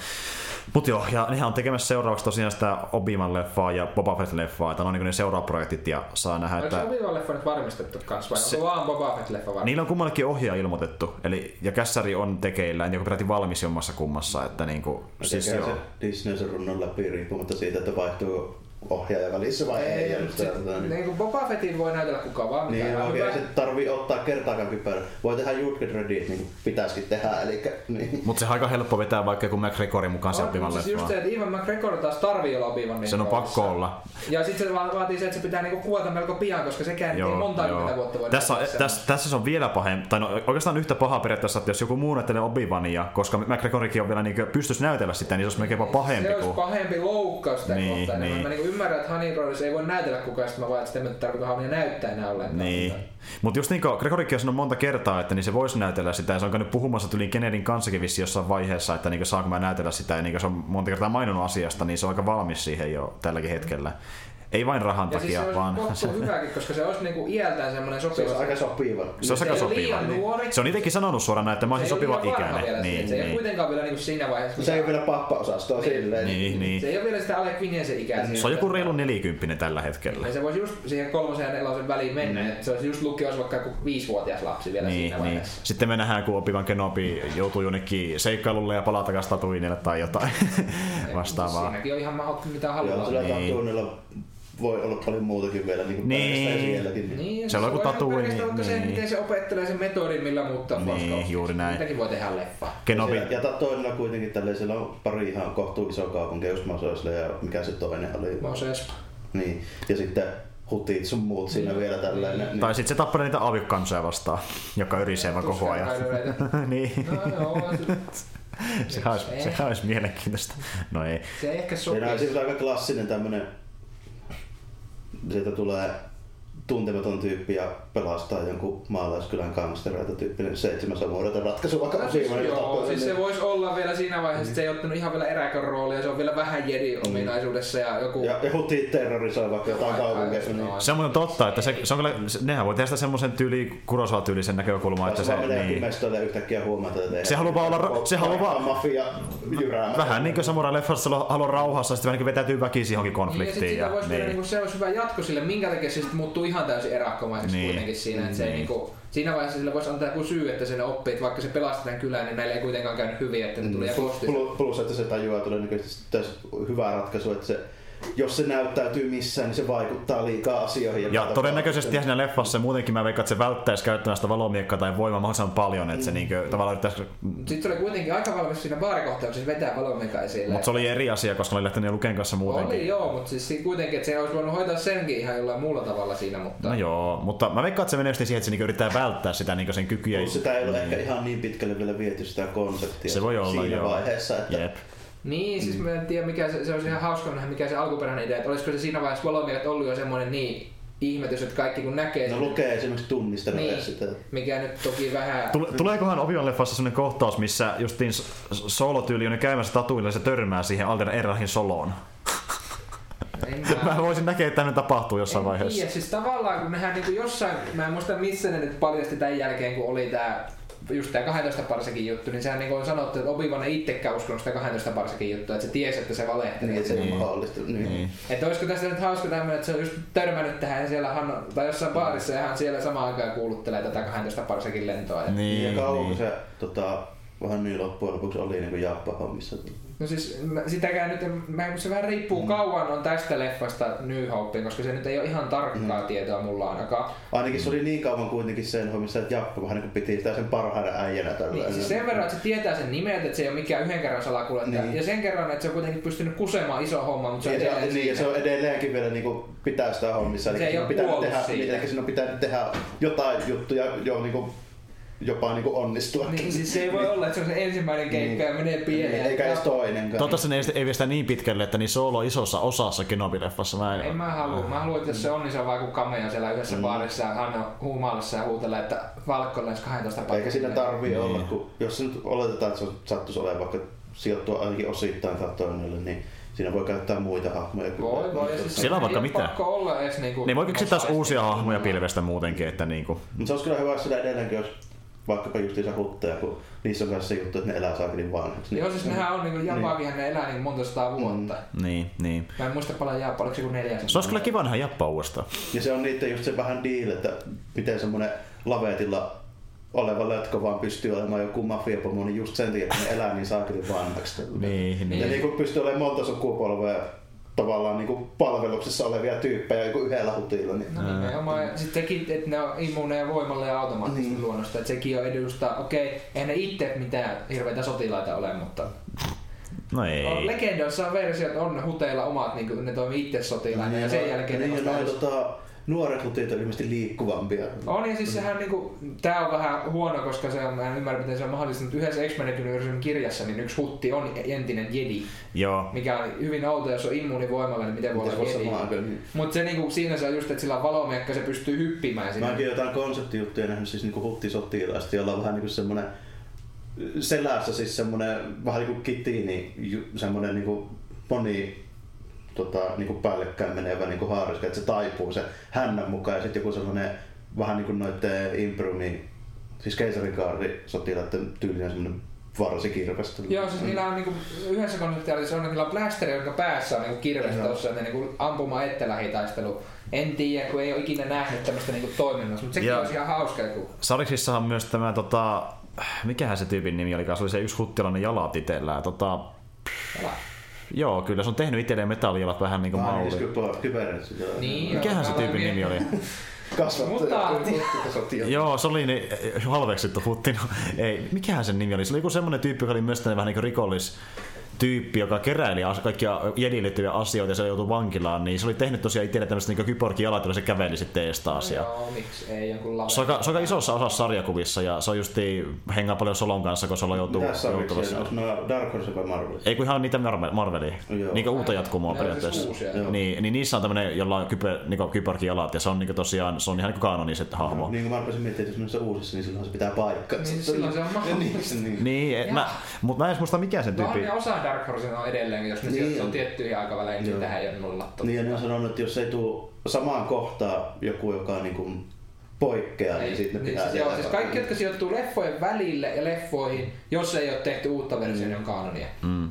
Mut joo, ja nehän on tekemässä seuraavaksi tosiaan sitä Obiman leffaa ja Boba Fett leffaa, että ne on niin ne seuraavat projektit ja saa nähdä, Onko että se Obi-Wan leffa nyt varmistettu kanssa vai Se- onko vaan Boba Fett leffa varmistettu? niillä on kummallakin ohjaa ilmoitettu, eli ja kässäri on tekeillä, joku peräti valmis jommassa kummassa, että niinku, siis Siis joo. se Disney sen runnon läpi riippumatta siitä, että vaihtuu ohjaaja välissä vai ei. ja just se, tätä, niin. niin kuin Boba Fettin voi näytellä kuka vaan. Niin, on oikein hyvä. se tarvii ottaa kertaakaan kypärä. Voi tehdä Get Ready, niin kuin pitäisikin tehdä. Eli, niin. Mutta se on aika helppo vetää vaikka joku McGregorin mukaan se On, mutta siis just leffaan. se, että Ivan McGregor taas tarvii olla Obi-Wan niin Sen on roolissa. pakko olla. Ja sitten se va- vaatii se, että se pitää niinku kuvata melko pian, koska sekään ei monta kymmentä vuotta voi tässä, näyttää tässä, tässä, se on vielä pahempi, tai no, oikeastaan yhtä paha periaatteessa, että jos joku muu näyttelee Obi-Wania, koska McGregorikin on vielä niin pystyisi näytellä sitä, niin se olisi melkein pahempi Se olisi pahempi loukkaus sitä Niin, kohtaan. niin. Niin. Mä niinku ymmärrän, että Honey Rollins ei voi näytellä kukaan, sitten mä vaan, että sitä tarkoita Honey näyttää enää ollenkaan. Niin. Mutta just niin kuin Gregorikin on sanonut monta kertaa, että niin se voisi näytellä sitä, ja se on käynyt puhumassa tuli Kennedyn kanssakin vissi jossain vaiheessa, että niin saanko mä näytellä sitä, ja niin se on monta kertaa maininnut asiasta, niin se on aika valmis siihen jo tälläkin hetkellä. Ei vain rahan Ja siis takia, se olisi vaan... kohtuu hyväkin, koska se olisi niinku iältään semmoinen Se sopiva. on aika sopiva. Se on Se aika sopiva. liian nuori. Se on itsekin sanonut suoraan, että mä olisin Se sopiva ikäinen. vielä siihen, Niin, se ei ole niin. kuitenkaan vielä niinku siinä vaiheessa. Se ei ole vielä pappa-osastoa Niin. silleen. Niin, niin. Se ei ole vielä sitä alle Quiniesen ikää. Se on joku reilu nelikymppinen tällä hetkellä. Ja se voisi just siihen kolmosen ja nelosen väliin mennä. Mm. että Se olisi just lukiossa vaikka joku viisivuotias lapsi vielä Niin, siinä niin. vaiheessa. Sitten me nähdään, kun opivan Kenobi joutuu jonnekin seikkailulle ja palaa takaisin Tatooinille tai jotain vastaavaa. Siinäkin on ihan mahdollista mitä Joo, haluaa. sillä Niin. tatuunilla voi olla paljon muutakin vielä, niin kuin Niin. niin. sielläkin. Niin, ja Se on joku pelkästään vaikka se, niin. miten se opettelee sen metodin, millä muuttaa Niin, Foskausta. juuri näin. Sitäkin voi tehdä leffa. Kenobi, Ja, ja toisella kuitenkin tälleen, siellä on pari ihan kohtuu iso kaupunkia, just Mososle ja mikä se toinen oli. Moses. Niin. Ja sitten hutit sun muut siinä Niin. vielä tällainen. Niin. tai sitten se tappaa niitä avikansoja vastaan, joka yrisee vaan koko ajan. Niin. No joo, se, Sehän olisi, sehän olisi mielenkiintoista. No ei. se ei ehkä Siinä on sopii. siis aika klassinen tämmönen, sieltä tulee tuntematon tyyppi ja pelastaa jonkun maalaiskylän gangstereita tyyppinen seitsemän samuudelta ratkaisu, vaikka on siinä Joo, siis se voisi olla vielä siinä vaiheessa, että se ei ottanut ihan vielä eräkön roolia, se on vielä vähän jedi ominaisuudessa ja joku... ja, ja hutit terrorisoi vaikka jotain kaupunkeja. Niin. Se on muuten totta, että se, se on kyllä, nehän voi tehdä sitä semmoisen tyyli, Kurosawa-tyylisen näkökulman, että Että se, se menee niin, yhtäkkiä huomata, että Se haluaa vaan olla- se haluaa vaan- Mafia jyräämässä. vähän niin kuin Samurai-leffassa haluaa rauhassa, sitten vähän niin kuin vetäytyy väkisin johonkin Niin, ja konfliktiin. siitä Ja, voisi niin. niin. niinku, se olisi hyvä jatko sille, minkä takia se sitten muuttuu ihan täysin erakkomaiseksi Niin. kuitenkin siinä, että se ei Niin. niinku, siinä vaiheessa sille voisi antaa joku syy, että sen oppii, että vaikka se pelastetaan kylään, niin näille ei kuitenkaan käynyt hyvin, että ne tuli ja kosti. Plus, plus, että se tajuaa todennäköisesti tässä hyvä ratkaisu, että se, jos se näyttäytyy missään, niin se vaikuttaa liikaa asioihin. Ja todennäköisesti siinä leffassa muutenkin mä veikkaan, että se välttäisi käyttämään sitä valomiekkaa tai voimaa mahdollisimman paljon, että se niinku, tavallaan yrittäisi... Sitten se oli kuitenkin aika valmis siinä baarikohtauksessa vetää valomeka esille. Mutta se oli eri asia, koska oli lähtenyt Luken kanssa muutenkin. Oli joo, mutta siis siinä kuitenkin, että se olisi voinut hoitaa senkin ihan jollain muulla tavalla siinä, mutta... No joo, mutta mä veikkaan, että se menee just siihen, että se niinku yrittää välttää sitä niinku sen kykyjä. Plus sitä ei ole ehkä ihan niin pitkälle vielä viety sitä konseptia Se voi olla, siinä joo. vaiheessa, että Jep. Niin, siis mä en tiedä mikä se, se olisi ihan hauska nähdä, mikä se alkuperäinen idea, että olisiko se siinä vaiheessa Valomiat ollut jo semmoinen niin ihmetys, että kaikki kun näkee ne sen, lukee esimerkiksi tunnistanut Niin. niin. sitä. mikä nyt toki vähän... Tule- Tuleekohan Obion leffassa sellainen kohtaus, missä justiin Solo-tyyli on käymässä tatuilla ja se törmää siihen Alden Erlahin soloon? En Mä voisin näkeä, että tämmöinen tapahtuu jossain en vaiheessa. Tiedä, siis tavallaan kun nehän niinku jossain, mä en muista missä ne nyt paljasti tämän jälkeen, kun oli tää just tää 12 parsekin juttu, niin sehän niinku on sanottu, että Obi-Wan ei itsekään uskonut sitä 12 parsekin juttua, että se tiesi, että se valehteli. Niin, että se että on mahdollista. Niin. Niin. Että olisiko tässä nyt hauska tämmöinen, että se on just törmännyt tähän ja siellä hän tai jossain baarissa ja hän siellä samaan aikaan kuuluttelee tätä 12 parsekin lentoa. Ja... Niin, ja kauan niin. se tota, vähän niin loppujen lopuksi oli niin kuin Jappa-hommissa. No siis mä- sitäkään nyt, mä, se vähän riippuu mm. kauan on tästä leffasta New Hopeen, koska se nyt ei ole ihan tarkkaa mm. tietoa mulla ainakaan. Ainakin se oli niin kauan kuitenkin sen hommissa, että Jappa vähän niin piti sitä sen parhaana äijänä tällä. Niin, siis sen verran, että se tietää sen nimet, että se ei ole mikään yhden kerran salakuljettaja. Niin. Ja sen kerran, että se on kuitenkin pystynyt kusemaan iso homma, mutta se on Ja se, edelleen niin, ja se on edelleenkin vielä niin kuin pitää sitä hommissa. Se ei ole kuollut tehdä, siitä. Eli siinä on pitänyt tehdä jotain juttuja jo niin kuin, jopa niin kuin onnistua. Niin, siis se ei voi olla, että se on se ensimmäinen keikka ja menee pieneen. Eikä edes toinenkaan. Toivottavasti ne ei, ei vie sitä niin pitkälle, että niin Solo on isossa osassa Kenobi-leffassa. Mä en, En mä halua. Mä haluan, että jos se on, niin se on vaan kuin cameo siellä yhdessä Mm. baarissa ja hän on huumaalassa ja huutelee, että Valkko lens 12 paikkaa. Eikä siinä tarvii Niin. olla, kun jos se nyt oletetaan, että se sattuisi olemaan vaikka sijoittua ainakin osittain Tatooinille, niin siinä voi käyttää muita hahmoja. Voi, voi. Ja siis Siellä on vaikka mitä. pakko olla edes niinku... niin voi keksiä taas uusia hahmoja pilvestä muutenkin, että niinku... Mutta se olisi kyllä hyvä, jos sillä edelleenkin olisi vaikkapa justiinsa hutteja, kun niissä on kanssa se juttu, että ne elää saakelin vanhaksi. Joo, siis nehän on niinku Japaakinhan ne elää niinku monta sataa vuotta. Niin, niin. Mä en muista paljon Japaa, oliko se joku neljä? Se olisi kyllä kiva nähdä Jappaa uudestaan. Ja se on niiden just se vähän deal, että miten semmonen lavetilla oleva lötkö vaan pystyy olemaan joku mafiapomo, niin just sen takia, että ne elää niin saakelin vanhaksi. Niin, Ja niin. niin kuin pystyy olemaan monta sukupolvea tavallaan niin kuin palveluksessa olevia tyyppejä joku yhdellä hutilla. Niin. No nimenomaan. Ja sitten sekin, että ne on immuuneja voimalle ja automaattisesti Niin. luonnosta. Että sekin on edustaa, okei, eihän ne itse mitään hirveitä sotilaita ole, mutta No on ei. legendoissa on versiot, on huteilla omat, niin kuin ne toimii itse sotilaina ja sen jälkeen ne niin, noin, edes- tota, nuoret hutit on ilmeisesti liikkuvampia. On ja siis sehän niinku, tää on vähän huono, koska se on, mä en ymmärrä miten se on mahdollista, mutta yhdessä X-Men kirjassa niin yksi hutti on entinen Jedi, Joo. mikä on hyvin outo, jos on immuunivoimalla, niin miten voi Miten olla Jedi. niin. Mutta se niinku, siinä se on just, että sillä on valomiekka, se pystyy hyppimään sinne. Mäkin jotain konseptijuttuja nähnyt siis niinku huttisotilaista, jolla on vähän niinku semmonen selässä siis semmonen vähän niinku kitiini, semmonen niinku moni tota, niinku päällekkäin menevä niinku haariska, että se taipuu se hännän mukaan ja sitten joku sellainen vähän niinku noitten Imprumin, siis keisarikaari sotilaiden tyylinen semmoinen varsikirkas. Joo, siis niillä on niinku, yhdessä konseptissa on, niillä on blasteri, jonka päässä on niinku kirves Joo. tossa, että niinku ampuma ette lähitaistelu. En tiedä, kun ei ole ikinä nähnyt tämmöistä niinku toiminnassa, mutta sekin olisi ihan hauska joku. Sariksissahan myös tämä, tota, mikähän se tyypin nimi oli, se oli se yksi huttilainen jalat itellään. Tota, Ala. Joo, kyllä se on tehnyt itselleen metallijalat vähän niin kuin Vähän niin malli. kuin kybernet sitä. Niin, Mikähän se tyypin nimi oli? Kasvattaja. Joo, se oli niin halveksittu hutti. No, ei, mikähän sen nimi oli? Se oli joku semmonen tyyppi, joka oli myös vähän niin kuin rikollis tyyppi, joka keräili as- kaikkia jediin liittyviä asioita ja se joutui vankilaan, niin se oli tehnyt tosiaan itselleen tämmöistä niin kyborgin jalat, jolla se käveli sitten ees taas. Ja Joo, miksi ei jonkun lave. se on, aika, se on aika isossa osassa sarjakuvissa ja se on justi hengaa paljon Solon kanssa, kun Solo joutuu joutuu Onko nämä Dark Horse vai Marvel? ei kun ihan niitä Marvel- Marvelia, Joo. niin uutta jatkumoa Ne on siis periaatteessa. uusia, joo. Niin, niin niissä on tämmöinen, jolla on kyber, niin kyborgin jalat ja se on niin tosiaan, se on ihan niin kanoniset hahmo. Niin kuin mä rupesin miettimään, että jos noissa uusissa, niin silloin se pitää paikkaa. Niin, silloin se on mahdollista. niin, niin. Niin, mä, mutta mä en muista mikä sen No on tyyppi. osa Dark Horse on edelleen, jos ne Niin on tiettyihin aikaväleihin, niin tähän ei ole nollattu. Niin ja ne on sanonut, että jos ei tule samaan kohtaan joku, joka on niin kuin poikkeaa, niin sitten ne niin, pitää siis, joo, siis kaikki, jotka sijoittuu leffojen välille ja leffoihin, jos ei ole tehty uutta versiota, niin on kanonia. Mm,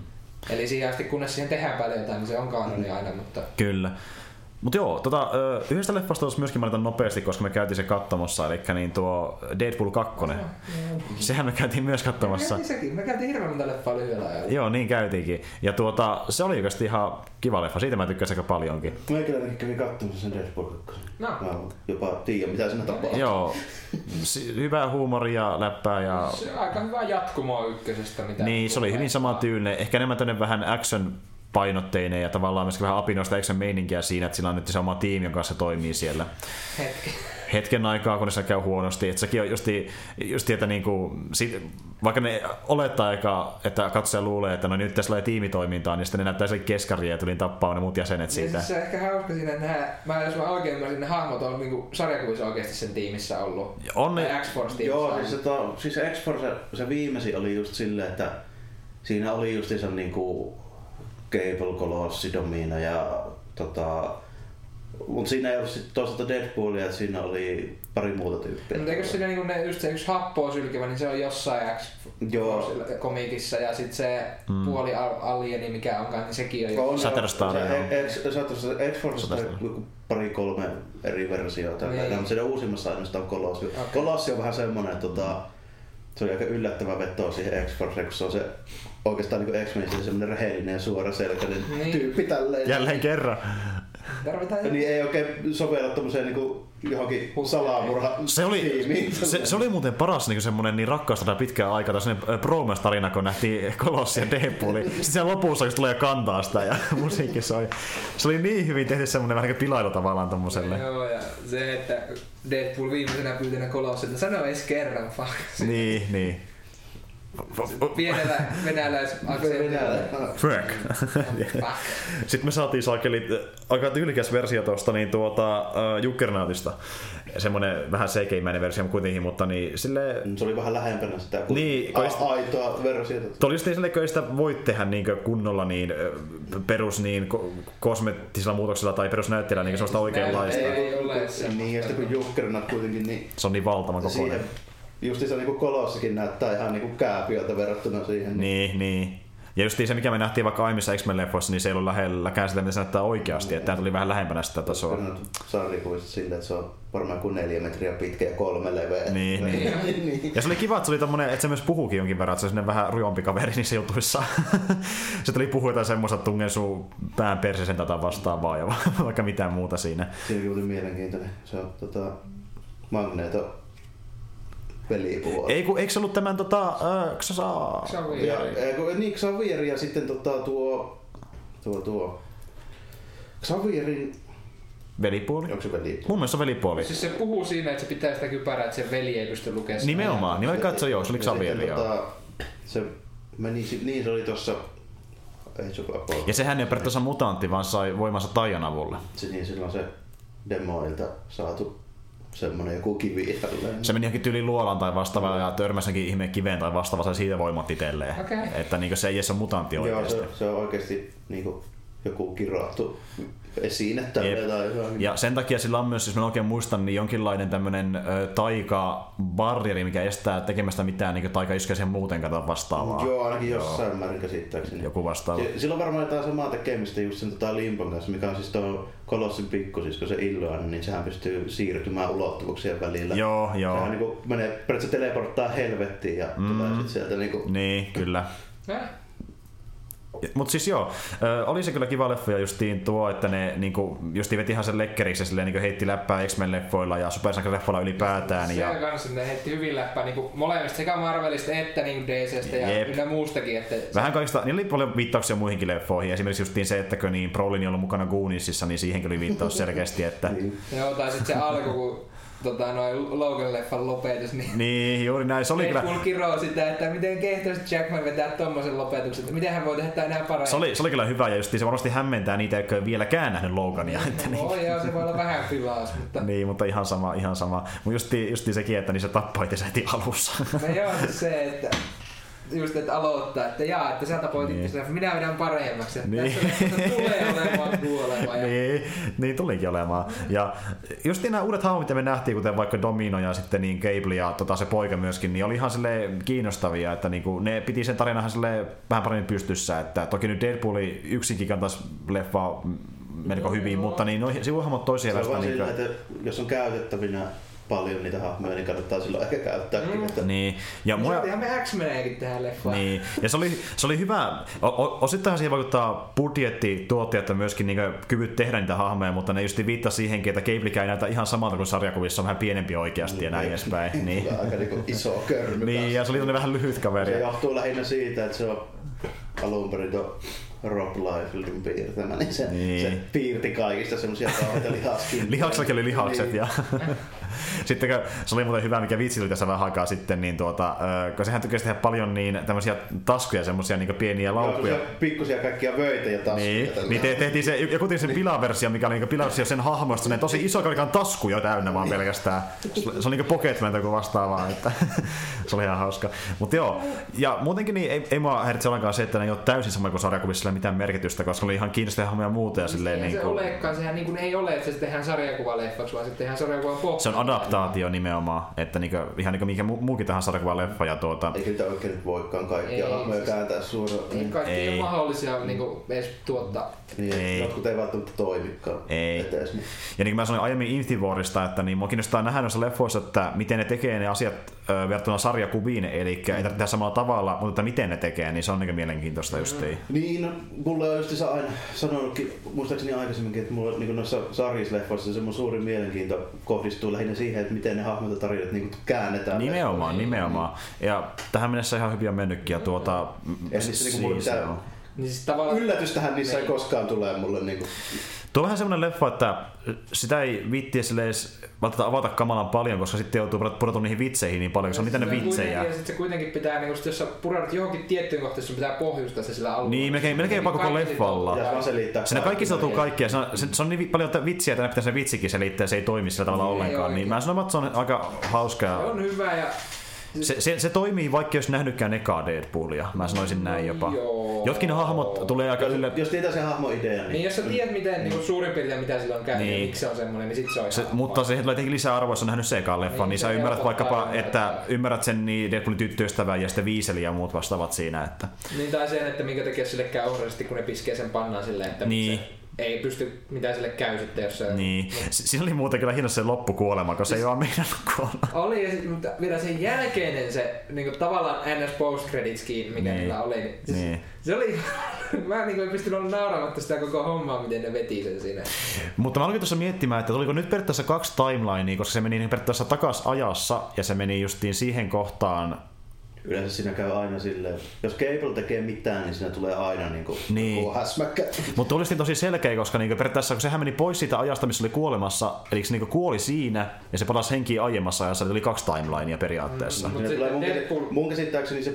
Eli siihen asti, kunnes siihen tehdään päälle jotain, niin se on kanonia aina, mutta kyllä. Mutta joo, tota, yhdestä leffasta olisi myöskin mainita nopeasti, koska me käytiin se katsomossa, eli niin tuo Deadpool 2. Sehän me käytiin myös katsomassa. Niin sekin. Me käytiin hirveän monta leffaa lyhyellä ajalla. Joo, niin käytiinkin. Ja tuota, se oli oikeasti ihan kiva leffa. Siitä mä tykkäsin aika paljonkin. Meikäläinenkin kävi katsomassa sen Deadpool 2. No. Mä jopa tiedän, mitä siinä tapahtuu. Joo, hyvää huumoria, läppää ja... Se on aika hyvä jatkumoa ykkösestä. Mitä Niin, se oli hyvin samantyylinen. Ehkä enemmän tänne vähän action painotteinen ja tavallaan myöskin vähän apinoista action meininkiä siinä, että sillä on nyt se oma tiimi, jonka kanssa se toimii siellä. Hetki. hetken aikaa, kunnes se käy huonosti. Että sekin on justi, justi että niinku, sit, vaikka ne olettaa aika, että katsoja luulee, että no nyt tässä tulee tiimitoimintaa, niin sitten ne näyttää sille keskaria ja tulin tappaa ne muut jäsenet Ja siitä. siis se on ehkä hauska siinä, että nämä, mä, jos mä oikein ymmärsin, ne hahmot on niinku sarjakuvissa oikeasti sen tiimissä ollut. On ne, X-Force Joo, siis, se, to, siis X-Force, se viimeisin oli just silleen, että siinä oli justiinsa niinku Cable, Colossi, Domina ja tota, mutta siinä ei ollut sit toisaalta Deadpoolia, että siinä oli pari muuta tyyppiä. Mutta eikö siinä niinku ne, just se yksi happoa sylkevä, niin se on jossain X Joo. komikissa ja sitten se mm. puoli al- alieni, mikä onkaan, niin sekin on jo. On, Shatterstar, Shatterstar- joku pari kolme eri versiota. Niin. Mutta siinä uusimmassa ainoastaan on Kolossi. Okei. Okay. Kolossi on vähän semmonen, että tota, se oli aika yllättävä veto siihen x kun se on se oikeastaan niin X-Men se semmonen rehellinen ja suoraselkäinen Niin. niin. tyyppi tälleen. jälleen kerran. Tarvitaan Niin ei oikein sovella tommoseen niinku johonkin salamurha Se oli, se, se oli muuten paras niin semmonen niin rakkaasta pitkään aikaa, tai semmonen bromance-tarina, kun nähtiin Kolossi ja Deadpooli. Sitten siellä lopussa, kun tulee kantaa sitä ja musiikki soi. Se oli niin hyvin tehty semmonen vähän niin kuin pilailu tavallaan tommoselle. Joo, ja se, että Deadpool viimeisenä pyytänä kolossilta sanoo edes kerran, fuck. Niin, niin. Pienellä venäläis Venäjällä. Fuck. Sitten me saatiin saakeli aika tyylikäs versio tuosta niin tuota, uh, Juggernautista. Semmonen vähän seikeimäinen versio kuitenkin, mutta niin sille Se oli vähän lähempänä sitä kuin Niin, a- aitoa versiota. Tuo oli just niin kun ei sitä voi tehdä niin kunnolla niin ö, perus niin ko- kosmettisilla muutoksilla tai perusnäytteellä niin sellaista oikeanlaista. Ei, ei ole semmoista. Niin, ja sitten kun Jukkernat kuitenkin, niin Se on niin valtavan kokoinen. siihen justiinsa niinku Kolossikin näyttää ihan niinku kääpiöltä verrattuna siihen. Niin, niin. Ja just se, mikä me nähtiin vaikka aiemmissa X-Men-leffoissa, niin se ei ollut lähelläkään sitä, mitä se näyttää oikeasti. Että tämä tuli vähän lähempänä sitä tasoa. Sarjakuvista silleen, että se on varmaan kuin neljä metriä pitkä ja kolme leveä. Niin, niin. niin. Ja se oli kiva, että se oli tommonen, että se myös puhuukin jonkin verran, että se on vähän rujompi kaveri niissä jutuissa. se tuli puhua jotain semmoista, että tungen sun pään persisen tätä vastaavaa ja vaikka mitään muuta siinä. Siinäkin oli mielenkiintoinen. Se on tota, Magneto velipuoli. Ei, kun, eikö se ollut tämän tota, äh, Xasa? Xavier. Ja, ei, kun- niin, Xavier ja sitten tota, tuo, tuo, tuo, Xavierin, Velipuoli? onko se velipuoli? Mun mielestä se velipuoli. Siis se puhuu siinä, että se pitää sitä kypärää, että sen veli ei pysty lukemaan sitä. Nimenomaan, niin mä katsoin joo, se oli Ja Xavier, joo. tota, se meni, niin se oli tossa Age of Apollo. Ja sehän ei ole periaatteessa mutantti, vaan sai voimansa Taian avulla. Se, niin silloin se demoilta saatu semmonen joku kivi tälleen. Se meni johonkin tyyliin luolaan tai vastaavaan ja törmässäkin ihmeen kiveen tai vastaavaan, sai siitä voimat itselleen. Okei. Että niin se ei edes ole mutantti Joo, oikeasti. se, se, on oikeasti niinku joku kirottu esine tai Jep. jotain. Ja sen takia sillä on myös, jos mä oikein muistan, niin jonkinlainen tämmönen ö, taika-barrieri, mikä estää tekemästä mitään niin taika-iskeisiä muuten kato vastaavaa. Joo, ainakin jossain määrin käsittääkseni. Joku vastaava. Si- Sillä on varmaan jotain samaa tekemistä just sen tota Limpon kanssa, mikä on siis tuo Kolossin pikkusisko, se Illuan, niin sehän pystyy siirtymään ulottuvuuksien välillä. Joo, joo. Sehän niinku menee, periaatteessa teleporttaa helvettiin ja mm. tulee sit sieltä niinku... Niin, kyllä. Mutta siis joo, oli se kyllä kiva leffa ja justiin tuo, että ne niinku, justiin veti ihan sen lekkeriksi ja silleen, niinku heitti läppää X-Men-leffoilla ja Supersankarileffoilla ylipäätään. Se Ja, kanssa, ne heitti hyvin läppää niinku molemmista, sekä Marvelista että niinku DCstä ja Jep. ynnä muustakin. Että Vähän kaikista, niillä oli paljon viittauksia muihinkin leffoihin. Esimerkiksi justiin se, että kun niin Brolin ollut mukana Gooniesissa, niin siihenkin oli viittaus selkeästi, että. Joo, tai sitten se alku, kun tota, noin Logan-leffan lopetus, niin niin, juuri näin. Se oli kyllä, Deadpool kiroo sitä, että miten kehtoisi Jackman vetää tommosen lopetuksen, että miten hän voi tehdä tää enää paremmin. se oli, se oli kyllä hyvä ja justiin se varmasti hämmentää niitä, jotka ei vieläkään nähnyt Logania. Että niin. No joo, se voi olla vähän filaus, mutta... Niin, mutta ihan sama, ihan sama. Mutta justiin, justiin sekin, että niin se tappoi itse heti alussa. No joo, siis se, että just että aloittaa, että jaa, että sä tapoit Niin. niin. minä vedän paremmaksi. Niin. Niin. Tässä tulee olemaan kuolema. Ja... niin, niin tulikin olemaan. Ja just nämä uudet hahmot, mitä me nähtiin, kuten vaikka Domino ja sitten niin Cable ja tota, se poika myöskin, niin oli ihan sille kiinnostavia, että niinku, ne piti sen tarinahan sille vähän paremmin pystyssä, että toki nyt Deadpool yksinkin kantaisi leffaa melko hyvin, mutta niin no, sivuhahmot Se toisia on vaan niin, sillä, että jos on käytettävinä paljon niitä hahmoja, niin kannattaa silloin ehkä käyttääkin. Mm. Että niin. Ja mua, me X-Meneikin tähän leffaan. Niin, ja se oli, se oli hyvä. O, osittain siihen vaikuttaa budjetti, tuottajat ja myöskin niin kyvyt tehdä niitä hahmoja, mutta ne just viittaa siihenkin, että Cablecä ei näytä ihan samalta kuin sarjakuvissa, on vähän pienempi oikeasti ja näin edespäin. Niin, aika niinku iso körmy niin ja se oli vähän lyhyt kaveri. Se johtuu lähinnä siitä, että se on alun perin tuo Rob Liefeldin piirtämä, niin se, Niin. se piirti kaikista semmosia kauheita lihaskin. Lihaksellakin oli lihakset Niin. ja sitten kun se oli muuten hyvä, mikä vitsi tuli tässä vähän aikaa sitten, niin tuota, kun sehän tykkäsi tehdä paljon niin tämmöisiä taskuja, semmoisia niin pieniä Joo, laukkuja. semmosia pikkusia kaikkia vöitä ja taskuja. Niin, niin te, tehtiin se, joku teki sen pilaversio, mikä oli niin pilaversio sen hahmosta, ne tosi iso kalikan tasku jo täynnä vaan pelkästään. Se oli- oli niin Pocketman tai vastaavaa, että se oli ihan hauska. Mutta joo, ja muutenkin niin ei, ei mua häiritse ollenkaan se, että ne ei ole täysin sama kuin sarjakuvissa mitään merkitystä, koska oli ihan kiinnostavia ja muuta ja silleen niin se kuin, olekaan, sehän niin kuin ei ole, että se tehdään sarjakuvaleffaksi, vaan se tehdään sarjakuvan pohjalta. se on adaptaatio nimenomaan, että niin kuin, ihan niin kuin mikä mu- muukin tähän sarjakuvan leffa ja tuota, Eikä niitä oikein nyt voikaan kaikkia Ei, hahmoja siis- kääntää suoraan. Ei Niin, kaikki Ei. ei. ole mahdollisia niin kuin, edes tuottaa. niin Ei. jotkut ei välttämättä toimikaan Ei. etes. Niin. Ja niin kuin mä sanoin aiemmin Infinity Warista, että niin mua kiinnostaa nähdä noissa leffoissa, että miten ne tekee ne asiat verrattuna sarjakuviin, eli ei tarvitse tehdä samalla tavalla, mutta miten ne tekee, niin se on niin mielenkiintoista justiin. Niin, no, mulle on just aina sanonutkin, muistaakseni aikaisemminkin, että mulla niin noissa sarjisleffoissa se mun suurin mielenkiinto kohdistuu lähinnä siihen, että miten ne hahmot ja tarinat niin käännetään. Nimenomaan, nimenomaan. Ja tähän mennessä ihan hyvin on mennytkin. Ja tuota, Ei niissä niinku mulla siis, mitään- joo. Niin siis tavallaan... Yllätystähän niissä ei Niin. koskaan tule mulle niin kuin, Tuo on vähän semmoinen leffa, että sitä ei viittiä edes välttämättä avata kamalan paljon, koska sitten joutuu pudota niihin vitseihin niin paljon, koska on niitä ne Se kuitenkin- vitsejä. Ja sit se kuitenkin pitää, niin jos sä pudotat johonkin tiettyyn kohtaan, sun pitää pohjustaa se sillä alueella. Niin, melkein- melkein jopa koko Kaikki leffalla. ja selittää. Siinä kaikki seutuu kaikkia. Se on, se, se on niin paljon vitsiä, että pitää se vitsikin selittää ja se ei toimi sillä tavalla Niin, ollenkaan. Niin mä sanon, että se on aika hauska. Se on hyvä ja... Se, se, se toimii vaikka jos nähnytkään ekaa Deadpoolia. Mä sanoisin näin jopa. Joo. Jotkin hahmot tulee aika sille... Jos tietää sen hahmon idea, niin, Niin jos sä tiedät miten niin suurin piirtein mitä sillä on käynyt Niin. miksi se on semmoinen, niin sit se on Se, mutta se tulee tietenkin lisää arvoa, jos on nähnyt se ekaan leffa, niin, Niin, sä se ymmärrät vaikkapa, että ymmärrät sen niin Deadpoolin tyttöystävää ja sitten Viiseli ja muut vastaavat siinä. Että. Niin tai sen, että minkä takia sille käy ohrisesti, kun ne piskee sen pannaan silleen, että Niin. se ei pysty mitään sille käy sitten, jos se... Niin. Si- Siinä oli muuten kyllä hieno se loppukuolema, koska se ei vaan meinannut kuolla. Oli, ja sit, mutta vielä sen jälkeinen se niin kuin, tavallaan NS Post Creditskin, mikä Niin. niillä oli. Niin, siis, Niin. Se oli, mä niin kuin, en pystynyt olla nauramatta sitä koko hommaa, miten ne veti sen siinä. Mutta mä aloin tuossa miettimään, että tuliko nyt periaatteessa kaksi timelinea, koska se meni niin periaatteessa takas ajassa ja se meni justiin siihen kohtaan, yleensä siinä käy aina silleen, jos Cable tekee mitään, niin siinä tulee aina niin kuin, Niin. häsmäkkä. Mutta oli tosi selkeä, koska niinku periaatteessa kun sehän meni pois siitä ajasta, missä oli kuolemassa, eli se niinku kuoli siinä ja se palasi henkiin aiemmassa ajassa, eli oli kaksi timelinea periaatteessa. Mm. Mut Siinä tulee sitten mun, mun käsittääkseni se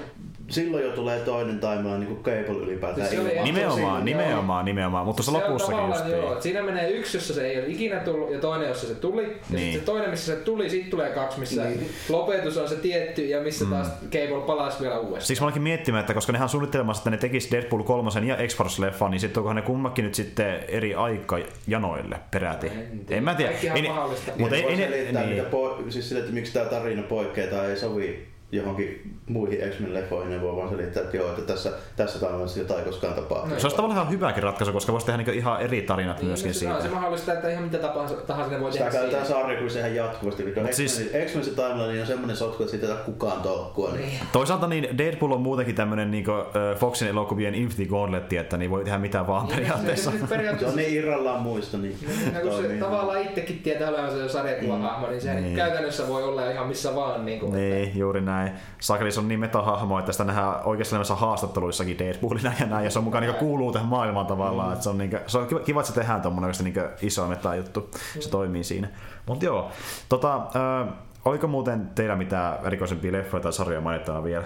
silloin jo tulee toinen timeline niin kuin Cable ylipäätään. Siis se. Nimenomaan, Joo. nimenomaan, nimenomaan. Mutta tuossa Se on lopussakin just joo, Siinä menee yksi, jossa se ei ole ikinä tullut, ja toinen, jossa se tuli. Ja Niin. sitten se toinen, missä se tuli, siitä tulee kaksi, missä Niin. lopetus on se tietty, ja missä taas Cable palasi vielä uudestaan. Siksi mä olinkin miettimään, että koska nehän on suunnittelemassa, että ne tekis Deadpool 3 ja X-Force-leffan, niin sitten onkohan ne kummakin nyt sitten eri aikajanoille peräti. En tiedä. En mä tiedä. Kaikkihan Ei, mahdollista. mutta ei, ei, ne- selittää, niin. mitä po- siis sille, että miksi tämä tarina poikkeaa tai ei sovi johonkin muihin X-Men leffoihin, ne voi vaan selittää, että joo, että tässä, tässä tarinassa jotain ei koskaan tapahtunut. No. Se olisi tavallaan ihan hyväkin ratkaisu, koska voisi tehdä niinku ihan eri tarinat Niin, myöskin no se, on se siitä. mahdollista, että ihan mitä tahansa, tahansa ne voi Sitä tehdä käytetään siinä. sarjakuvissa ihan jatkuvasti, mikä Mut siis... siis- X-Men se timeline on semmoinen sotku, että siitä ei kukaan tolkkua. Niin. Niin. Toisaalta niin Deadpool on muutenkin tämmönen niinku, ö, Foxin elokuvien Infinity Gauntlet, että niin voi tehdä mitä vaan Niin, periaatteessa. Se, se, Se on periaatteessa niin irrallaan muista, niin, Niin, kun se toimii. tavallaan itsekin tietää olevansa jo sarjakuvahahmo, niin se Niin. käytännössä voi olla ihan missä vaan. Niin kuin, Niin, juuri näin. Sakelis on niin metahahmo, että sitä nähdään oikeassa elämässä haastatteluissakin Deadpoolina ja näin, ja se on mukaan niin kuuluu tähän maailmaan tavallaan. Mm. Että se, on niin, se on kiva, kiva, että se tehdään tommonen niin iso meta juttu. Se toimii siinä. Mutta joo, tota, äh, oliko muuten teillä mitään erikoisempia leffoja tai sarjoja mainittavaa vielä?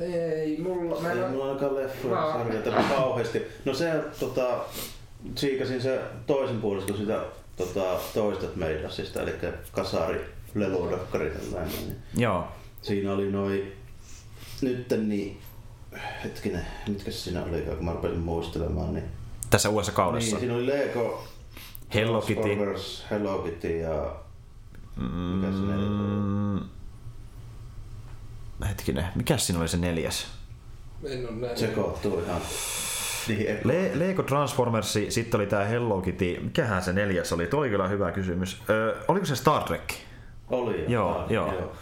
Ei, mulla, mä en Ei mulla ainakaan leffoja Mä- sarjoja kauheasti. No se, tota, siikasin se toisen puolesta sitä tota, toista Meidassista, eli Kasari, leludokkari tällainen. Niin Joo. siinä oli noin, nyt niin, hetkinen, mitkä se siinä oli, kun mä rupesin muistelemaan, niin, Tässä uudessa kaudessa. niin siinä oli Lego, Hello Kitty. Transformers, Hello Kitty ja mikä se neljäs oli? Mm, hetkinen, mikä siinä oli se neljäs? En ole nähnyt. sekoittuu ihan niihin eko- Le- Lego Transformersi, sitten oli tää Hello Kitty. Mikähän se neljäs oli? Tuo oli kyllä hyvä kysymys. Ö, oliko se Star Trek? Oli Joo, Ah, joo. joo.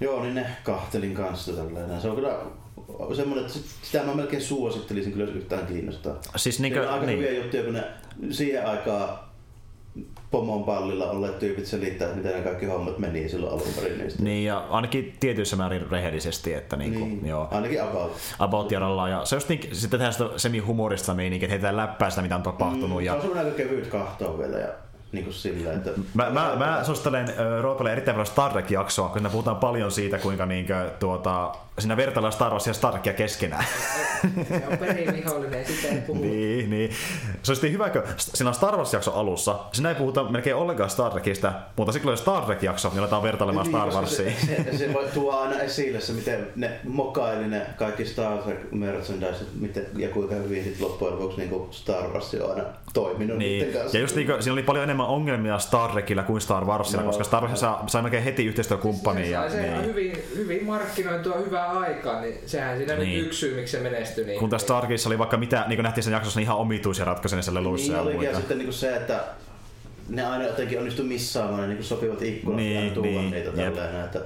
Joo, niin ne kahtelin kanssa tälleen. Se on kyllä semmoinen, että sitä mä melkein suosittelisin kyllä, jos yhtään kiinnostaa. Siis Niinkö, niinkö, aika niin. hyviä niin. juttuja, kun ne siihen aikaan pomon pallilla olleet tyypit selittää, miten ne kaikki hommat meni silloin alun perin. Niistä. Niin, ja ainakin tietyissä määrin rehellisesti, että niinku, niin. joo, Ainakin about. about jaralla. Ja se just niin, sitten tehdään sitä semi-humorista meininkiä, että heitetään läppää sitä, mitä on tapahtunut. Se Ja on semmoinen aika kevyt kahtoa vielä ja niin kuin sillä, että... Mä, mä, mä suosittelen Roopelle erittäin paljon Star Trek-jaksoa, kun puhutaan paljon siitä, kuinka niinkö, tuota, siinä vertaillaan Star Warsia ja Star Trekia keskenään. Se on perivihollinen, sitä ei niin, niin. Se olisi hyvä, kun siinä on Star Wars-jakso alussa. Siinä ei puhuta melkein ollenkaan Star Trekistä, mutta sitten kun on Star Trek-jakso, niin aletaan vertailemaan Star koska Warsia. Se, se, se, voi tuo aina esille se, miten ne mokaili ne kaikki Star Trek merchandise, miten, ja kuinka hyvin sit loppujen lopuksi niin Star Wars on aina toiminut Niin. niiden kanssa. Ja just niinku, siinä oli paljon enemmän ongelmia Star Trekillä kuin Star Warsilla, Joo. koska Star Warsissa sai, sai melkein heti yhteistyökumppania. Se, Ja, sai se niin. hyvin, hyvin markkinoitua hyvää aikaa, niin sehän siinä Niin. nyt yksi syy, miksi se menestyi. Niin, Kun tässä Star Trekissa oli vaikka mitä, niin kuin nähtiin sen jaksossa, niin ihan omituisia ratkaisuja niissä leluissa Niin ja olikin, ja muita. sitten niin se, että ne aina jotenkin onnistu missaamaan ne niin sopivat ikkunat Niin, ja tuoda niin, niitä jep. tälleen. Että,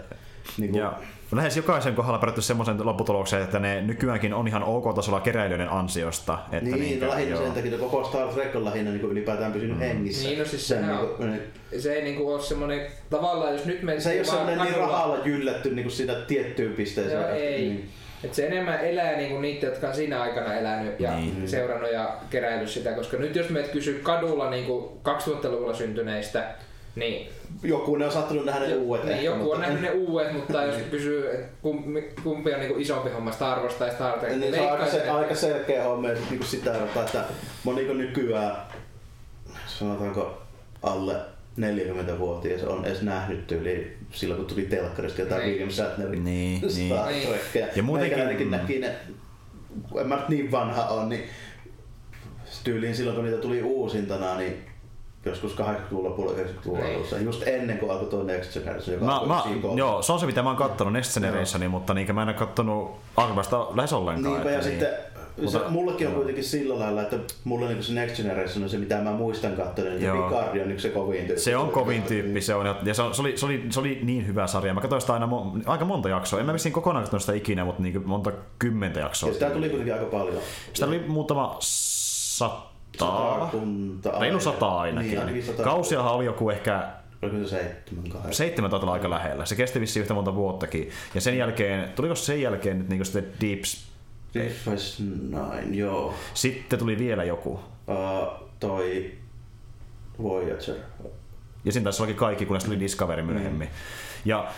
niin kuin, Ja lähes jokaisen kohdalla päädytty semmoisen lopputulokseen, että ne nykyäänkin on ihan ok-tasolla keräilijöiden ansiosta. Että niin, niinkö, no lähinnä joo. sen takia, että koko Star Trek on lähinnä niin kuin ylipäätään pysynyt mm. hengissä. Niin, no siis Sen sehän niinku- on- se ei niinku ole semmonen, tavallaan jos nyt me se ei ole semmoinen niin rahalla jyllätty niin kuin siinä tiettyyn pisteeseen. Joo, ei. Niin. Et se enemmän elää niinku niitä, jotka on siinä aikana elänyt ja Niin. niin. seurannut ja keräillyt sitä, koska nyt jos meidät kysyy kadulla niinku 2000-luvulla syntyneistä, niin, Joku ne on sattunut nähdä ne uudet. niin ehkä, joku mutta- on nähnyt ne uudet, mutta jos kysyy, kumpi, kumpi on niinku isompi homma, Star Wars tai Star Trek, Niin se on aika, se, aika selkeä homma ja sit niinku sitä, että, oon niinku nykyään, sanotaanko alle 40-vuotias on edes nähnyt tyyli silloin kun tuli telkkarista jotain Niin. William Shatnerin Niin, Star niin. Trekkeja. Ja muutenkin- Meikäläinenkin mm. näki ne, en mä nyt niin vanha on, niin tyyliin silloin kun niitä tuli uusintana, niin joskus 80-luvun lopulla 90-luvun Niin. alussa, just ennen kuin alkoi tuo Next Generation, joka Mä, mä, joo, se on se mitä mä oon kattonut Next Generationia, mutta niinkö mä en ole kattonut alkuperäistä lähes ollenkaan. Niinpä, ja että sitten Mutta- se, mullekin on joo. kuitenkin sillä lailla, että mulle niin se Next Generation on se, mitä mä muistan katsoneeni, niin Joo. Picard on yksi se kovin tyyppi. Se on kovin tyyppi, se on. Ja se, on, se, oli, se, oli, se oli niin hyvä sarja. Mä katsoin sitä aina mo- aika monta jaksoa. En mä vissiin kokonaan katsonut sitä ikinä, mutta niin monta kymmentä jaksoa. Ja sitä tuli kuitenkin aika paljon. Sitä oli muutama sata. Satakunta. Reilu sata ainakin. Niin, ainakin sata. Kausiahan oli joku ehkä Oliko se seitsemän, kahdeksan? seitsemän taitaa olla aika lähellä. Se kesti vissiin yhtä monta vuottakin. Ja sen jälkeen, tuliko sen jälkeen nyt niin sitten Deep Sp- Deep Space Nine, joo. Sitten tuli vielä joku. Uh, toi Voyager. Ja siinä taisi kaikki, kunnes tuli Discovery myöhemmin. Ja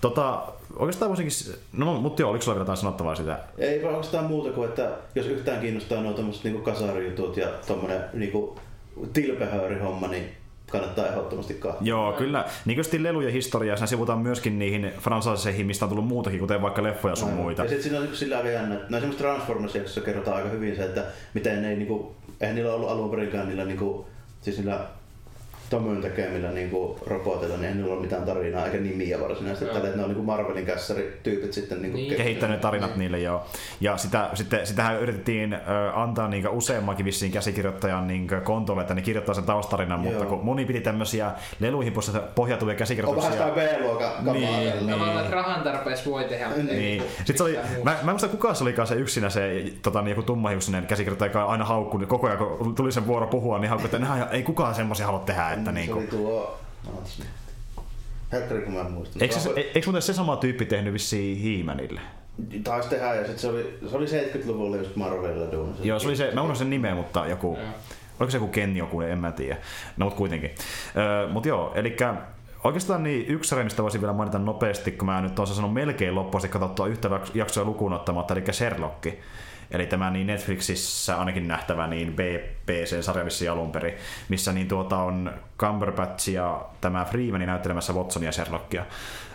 tota, oikeastaan voisinkin, no mutta joo, oliko sulla vielä jotain sanottavaa sitä? Ei vaan oikeastaan muuta kuin, että jos yhtään kiinnostaa nuo tommoset niinku kasarijutut ja tommonen niinku tilpehöörihomma, niin kannattaa ehdottomasti katsoa. Joo, kyllä. Niin kuin lelujen historiaa, siinä sivutaan myöskin niihin fransaiseihin, mistä on tullut muutakin, kuten vaikka leffoja sun muita. Ja sitten siinä on sillä aika jännä, että semmoista transformers kerrotaan aika hyvin se, että miten ne ei niinku, eihän niillä ollut alun perinkään niillä niinku, siis niillä Tomyn tekemillä niin robotilla, niin ei niillä ole mitään tarinaa eikä nimiä varsinaisesti. Tällä, että ne on niin Marvelin kässärityypit sitten niin niin. kehittäneet tarinat niille joo. Ja sitä, sitten, sitähän yritettiin antaa niin useammankin vissiin käsikirjoittajan niin kontolle, että ne kirjoittaa sen taustarinan, mutta kun moni piti tämmöisiä leluihin pohjautuvia käsikirjoituksia. On vähän sitä B-luokan niin, niin. Tavallaan, että rahan tarpeessa voi tehdä. Niin. Sitten se oli, mä, mä en muista kuka se olikaan se yksinä se tota, niin joku tummahiussinen käsikirjoittaja, joka aina haukkui, niin koko ajan kun tuli sen vuoro puhua, niin haukkui, että ei kukaan semmoisia halua tehdä että niin kuin... Se oli tuo... Helkkari, kun mä en muista. Eikö, se, eikö muuten se sama tyyppi tehnyt vissiin He-Manille? Taisi tehdä ja sit se oli, se oli 70-luvulla just Marvelilla duunassa. Joo, se oli se, mä unohdin sen nimeä, mutta joku, ja. oliko se joku Ken joku, en mä tiedä. No mut kuitenkin. Öö, mut joo, eli Oikeastaan niin yksi sarja, mistä voisin vielä mainita nopeasti, kun mä nyt olen sanonut melkein loppuasti katsottua yhtä jaksoa lukuun ottamatta, eli Sherlock. Eli tämä niin Netflixissä ainakin nähtävä niin BBC-sarja vissi alun perin, missä niin tuota on Cumberbatch ja tämä Freemani näyttelemässä Watsonia ja Sherlockia.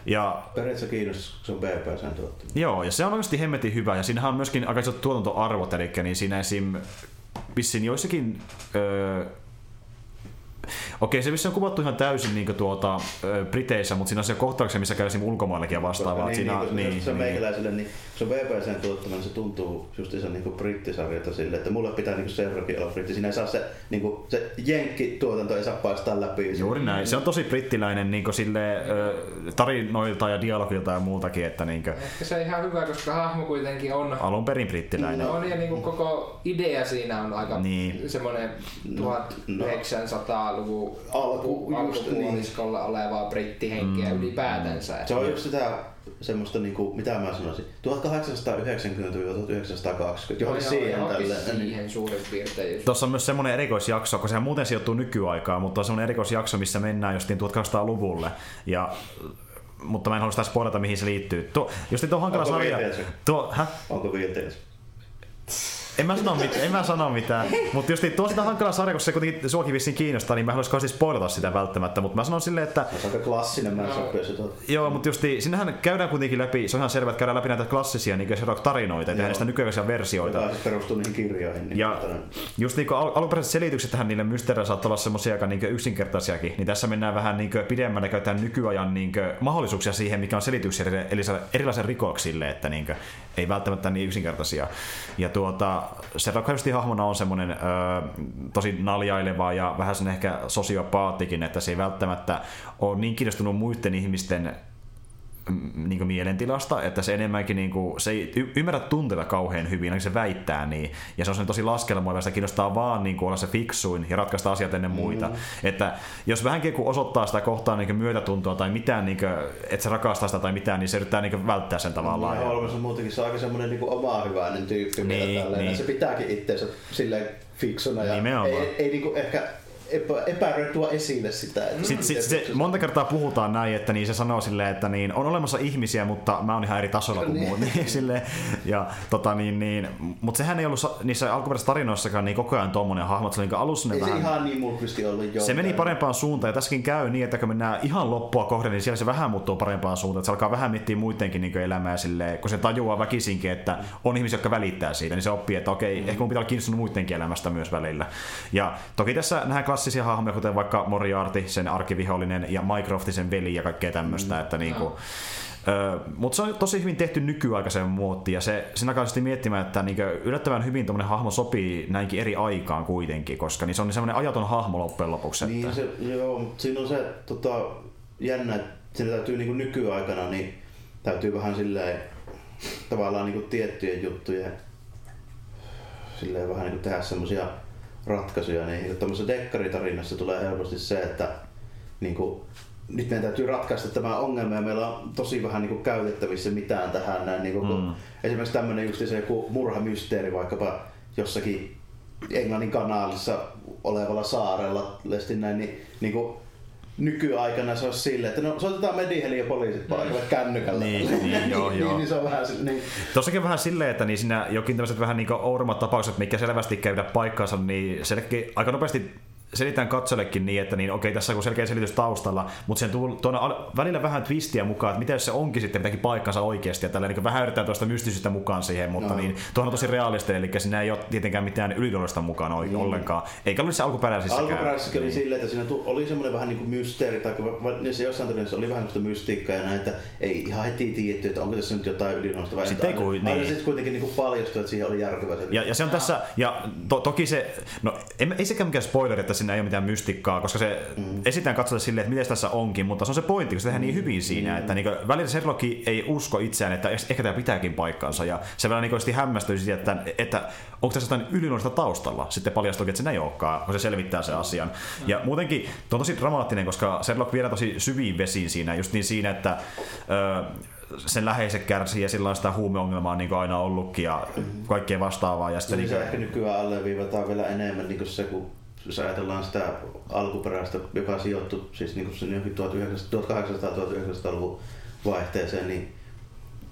Ja, Periaatteessa kiinnostaa, se on BBCn tuottama. Joo, ja se on oikeasti hemmetin hyvä, ja siinähän on myöskin aika isot tuotantoarvot, eli niin siinä esim. vissiin joissakin öö, Okei, se missä on kuvattu ihan täysin niin tuota, Briteissä, mutta siinä on se kohtauksia, missä käy ulkomaillakin ja vastaavaa. Niin, siinä, niin, niin, se on niin. meikäläiselle, niin se on BBCn tuottama, niin se tuntuu just ihan niin brittisarjalta sille, että mulle pitää niin seurakin olla britti. Siinä ei saa se, niin kuin, se jenkki-tuotanto ei saa paistaa läpi. Juuri näin. Se on tosi brittiläinen niin sille, tarinoilta ja dialogilta ja muultakin. Että, niin kuin... Ehkä se on ihan hyvä, koska hahmo kuitenkin on... Alun perin brittiläinen. On ja niin kuin koko idea siinä on aika niin. semmoinen 1900-luvun alku, alkupuoliskolla niin. olevaa brittihenkeä mm. ylipäätänsä. Se on just sitä semmoista, niin kuin, mitä mä sanoisin, 1890-1920, johon no, siihen tälle. Siihen suurin piirtein. Tuossa on myös semmoinen erikoisjakso, kun sehän muuten sijoittuu nykyaikaan, mutta on semmoinen erikoisjakso, missä mennään justiin 1800-luvulle. Ja mutta mä en halua sitä spoilata, mihin se liittyy. Tuo, just tuo hankala Onko sarja... Tuo, hä? Onko viihteessä? En mä sano, mit, en mä sano mitään, mutta just tuo sitä hankala sarja, kun se kuitenkin suokin vissiin kiinnostaa, niin mä haluaisin kauheasti spoilata sitä välttämättä, mutta mä sanon silleen, että... Se on aika klassinen mä no. Joo, mutta just sinnehän käydään kuitenkin läpi, se on ihan selvä, että käydään läpi näitä klassisia niin Sherlock-tarinoita ja tehdään niistä nykyaikaisia versioita. Joka siis perustuu niihin kirjoihin. Niin ja just niin al- alkuperäiset selitykset tähän niille mysteereille saattaa olla semmoisia aika niin yksinkertaisiakin, niin tässä mennään vähän niin pidemmälle käytetään nykyajan niin mahdollisuuksia siihen, mikä on selityksiä erilaisille rikoksille, että niin ei välttämättä niin yksinkertaisia. Ja tuota, Sherlock hahmona on semmoinen ö, tosi naljaileva ja vähän sen ehkä sosiopaattikin, että se ei välttämättä ole niin kiinnostunut muiden ihmisten niin kuin mielentilasta, että se enemmänkin niin kuin, se ei y- ymmärrä tunteita kauhean hyvin, ainakin se väittää niin. Ja se on tosi laskelmoiva, sitä kiinnostaa vaan niin kuin, olla se fiksuin ja ratkaista asiat ennen muita. Mm. Että jos vähänkin kun osoittaa sitä kohtaa niin myötätuntoa tai mitään, niin kuin, että se rakastaa sitä tai mitään, niin se yrittää niin välttää sen tavallaan. Ja Holmes on muutenkin se on aika semmoinen niin oma hyväinen tyyppi. Niin, niin. Se pitääkin itseensä silleen fiksuna. Ja Nimenomaan. ei, ei niin kuin, ehkä epä, epäröi tuo esille sitä. Että sitten sit, se, monta kertaa puhutaan näin, että niin se sanoo silleen, että niin, on olemassa ihmisiä, mutta mä oon ihan eri tasolla kuin niin. muut. Niin, silleen, ja, tota, niin, niin, mutta sehän ei ollut niissä alkuperäisissä tarinoissakaan niin koko ajan tommonen hahmo. Se oli niin alussa ei vähän, se ihan niin ollut. Se meni parempaan suuntaan ja tässäkin käy niin, että kun mennään ihan loppua kohden, niin siellä se vähän muuttuu parempaan suuntaan. Että se alkaa vähän miettiä muidenkin niin elämää silleen, kun se tajuaa väkisinkin, että on ihmisiä, jotka välittää siitä, niin se oppii, että okei, mm. ehkä mun pitää olla kiinnostunut muidenkin elämästä myös välillä. Ja toki tässä nähdään klassisia hahmoja, kuten vaikka Moriarty, sen arkivihollinen, ja Mycroft, sen veli ja kaikkea tämmöistä. Mm. Että niinku, no. Öö, mutta se on tosi hyvin tehty nykyaikaisen muotti ja se, sen alkaa miettimään, että niinku yllättävän hyvin tuommoinen hahmo sopii näinkin eri aikaan kuitenkin, koska niin se on semmoinen ajaton hahmo loppujen lopuksi. Että... Niin se, joo, mutta siinä on se tota, jännä, että siinä täytyy niinku nykyaikana, niin täytyy vähän silleen tavallaan niinku tiettyjen juttujen silleen vähän niinku tehdä semmoisia ratkaisuja, niin tuommoisessa dekkaritarinassa tulee helposti se, että niin kuin, nyt meidän täytyy ratkaista tämä ongelma ja meillä on tosi vähän niin kuin, käytettävissä mitään tähän. Näin, niin kuin, mm. Esimerkiksi tämmöinen just se joku murhamysteeri vaikkapa jossakin Englannin kanaalissa olevalla saarella, näin, niin, niin kuin, nykyaikana se olisi silleen, että no soitetaan Mediheli ja poliisit paikalle kännykällä. Niin, niin, joo, niin, joo. niin, se on vähän sille, niin. Tossakin vähän silleen, että niin siinä jokin tämmöiset vähän niin oudommat tapaukset, mikä selvästi käydä paikkaansa, niin selkeä, aika nopeasti selitän katsollekin niin, että niin, okei, tässä on selkeä selitys taustalla, mutta sen tuo tuonne välillä vähän twistiä mukaan, että mitä jos se onkin sitten mitäkin paikkansa oikeasti, ja tällä niin vähän yritetään tuosta mystisyyttä mukaan siihen, mutta no. niin, tuohon on tosi realistinen, eli siinä ei ole tietenkään mitään ylidollista mukaan niin. ollenkaan, eikä ollut se alkuperäisissäkään. Alkuperäisessä oli silleen, että siinä oli semmoinen vähän niin kuin mysteeri, tai se jossain todennäköisesti oli vähän semmoista mystiikkaa ja näin, että ei ihan heti tiedetty, että onko tässä nyt jotain ylidollista vai sitten ei kuin, niin. sitten kuitenkin niin paljastui, että siihen oli järkevä. Ja, ja, se on tässä, ja to, toki se, no ei, ei sekään mikään spoileri, että siinä ei ole mitään logiikkaa, koska se mm. esitään katsota silleen, että miten tässä onkin, mutta se on se pointti, kun se tehdään niin hyvin siinä, mm. että niin välillä Sherlock ei usko itseään, että ehkä tämä pitääkin paikkaansa, ja se vielä niin hämmästyy siitä, että, että onko tässä jotain yliluonnollista taustalla, sitten paljastuu, että se ei olekaan, kun se selvittää sen asian. Mm. Ja muutenkin tuo on tosi dramaattinen, koska Sherlock viedään tosi syviin vesiin siinä, just niin siinä, että ö, sen läheiset kärsii ja sillä on sitä huumeongelmaa niin kuin aina ollutkin ja kaikkea vastaavaa. Ja sitten niin, niin se ehkä nykyään alleviivataan vielä enemmän niin kuin se, kun jos ajatellaan sitä alkuperäistä, joka sijoittui siis niin kuin 1800-1900-luvun vaihteeseen, niin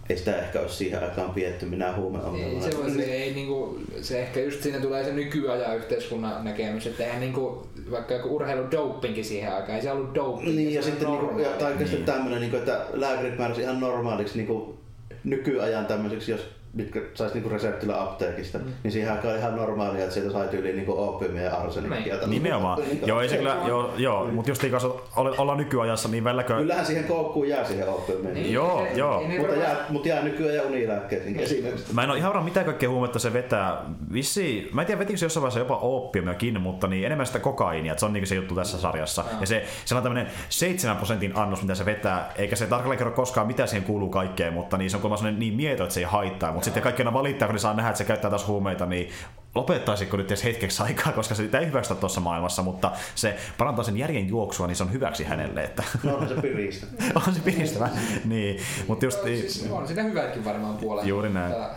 ei sitä ehkä olisi siihen aikaan pietty minä huumeongelmaa. Ei, se, voi, se, ei, niin kuin, se ehkä just siinä tulee se nykyajan yhteiskunnan näkemys, että eihän niin kuin, vaikka joku urheilu dopingkin siihen aikaan, ei se ollut doping. Niin, ja sitten niin kuin, ja, tai niin. tämmöinen, niin kuin, että lääkärit määräsi ihan normaaliksi niin kuin, nykyajan tämmöiseksi, jos mitkä saisi niinku reseptillä apteekista, mm. niin siihen aikaan ihan normaalia, että sieltä sai tyyliin niinku opiumia ja arsenikkia. Niin. Nimenomaan. joo, ei se kyllä, joo, joo mm. mutta just kanssa olla nykyajassa, niin välläkö... Kyllähän siihen koukkuun jää siihen opiumiin. Niin, joo, se, joo. Niin, mutta, jää, mutta jää nykyään ja unilääkkeisiin esimerkiksi. Mä en ole ihan varma, mitä kaikkea huumetta se vetää. Vissi, mä en tiedä vetikö se jossain vaiheessa jopa opiumiakin, mutta niin enemmän sitä kokainia, että se on niin se juttu tässä sarjassa. Ja se, se on tämmöinen 7 prosentin annos, mitä se vetää, eikä se tarkalleen kerro koskaan, mitä siihen kuuluu kaikkeen, mutta niin se on kuulemma niin mieto, että se ei haittaa. Mutta sitten kaikki valittaa riittää, kun ne saa nähdä, että se käyttää taas huumeita, niin lopettaisiko nyt edes hetkeksi aikaa, koska se ei hyväksytä tuossa maailmassa, mutta se parantaa sen järjen juoksua, niin se on hyväksi hänelle. Että... No on se piristä. on se piristävä, niin. Mutta just... Siis on siinä hyvätkin varmaan puolella. Juuri näin. Mutta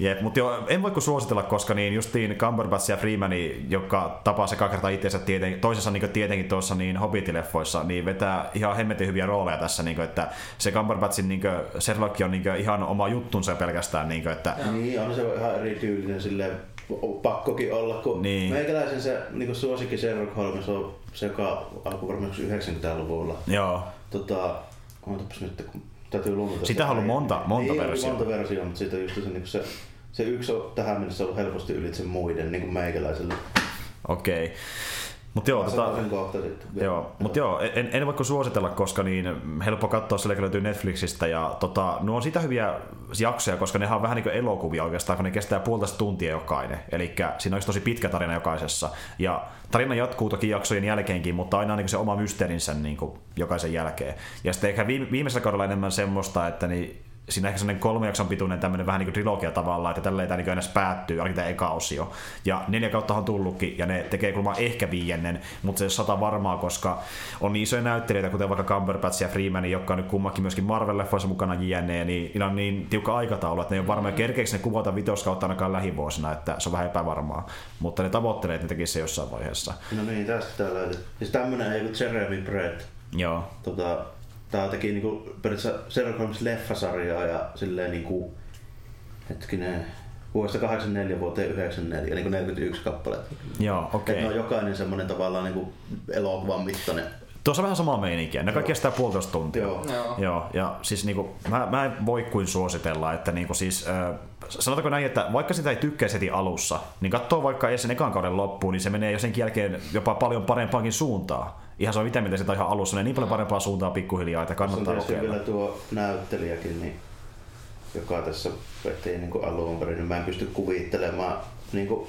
Jep, mutta jo, en voi kuin suositella, koska niin justiin Cumberbatch ja Freemani, joka tapaa se kertaa itseensä tieten, toisessa niin tietenkin tuossa niin Hobbit-leffoissa, niin vetää ihan hemmetin hyviä rooleja tässä, niin kuin, että se Cumberbatchin niin kuin, Sherlock on niin kuin, ihan oma juttunsa pelkästään. Niin, kuin, että... niin on se ihan erityylinen silleen pakkokin olla, kun niin. meikäläisen se niin suosikki Sherlock Holmes on se, joka alkoi varmaan 90-luvulla. Joo. Tota, nyt, kun täytyy lumata. Sitä on ollut monta, monta niin, versiota. monta versiota, mutta siitä just se, niin se, se yksi on tähän mennessä ollut helposti ylitse muiden, niin kuin meikäläisellä. Okei. Okay. Mutta joo, tota, kohta sitten. Joo, mut joo, en, en voi suositella, koska niin helppo katsoa, sillä löytyy Netflixistä. Ja tota, nuo on sitä hyviä jaksoja, koska ne on vähän niin kuin elokuvia oikeastaan, kun ne kestää puolitoista tuntia jokainen. Eli siinä olisi tosi pitkä tarina jokaisessa. Ja tarina jatkuu toki jaksojen jälkeenkin, mutta aina niin se oma mysteerinsä niin kuin jokaisen jälkeen. Ja sitten ehkä viime, viimeisellä kaudella enemmän semmoista, että niin siinä ehkä sellainen kolme jakson pituinen tämmöinen vähän niin kuin trilogia tavallaan, että tälleen tämä niin päättyy, ainakin tämä eka osio. Ja neljä kautta on tullutkin, ja ne tekee kulma ehkä viiennen, mutta se ei sata varmaa, koska on niin isoja näyttelijöitä, kuten vaikka Cumberbatch ja Freeman, jotka on nyt kummakin myöskin Marvel-leffoissa mukana jne, niin niillä on niin tiukka aikataulu, että ne ei ole varmaan kerkeeksi ne kuvata vitoskautta ainakaan lähivuosina, että se on vähän epävarmaa. Mutta ne tavoittelee, että ne tekisi se jossain vaiheessa. No niin, tästä tää löytyy. Siis tämmönen ei kuin Jeremy Brett. Joo. Tota, tää teki niinku periaatteessa Sherlock Holmes leffasarjaa ja silleen niinku hetkinen vuodesta 84 vuoteen 94, eli 41 kappaletta. Joo, okei. Okay. ne on jokainen semmoinen tavallaan niinku elokuvan mittainen. Tuossa on vähän sama meininkiä. Ne kaikki kestää puolitoista tuntia. Joo. Joo. Joo. Ja siis niinku, mä, mä en voi kuin suositella, että niinku siis, äh, sanotaanko näin, että vaikka sitä ei tykkää heti alussa, niin katsoo vaikka edes sen ekan kauden loppuun, niin se menee jo sen jälkeen jopa paljon parempaankin suuntaan ihan se on mitä mitä sitä ihan alussa, niin, niin paljon parempaa suuntaa pikkuhiljaa, että kannattaa kokeilla. vielä tuo näyttelijäkin, niin, joka tässä veti niin alun perin, niin mä en pysty kuvittelemaan niin kuin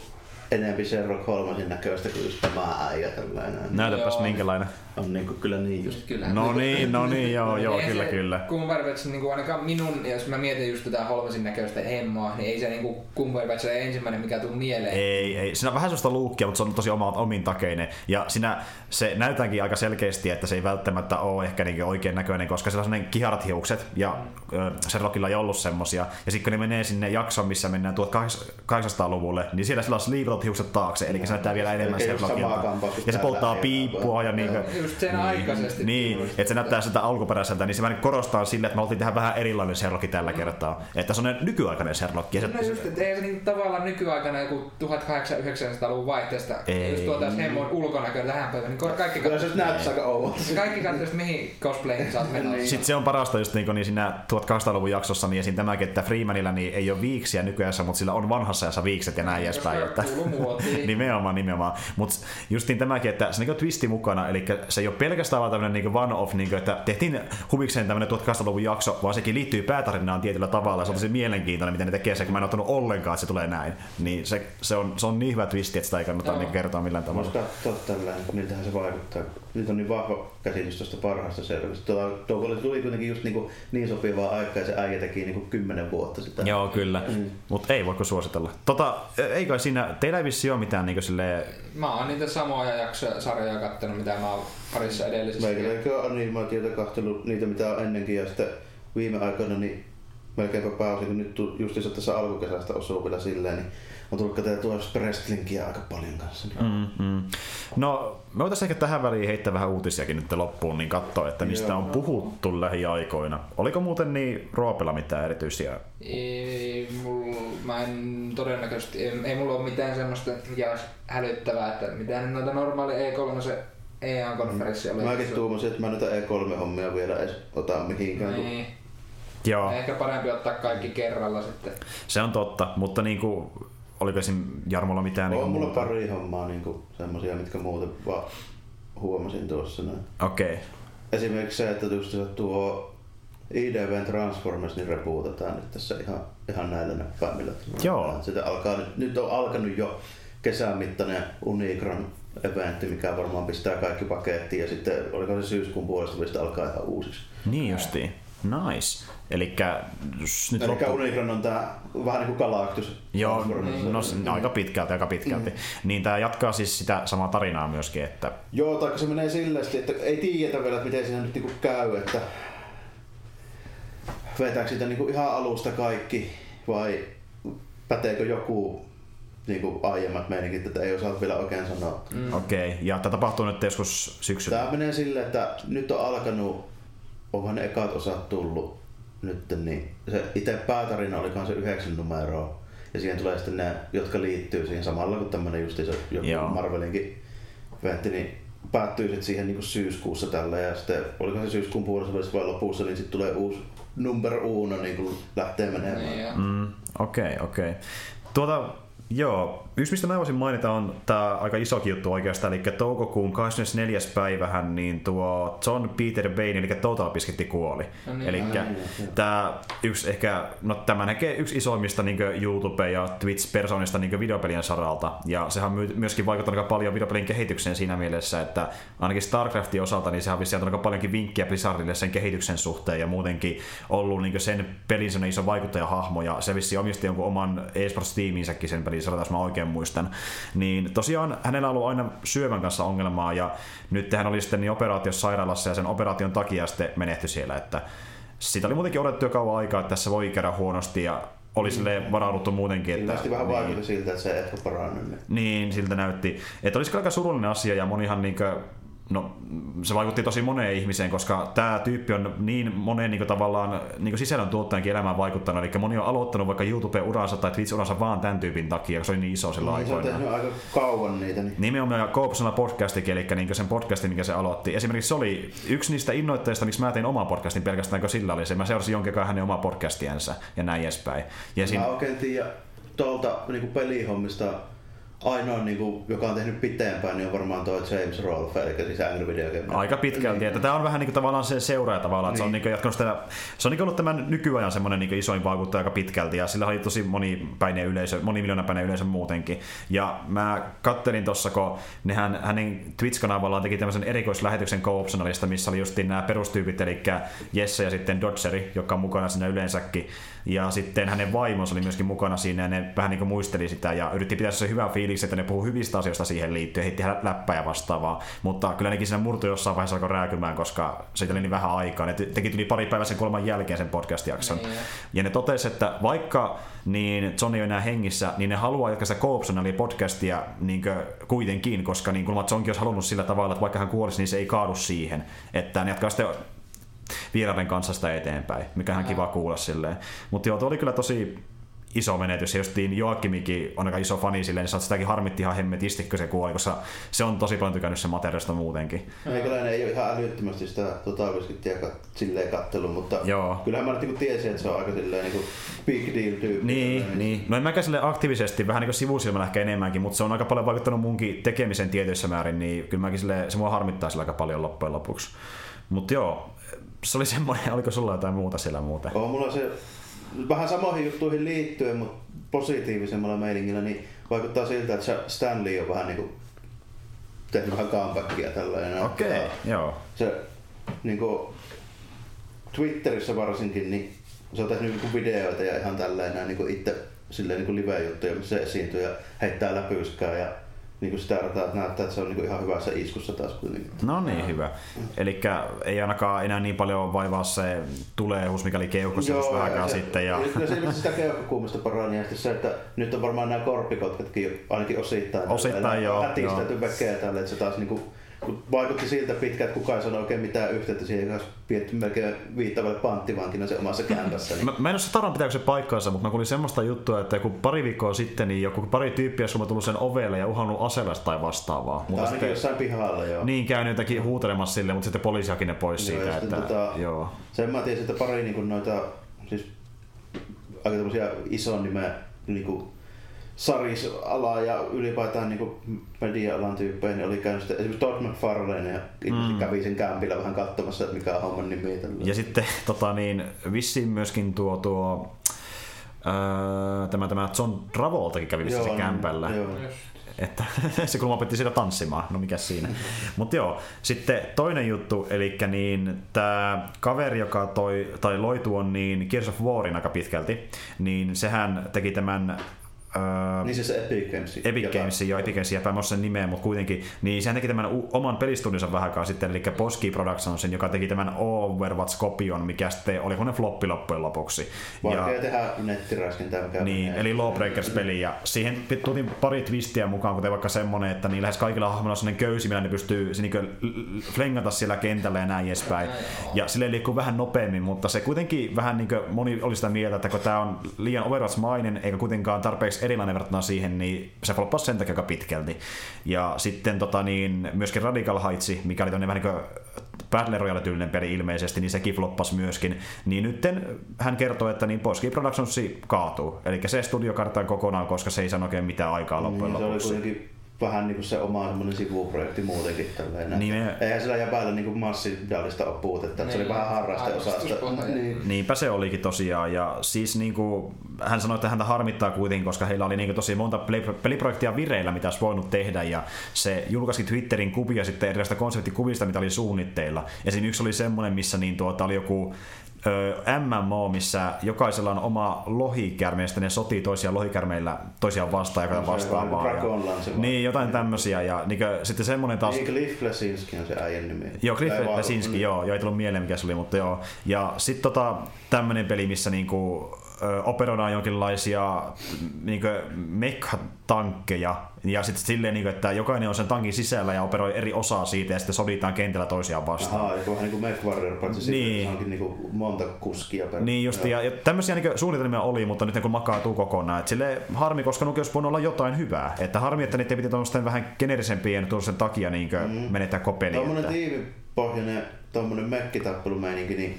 enempi Sherlock Holmesin näköistä kuin just tämä äijä tällainen. Näytäpäs joo. minkälainen. On niinku kyllä niin just. Kyllä. No niin, no niin, joo, joo, kyllä, se, kyllä. Cumberbatch, niin kuin ainakaan minun, jos mä mietin just tätä Holmesin näköistä hemmoa, niin ei se niin kuin Cumberbatch ole ensimmäinen, mikä tuu mieleen. Ei, ei. Siinä on vähän sellaista luukkia, mutta se on tosi oma, omin takeinen. Ja siinä se näytäänkin aika selkeästi, että se ei välttämättä ole ehkä niin oikein näköinen, koska siellä on sellainen kiharat hiukset, ja mm. Sherlockilla ei ollut semmosia. Ja sitten kun ne menee sinne jaksoon, missä mennään 1800-luvulle, niin siellä sillä on isot hiukset taakse, eli se näyttää vielä enemmän kun Ja se polttaa piippua ja niin, Just sen aikaisesti. niin, että se näyttää sitä alkuperäiseltä, niin se vähän korostaa sille, että me oltiin tehdä vähän erilainen Sherlock tällä kertaa. Että se on nykyaikainen Sherlock. Ja se, No just, että ei se niin tavallaan nykyaikana joku 1800-1900-luvun vaihteesta, Ei. jos tuotaisiin hemmon ulkonäkö tähän päivään, niin kaikki Kyllä se katsoo, näyttää aika oudolta. kaikki katsoo, että mihin cosplayin sä oot menossa. Sitten se on parasta just niin, niin siinä 1800-luvun jaksossa, niin esim. tämäkin, että Freemanilla niin ei ole viiksiä nykyään, mutta sillä on vanhassa ajassa viikset ja näin edespäin. Että, kuuluu muotiin. nimenomaan, nimenomaan. Mutta justiin tämäkin, että se on niin twisti mukana, eli se ei ole pelkästään vaan tämmöinen niin one-off, niin että tehtiin huvikseen tämmöinen 1800-luvun jakso, vaan sekin liittyy päätarinaan tietyllä tavalla. Se on tosi mielenkiintoinen, miten ne tekee se, kun mä en ottanut ollenkaan, että se tulee näin. Niin se, se, on, se on niin hyvä twisti, että sitä ei kannata Joo. niin kertoa millään tavalla. Musta katsoa tällä, miltähän se vaikuttaa. Nyt on niin vahva käsitys tuosta parhaasta selvästi. Tuo, tuo oli- tuli kuitenkin just niin, niin sopivaa aikaa ja se äijä teki niin kymmenen vuotta sitä. Joo, kyllä. Mm. Mutta ei voiko suositella. Tota, ei kai siinä, teillä ei vissi ole mitään niin silleen, Mä oon niitä samoja jaksoja, sarjoja kattonut, mitä mä oon parissa edellisissä. Meikäläinkin on animaatioita kahtellut niitä mitä on ennenkin ja sitten viime aikoina niin melkeinpä pääosin, kun nyt justiinsa tässä alkukesästä osuu vielä silleen, niin on tullut katsottua wrestlingiä aika paljon kanssa. Niin. Mm, mm. No, me voitaisiin ehkä tähän väliin heittää vähän uutisiakin nyt loppuun, niin katsoa, että mistä Joo. on puhuttu lähiaikoina. Oliko muuten niin Roopella mitään erityisiä? Ei, mulla, mä en todennäköisesti, ei, ei mulla ole mitään semmoista, mikä olisi hälyttävää, että mitään noita normaali E3 se EA-konferenssi oli. Mäkin tuumasin, että mä noita E3-hommia vielä edes ota mihinkään. Niin. Joo, Ehkä parempi ottaa kaikki kerralla sitten. se on totta, mutta niin kuin, oliko esim. Jarmolla mitään niin On mulla muuta? pari hommaa niin semmosia, mitkä muuten vaan huomasin tuossa. Okei, okay. Esimerkiksi se, että just tuo IDVn Transformers niin rebootataan nyt tässä ihan, ihan näillä näppäimillä. Joo. Sitä alkaa nyt, nyt on alkanut jo kesän mittainen Unicron eventti, mikä varmaan pistää kaikki pakettiin ja sitten oliko se syyskuun puolesta sitten alkaa ihan uusiksi. niin justiin. Nice. Elikkä nyt Eli loppu... Unicron on tää vähän niin kuin Galactus. Joo, no s- aika pitkälti, aika pitkälti. Niin tää jatkaa siis sitä samaa tarinaa myöskin, että Joo, tai se menee silleen, että ei tiedetä vielä, että miten siinä nyt niinku käy, että vetääkö sitä niinku ihan alusta kaikki vai päteekö joku niinku aiemmat meiningit, että ei osaa vielä oikein sanoa. Mm. okei. Okay. Ja tämä tapahtuu nyt joskus syksyllä. Tämä menee silleen, että nyt on alkanut, onhan ne ekat osat tullut nyt, niin se itse päätarina olikohan se yhdeksän numeroa. Ja siihen tulee sitten ne, jotka liittyy siihen samalla kuin tämmönen justiinsa joku Joo. Marvelinkin eventti, niin päättyy sitten siihen niin syyskuussa tällä ja sitten oliko se syyskuun puolessa vai lopussa, niin sitten tulee uusi number uno niin kuin lähtee menemään. Niin, ja. Mm, okei, okay, okei. Okay. Tuota, joo, yksi mistä mä voisin mainita on tämä aika isokin juttu oikeastaan, eli toukokuun 24. päivähän niin tuo John Peter Bain, eli Total Biscuit kuoli. No niin, eli joo. tämä yksi ehkä, no tämä näkee yksi isoimmista niin YouTube- ja Twitch-persoonista niin videopelien saralta, ja sehän on myöskin vaikuttanut aika paljon videopelin kehitykseen siinä mielessä, että ainakin StarCraftin osalta, niin sehän on vissiin aika paljonkin vinkkejä Blizzardille sen kehityksen suhteen, ja muutenkin ollut niin sen pelin iso vaikuttajahahmo, ja se vissiin omisti jonkun oman eSports-tiiminsäkin sen pelin saralta, jos mä oikein muistan. Niin tosiaan hänellä on ollut aina syövän kanssa ongelmaa, ja nyt hän oli sitten niin operaatiossa sairaalassa, ja sen operaation takia sitten menehtyi siellä, että sitä oli muutenkin odotettu jo kauan aikaa, että tässä voi käydä huonosti, ja oli sille varauduttu muutenkin. Että, Ilmeisesti vähän niin. vaikutti siltä, että se ehkä parannut. Niin. Niin, siltä näytti. Että olisi aika surullinen asia ja monihan niinkö, no, se vaikutti tosi moneen ihmiseen, koska tämä tyyppi on niin moneen niin tavallaan niin sisällön tuottajankin elämään vaikuttanut. Eli moni on aloittanut vaikka YouTube-uransa tai Twitch-uransa vaan tämän tyypin takia, koska se oli niin iso silloin Niin, se on tehnyt aika kauan niitä. Niin. Nimenomaan ja Koopsona podcastikin, eli niin sen podcastin, mikä se aloitti. Esimerkiksi se oli yksi niistä innoitteista, miksi mä tein oman podcastin pelkästään, kun sillä oli se. Mä seurasin jonkin aikaa hänen omaa podcastiansa ja näin edespäin. Ja siinä, Mä oikein tiedä tuolta niin pelihommista ainoa, niin kuin, joka on tehnyt pitempään, niin on varmaan tuo James Rolfe, eli siis Angry Video Game. Aika pitkälti, että tämä on vähän niin kuin tavallaan se seuraaja tavallaan, että se on niin kuin jatkanut sitä, se on niin ollut tämän nykyajan semmoinen niin isoin vaikuttaja aika pitkälti ja sillä oli tosi monipäinen yleisö, monimiljoonapäinen yleisö muutenkin. Ja mä kattelin tuossa, kun nehän hänen Twitch-kanavallaan teki tämmöisen erikoislähetyksen co missä oli justiin nämä perustyypit, eli Jesse ja sitten Dodgeri, joka on mukana siinä yleensäkin. Ja sitten hänen vaimonsa oli myöskin mukana siinä ja ne vähän niin kuin muisteli sitä ja yritti pitää se hyvä fiilis että ne puhuu hyvistä asioista siihen liittyen, heitti läppää ja vastaavaa, mutta kyllä nekin siinä murtu jossain vaiheessa alkoi rääkymään, koska siitä oli niin vähän aikaa. Ne teki tuli pari päivää sen kolman jälkeen sen podcast-jakson. Niin, ja ne totesi, että vaikka niin Johnny ei enää hengissä, niin ne haluaa jatkaa sitä Coopson eli podcastia niin kuitenkin, koska niin kuin Johnkin olisi halunnut sillä tavalla, että vaikka hän kuolisi, niin se ei kaadu siihen. Että ne jatkaa sitten vieraiden kanssa sitä eteenpäin, mikä on kiva kuulla silleen. Mutta joo, tuo oli kyllä tosi iso menetys. Ja justiin Joakimikin on aika iso fani silleen, niin sitäkin harmitti ihan hemmetisti, kun se kuoli, koska se on tosi paljon tykännyt sen materiaalista muutenkin. Meikäläinen ei ole ihan älyttömästi sitä totaalisesti silleen kattelun, mutta Joo. kyllähän mä niin tiesin, että se on aika silleen niin big deal tyyppi. Niin, niin. No en mäkään sille aktiivisesti, vähän niin kuin sivusilmällä ehkä enemmänkin, mutta se on aika paljon vaikuttanut munkin tekemisen tietyissä määrin, niin kyllä mäkin sille, se mua harmittaa sillä aika paljon loppujen lopuksi. Mutta joo, se oli semmoinen, oliko sulla jotain muuta siellä muuten? On mulla se vähän samoihin juttuihin liittyen, mutta positiivisemmalla meiningillä, niin vaikuttaa siltä, että Stanley on vähän niin kuin tehnyt vähän comebackia tällainen. Okei, okay, joo. Se niin kuin, Twitterissä varsinkin, niin se on tehnyt niin videoita ja ihan tällainen niin kuin itse silleen niin live-juttuja, missä se esiintyy ja heittää läpyskää ja niin kuin sitä että näyttää, että se on niin ihan hyvässä iskussa taas kuitenkin. No niin, hyvä. Eli ei ainakaan enää niin paljon vaivaa se tuleehus, mikäli keuhkossa just vähän sitten. Ja... Kyllä se sitä keuhkokuumista parani ja se, että nyt on varmaan nämä korppikotkatkin ainakin osittain. Osittain joo. Hätistetty väkeä tälle, että se taas niin kuin vaikutti siltä pitkään, että kukaan ei sano oikein mitään yhteyttä siihen, olisi pietty melkein viittavalle panttivankina se omassa kämpässä. Niin. Mä, mä en ole se taran pitääkö se paikkaansa, mutta mä kuulin semmoista juttua, että joku pari viikkoa sitten niin joku pari tyyppiä on tullut sen ovelle ja uhannut aseella tai vastaavaa. Mutta ainakin sitten, jossain pihalla, joo. Niin, käynyt jotakin huutelemassa sille, mutta sitten poliisi haki ne pois joo, siitä. Että, tota, joo. Sen mä tiesin, että pari niin noita, siis aika tämmöisiä ison nimeä niin kuin sarisala ja ylipäätään niin media-alan tyyppejä, niin oli käynyt sitten esimerkiksi Todd McFarlane ja mm. kävi sen kämpillä vähän katsomassa, että mikä on homman nimi. Tällä. Ja sitten tota niin, vissiin myöskin tuo, tuo Öö, tämä, tämä John Travoltakin kävi vissiin sen kämpällä. Joo. Että se kun opetti sitä tanssimaan, no mikä siinä. Mutta joo, sitten toinen juttu, eli niin tämä kaveri, joka toi, tai loi tuon niin Gears of Warin aika pitkälti, niin sehän teki tämän Uh, niin siis se Epic Games. Epic Games, joo, Epic Games, jäpä sen nimeä, mutta kuitenkin. Niin sehän teki tämän u- oman pelistundinsa vähän aikaa sitten, eli Boski Productionsin, joka teki tämän Overwatch-kopion, mikä sitten oli ne floppi loppujen lopuksi. Vaikea ja, tehdä nettiräskintää. Mikä niin, eli Lawbreakers-peli, ja siihen tuotiin pari twistiä mukaan, kuten vaikka semmonen, että niin lähes kaikilla hahmoilla on sellainen köysi, millä ne pystyy se niin flengata siellä kentällä ja näin edespäin. Ja sille liikkuu vähän nopeammin, mutta se kuitenkin vähän niin kuin moni oli sitä mieltä, että kun tämä on liian Overwatch-mainen, eikä kuitenkaan tarpeeksi erilainen verrattuna siihen, niin se floppasi sen takia aika pitkälti. Ja sitten tota, niin, myöskin Radical Heights, mikä oli vähän niin kuin Battle Royale-tyylinen peli ilmeisesti, niin sekin floppasi myöskin. Niin nyt hän kertoo, että niin Poski Productions kaatuu. Eli se studio kartaan kokonaan, koska se ei saa oikein mitään aikaa loppujen niin, lopuksi. Se oli kuitenkin vähän niin kuin se oma semmoinen sivuprojekti muutenkin. Tälleen. Niin me... Eihän sillä jäbällä niin massidaalista ole puutetta, niin, se oli niin, vähän harrasteosasta. Niin. Niinpä se olikin tosiaan. Ja siis niin kuin, hän sanoi, että häntä harmittaa kuitenkin, koska heillä oli niin kuin tosi monta peliprojektia vireillä, mitä olisi voinut tehdä. Ja se julkaisi Twitterin kuvia sitten erilaisista konseptikuvista, mitä oli suunnitteilla. Esimerkiksi yksi oli semmoinen, missä niin tuota, oli joku MMO, missä jokaisella on oma lohikärme, ja ne sotii toisia lohikärmeillä toisiaan vastaan ja vastaavaa. Ja, niin, jotain tämmöisiä. Ja niin kuin, sitten semmoinen taas... Niin, Cliff Lesinski on se äijän nimi. Joo, Cliff Lesinski, joo, joo, ei tullut mieleen mikä se oli, mutta joo. Ja sitten tota, tämmöinen peli, missä niinku, operoidaan jonkinlaisia niin mekha-tankkeja ja sitten silleen, niin kuin, että jokainen on sen tankin sisällä ja operoi eri osaa siitä ja sitten soditaan kentällä toisiaan vastaan. Ahaa, joku vähän niin kuin Mech Warrior, paitsi niin. se onkin niin kuin monta kuskia per... Niin just, ja, ja tämmöisiä niin suunnitelmia oli, mutta nyt kun makaatuu kokonaan. Että sille harmi, koska nuke olisi voinut olla jotain hyvää. Että harmi, että niiden piti tuommoisten vähän generisempien tuollaisen takia niin mm. menettää kopeliin. Tuommoinen tiivipohjainen, tuommoinen mekkitappelumeininki, niin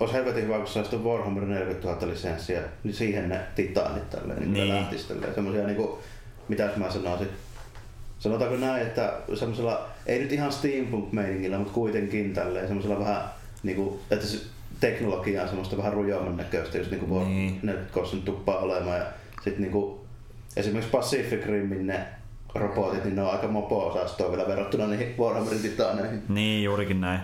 olisi helvetin hyvä, kun saisi Warhammer 40 000 lisenssiä, niin siihen ne titaanit tälleen, niin, niin. lähtisi tälleen. Semmoisia niinku, mitä mä sanoisin, sanotaanko näin, että semmoisella, ei nyt ihan steampunk-meiningillä, mutta kuitenkin tälleen semmoisella vähän niinku, että se teknologia on semmoista vähän rujoamman näköistä, just niinku niin. ne nyt tuppaa olemaan. Ja sitten niinku, esimerkiksi Pacific Rimin ne robotit, niin ne on aika mopo-osastoa vielä verrattuna niihin Warhammerin titaaneihin. Niin, juurikin näin.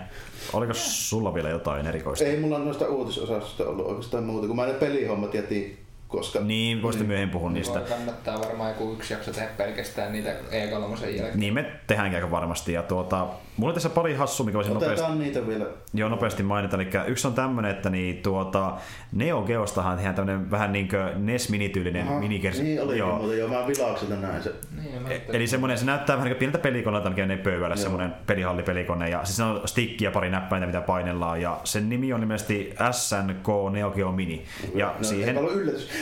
Oliko sulla vielä jotain erikoista? Ei mulla noista uutisosastosta ollut oikeastaan muuta, kun mä ne pelihommat jätin koska... Niin, voisitte myöhemmin puhua niistä. Voi kannattaa varmaan joku yksi jakso tehdä pelkästään niitä E3 jälkeen. Niin me tehdään aika varmasti. Ja tuota, mulla on tässä pari hassua, mikä voisin Otetaan nopeasti, niitä vielä. joo, nopeasti mainita. Eli yksi on tämmönen, että niin, tuota, Neo Geostahan tehdään tämmönen vähän niin kuin NES-minityylinen Aha, minikersi. Niin olikin joo. muuten, joo, mä vilaukselta näin se. Niin, mä E- Eli semmoinen, se näyttää vähän niin kuin pieneltä pelikoneelta, mikä ne pöydällä, semmoinen pelihallipelikone. Ja siis on stikki ja pari näppäintä, mitä painellaan. Ja sen nimi on ilmeisesti SNK Neo Geo Mini. Ja no, siihen, Ei ollut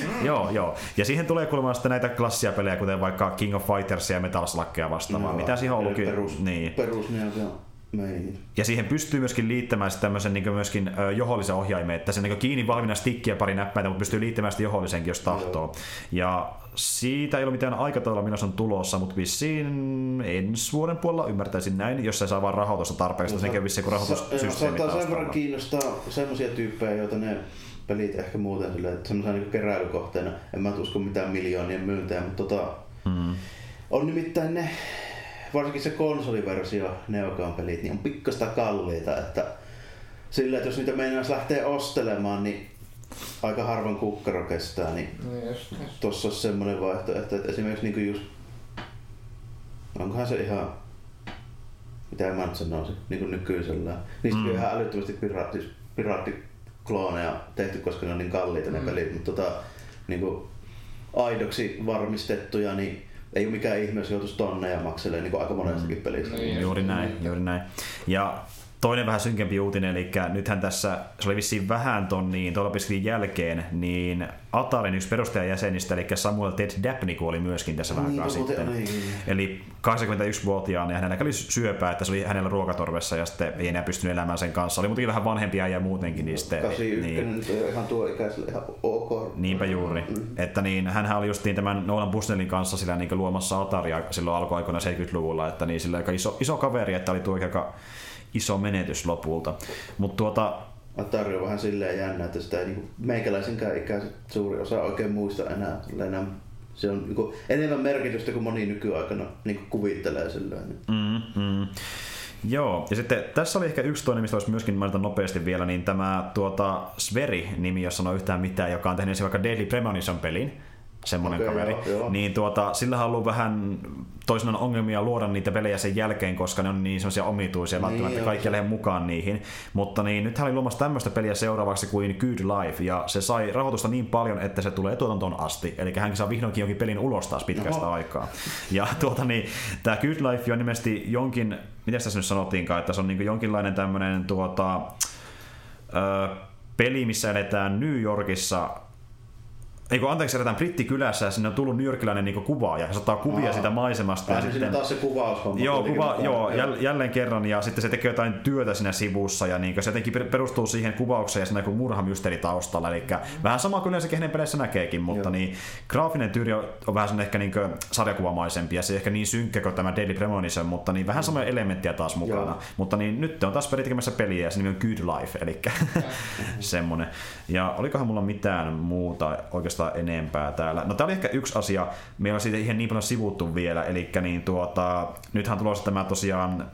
yllätys. joo, joo. Ja siihen tulee kuulemma sitten näitä klassisia pelejä, kuten vaikka King of Fighters ja Metal Sluggia vastaavaa. No, mitä siihen on ollutkin? Perus, Niin. perus niin on meininki. Ja siihen pystyy myöskin liittämään sitten tämmöisen niin myöskin johollisen ohjaimen, että se niin kiinni valmiina stikkiä pari näppäintä, mutta pystyy liittämään sitten johollisenkin, jos tahtoo. Ja siitä ei ole mitään aikataulua, milloin se on tulossa, mutta vissiin ensi vuoden puolella ymmärtäisin näin, jos se saa vaan rahoitusta tarpeeksi, no, senkin on vissiin kun Sa- rahoitussysteemi Saattaa sen verran kiinnostaa semmoisia tyyppejä, joita ne pelit ehkä muuten silleen, että semmoisena niin keräilykohteena, en mä usko mitään miljoonien myyntejä, mutta tota, Mm. on nimittäin ne, varsinkin se konsoliversio Neogaan pelit, niin on pikkasta kalliita, että sillä, että jos niitä meinaisi lähteä ostelemaan, niin aika harvan kukkaro kestää, niin Niin, just, just. tossa olisi semmoinen vaihtoehto, että esimerkiksi niinku just, onkohan se ihan, mitä mä nyt sanoisin, niin kuin nykyisellään. Niistä mm. On ihan älyttömästi piraatti, piraattiklooneja tehty, koska ne on niin kalliita ne Mm. pelit, mutta tota, niin kuin aidoksi varmistettuja, niin ei ole mikään ihme, jos joutuisi tonneja makselemaan niin aika monestakin pelistä. Niin. Juuri näin, juuri näin. Ja toinen vähän synkempi uutinen, eli nythän tässä, se oli vissiin vähän ton niin, jälkeen, niin Atarin yksi perustajajäsenistä, eli Samuel Ted Dabney kuoli myöskin tässä vähän Niin, sitten. niin. Eli 81-vuotiaana ja hänellä kävi syöpää, että se oli hänellä ruokatorvessa ja sitten ei enää pystynyt elämään sen kanssa. Oli muutenkin vähän vanhempia ja muutenkin, niin sitten... 81 niin, on ihan tuo ikäiselle ihan ok. Niinpä juuri. Mm. Että niin, hänhän oli justiin tämän Nolan Busnellin kanssa sillä niin luomassa Ataria silloin alkuaikoina 70-luvulla, että niin sillä aika iso, iso kaveri, että oli tuo aika iso menetys lopulta. Mutta tuota, Atari on vähän silleen jännä, että sitä ei niinku meikäläisenkään ikäiset suuri osa oikein muista enää. enää se on niinku enemmän merkitystä kuin moni nykyaikana niinku kuvittelee silleen. Mm, mm. Joo, ja sitten tässä oli ehkä yksi toinen, mistä olisi myöskin mainita nopeasti vielä, niin tämä tuota Sveri-nimi, jos sanoo yhtään mitään, joka on tehnyt vaikka Deadly Premonition pelin, semmoinen Okei, kaveri, joo, joo. niin tuota, sillä on ollut vähän toisinaan ongelmia luoda niitä pelejä sen jälkeen, koska ne on niin semmoisia omituisia, Niin, välttämättä kaikki lähde mukaan niihin. Mutta niin, nyt hän oli luomassa tämmöistä peliä seuraavaksi kuin Good Life, ja se sai rahoitusta niin paljon, että se tulee tuotantoon asti. Eli hän saa vihdoinkin jonkin pelin ulos taas pitkästä Oho. aikaa. Ja tuota niin, tämä Good Life on ilmeisesti jonkin, miten tässä nyt sanottiinkaan, että se on niin jonkinlainen tämmöinen tuota, ö, peli, missä eletään New Yorkissa ei kun anteeksi, eletään brittikylässä ja sinne on tullut newyorkilainen niin kuvaaja. Se ottaa kuvia Aa. siitä maisemasta. Ja sitten, taas se kuvaushomma. Joo, kuva, joo, jäl, jälleen kerran ja sitten se tekee jotain työtä siinä sivussa ja niin se jotenkin per- perustuu siihen kuvaukseen ja siinä joku murhamysteri taustalla. Eli vähän sama kuin yleensä hänen peleissä näkeekin, mutta Joo. niin graafinen tyyli on, on vähän ehkä niin sarjakuvamaisempi ja se ei ehkä niin synkkä kuin tämä Daily Premonition, mutta niin vähän samoja elementtejä taas mukana. Joo. Mutta niin nyt on taas peli tekemässä peliä ja se nimi on Good Life, eli semmonen. Ja olikohan mulla mitään muuta oikeastaan enempää täällä? No tää oli ehkä yksi asia, me on siitä ihan niin paljon sivuttu vielä, eli niin tuota, nythän tulossa tämä tosiaan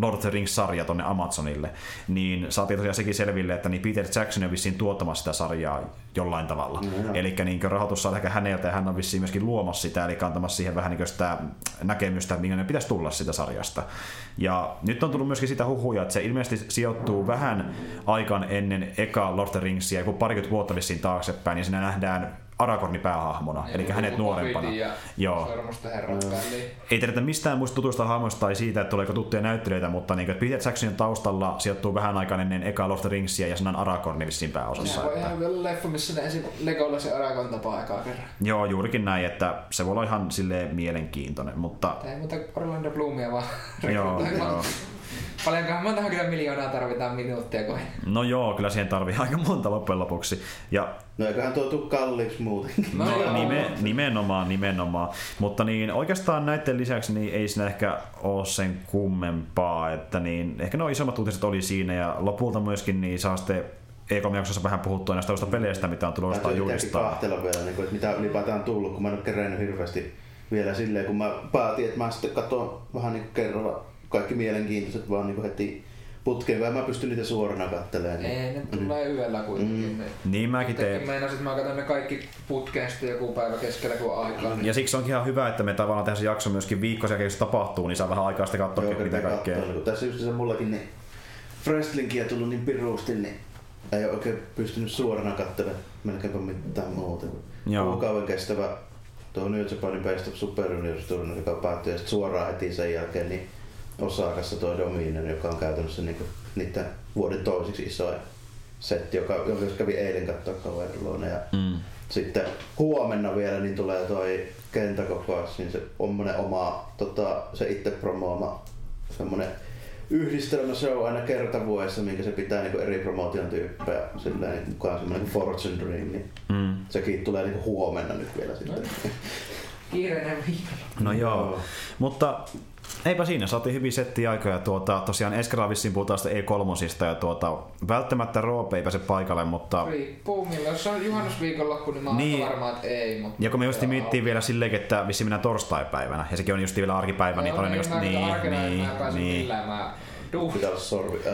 Lord of the Rings-sarja tonne Amazonille, niin saatiin tosiaan sekin selville, että niin Peter Jackson on vissiin tuottamassa sitä sarjaa jollain tavalla. Joo. Eli niin rahoitus saa ehkä häneltä ja hän on vissiin myöskin luomassa sitä, eli antamassa siihen vähän niin sitä näkemystä, minkä pitäisi tulla sitä sarjasta. Ja nyt on tullut myöskin sitä huhuja, että se ilmeisesti sijoittuu vähän aikaan ennen eka Lord of the Ringsia, kun parikymmentä vuotta vissiin taaksepäin, ja siinä nähdään Aragorni päähahmona, eli hänet nuorempana. Ja Joo. Väliin. Ei tiedetä mistään muista tutuista hahmoista tai siitä, että tuleeko tuttuja näyttelijöitä, mutta niin, että Peter Jacksonin taustalla sijoittuu vähän aikaan ennen eka Lord of the Ringsia ja siinä on Aragorni vissiin pääosassa. Sehän voi Että... ihan vielä leffa, missä ne esim. Legolas ja Aragon tapaa ekaa kerran. Joo, juurikin näin, että se voi olla ihan silleen mielenkiintoinen, mutta ei muuta Orlando Bloomia vaan joo, joo. Paljonkohan montahan kyllä miljoonaa tarvitaan minuuttia kohin. No joo, kyllä siihen tarvii aika monta loppujen lopuksi. Ja No eiköhän tuo tuu kalliiksi muuten. No No, joo. nime, nimenomaan, nimenomaan. Mutta niin, oikeastaan näiden lisäksi niin ei siinä ehkä ole sen kummempaa, että niin, ehkä nuo isommat uutiset oli siinä ja lopulta myöskin niin saa sitten E3-jaksossa vähän puhuttua näistä uusista peleistä, mitä on tulossa julistaa. kahtella vielä, niin kuin, että mitä ylipäätään on tullut, kun mä en ole kerännyt hirveästi vielä silleen, kun mä päätin, että mä sitten katson vähän niin kuin kerralla kaikki mielenkiintoiset vaan niin heti putkeen, kun mä pystyn niitä suorana kattelemaan. Niin... Ei, ne tulee mm. yöllä kuitenkin. Mm. Niin mäkin teen. Meinasin, että mä katson ne kaikki putkeen sitten joku päivä keskellä kun aikaa. Niin... Ja siksi onkin ihan hyvä, että me tavallaan tehdään se jakso myöskin viikkoisia, jos tapahtuu, niin saa vähän aikaa sitten katsoa, Joo, mitä kaikkea. Katsoa, tässä just se mullakin niin wrestlingiä tullut niin piruusti, niin ei ole oikein pystynyt suorana katselemaan melkeinpä mitään muuta. Joo. Kuukauden kestävä tuo New Japanin Best of Super Juniors turnaus, joka päättyi suoraan heti sen jälkeen niin Osakassa tuo Dominion, joka on käytännössä niinku niiden vuoden toisiksi isoin setti, joka, joka kävi eilen katsoa kaverilloina. Ja mm. sitten huomenna vielä niin tulee toi kentäkokoas, niin se on oma tota, se itse promooma semmonen yhdistelmä show aina kerta vuodessa, minkä se pitää niinku eri promotion tyyppejä silleen niin mukaan semmoinen niinku Fortune Dream, niin mm. sekin tulee niinku huomenna nyt vielä sitten. Kiireinen viikko. No joo, mutta Eipä siinä, saatiin hyvin setti aikoja. Tuota, tosiaan Eskara vissiin puhutaan sitä E3 ja tuota, välttämättä Roope ei pääse paikalle, mutta... Riippuu milloin. Jos on juhannusviikonloppu, niin mä oon niin. varmaan, että ei. Mutta... Ja kun me just miettii vielä silleen, että vissiin mennään torstai-päivänä, ja sekin on just vielä arkipäivä, niin todennäköisesti... Niin, niin, niin, niin. Mä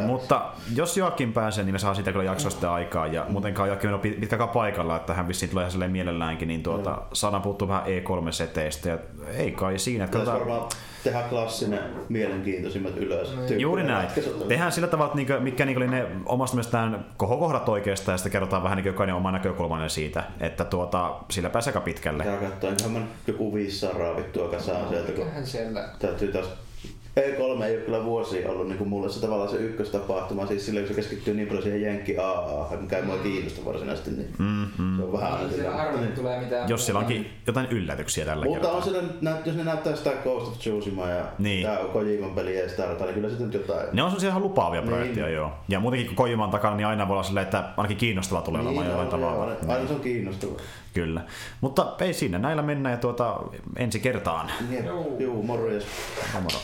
mutta jos Joakin pääsee, niin me saa siitä kyllä jaksosta aikaa. Ja muutenkaan Joakin on pitkäkään paikalla, että hän vissiin tulee silleen mielelläänkin, niin tuota, saadaan puuttua vähän E3-seteistä. Ja ei kai siinä. Että varmaan tehdä klassinen mielenkiintoisimmat ylös. No, Juuri näin. Tehdään sillä tavalla, että niinku, mitkä niinku oli ne omasta mielestään kohokohdat oikeastaan, ja sitten kerrotaan vähän niin jokainen oma näkökulmanen siitä, että tuota, sillä pääsee aika pitkälle. Ja katsoa, enköhän joku 500 raavittua kasaan no, sieltä, kun siellä. täytyy taas E3 ei ole kyllä vuosi ollut niin kuin mulle se tavallaan se ykköstapahtuma, siis silloin kun se keskittyy niin paljon siihen Jenkki AA, mikä ei mua kiinnosta varsinaisesti, niin mm-hmm. se on vähän aina sillä. Harvoin tulee mitään. Jos siellä onkin jotain yllätyksiä tällä Mutta kertaa. on siellä, jos ne näyttää sitä Ghost of Tsushima ja niin. tää Kojiman peli ja sitä niin kyllä sitten jotain. Ne on sellaisia ihan lupaavia niin. projekteja, joo. Ja muutenkin kun Kojiman takana, niin aina voi olla silleen, että ainakin kiinnostava tulee niin, olemaan jollain tavalla. Aina, aina se on kiinnostava. Kyllä. Mutta ei siinä, näillä mennään ja tuota ensi kertaan. Jep. Joo, morjes. Moro.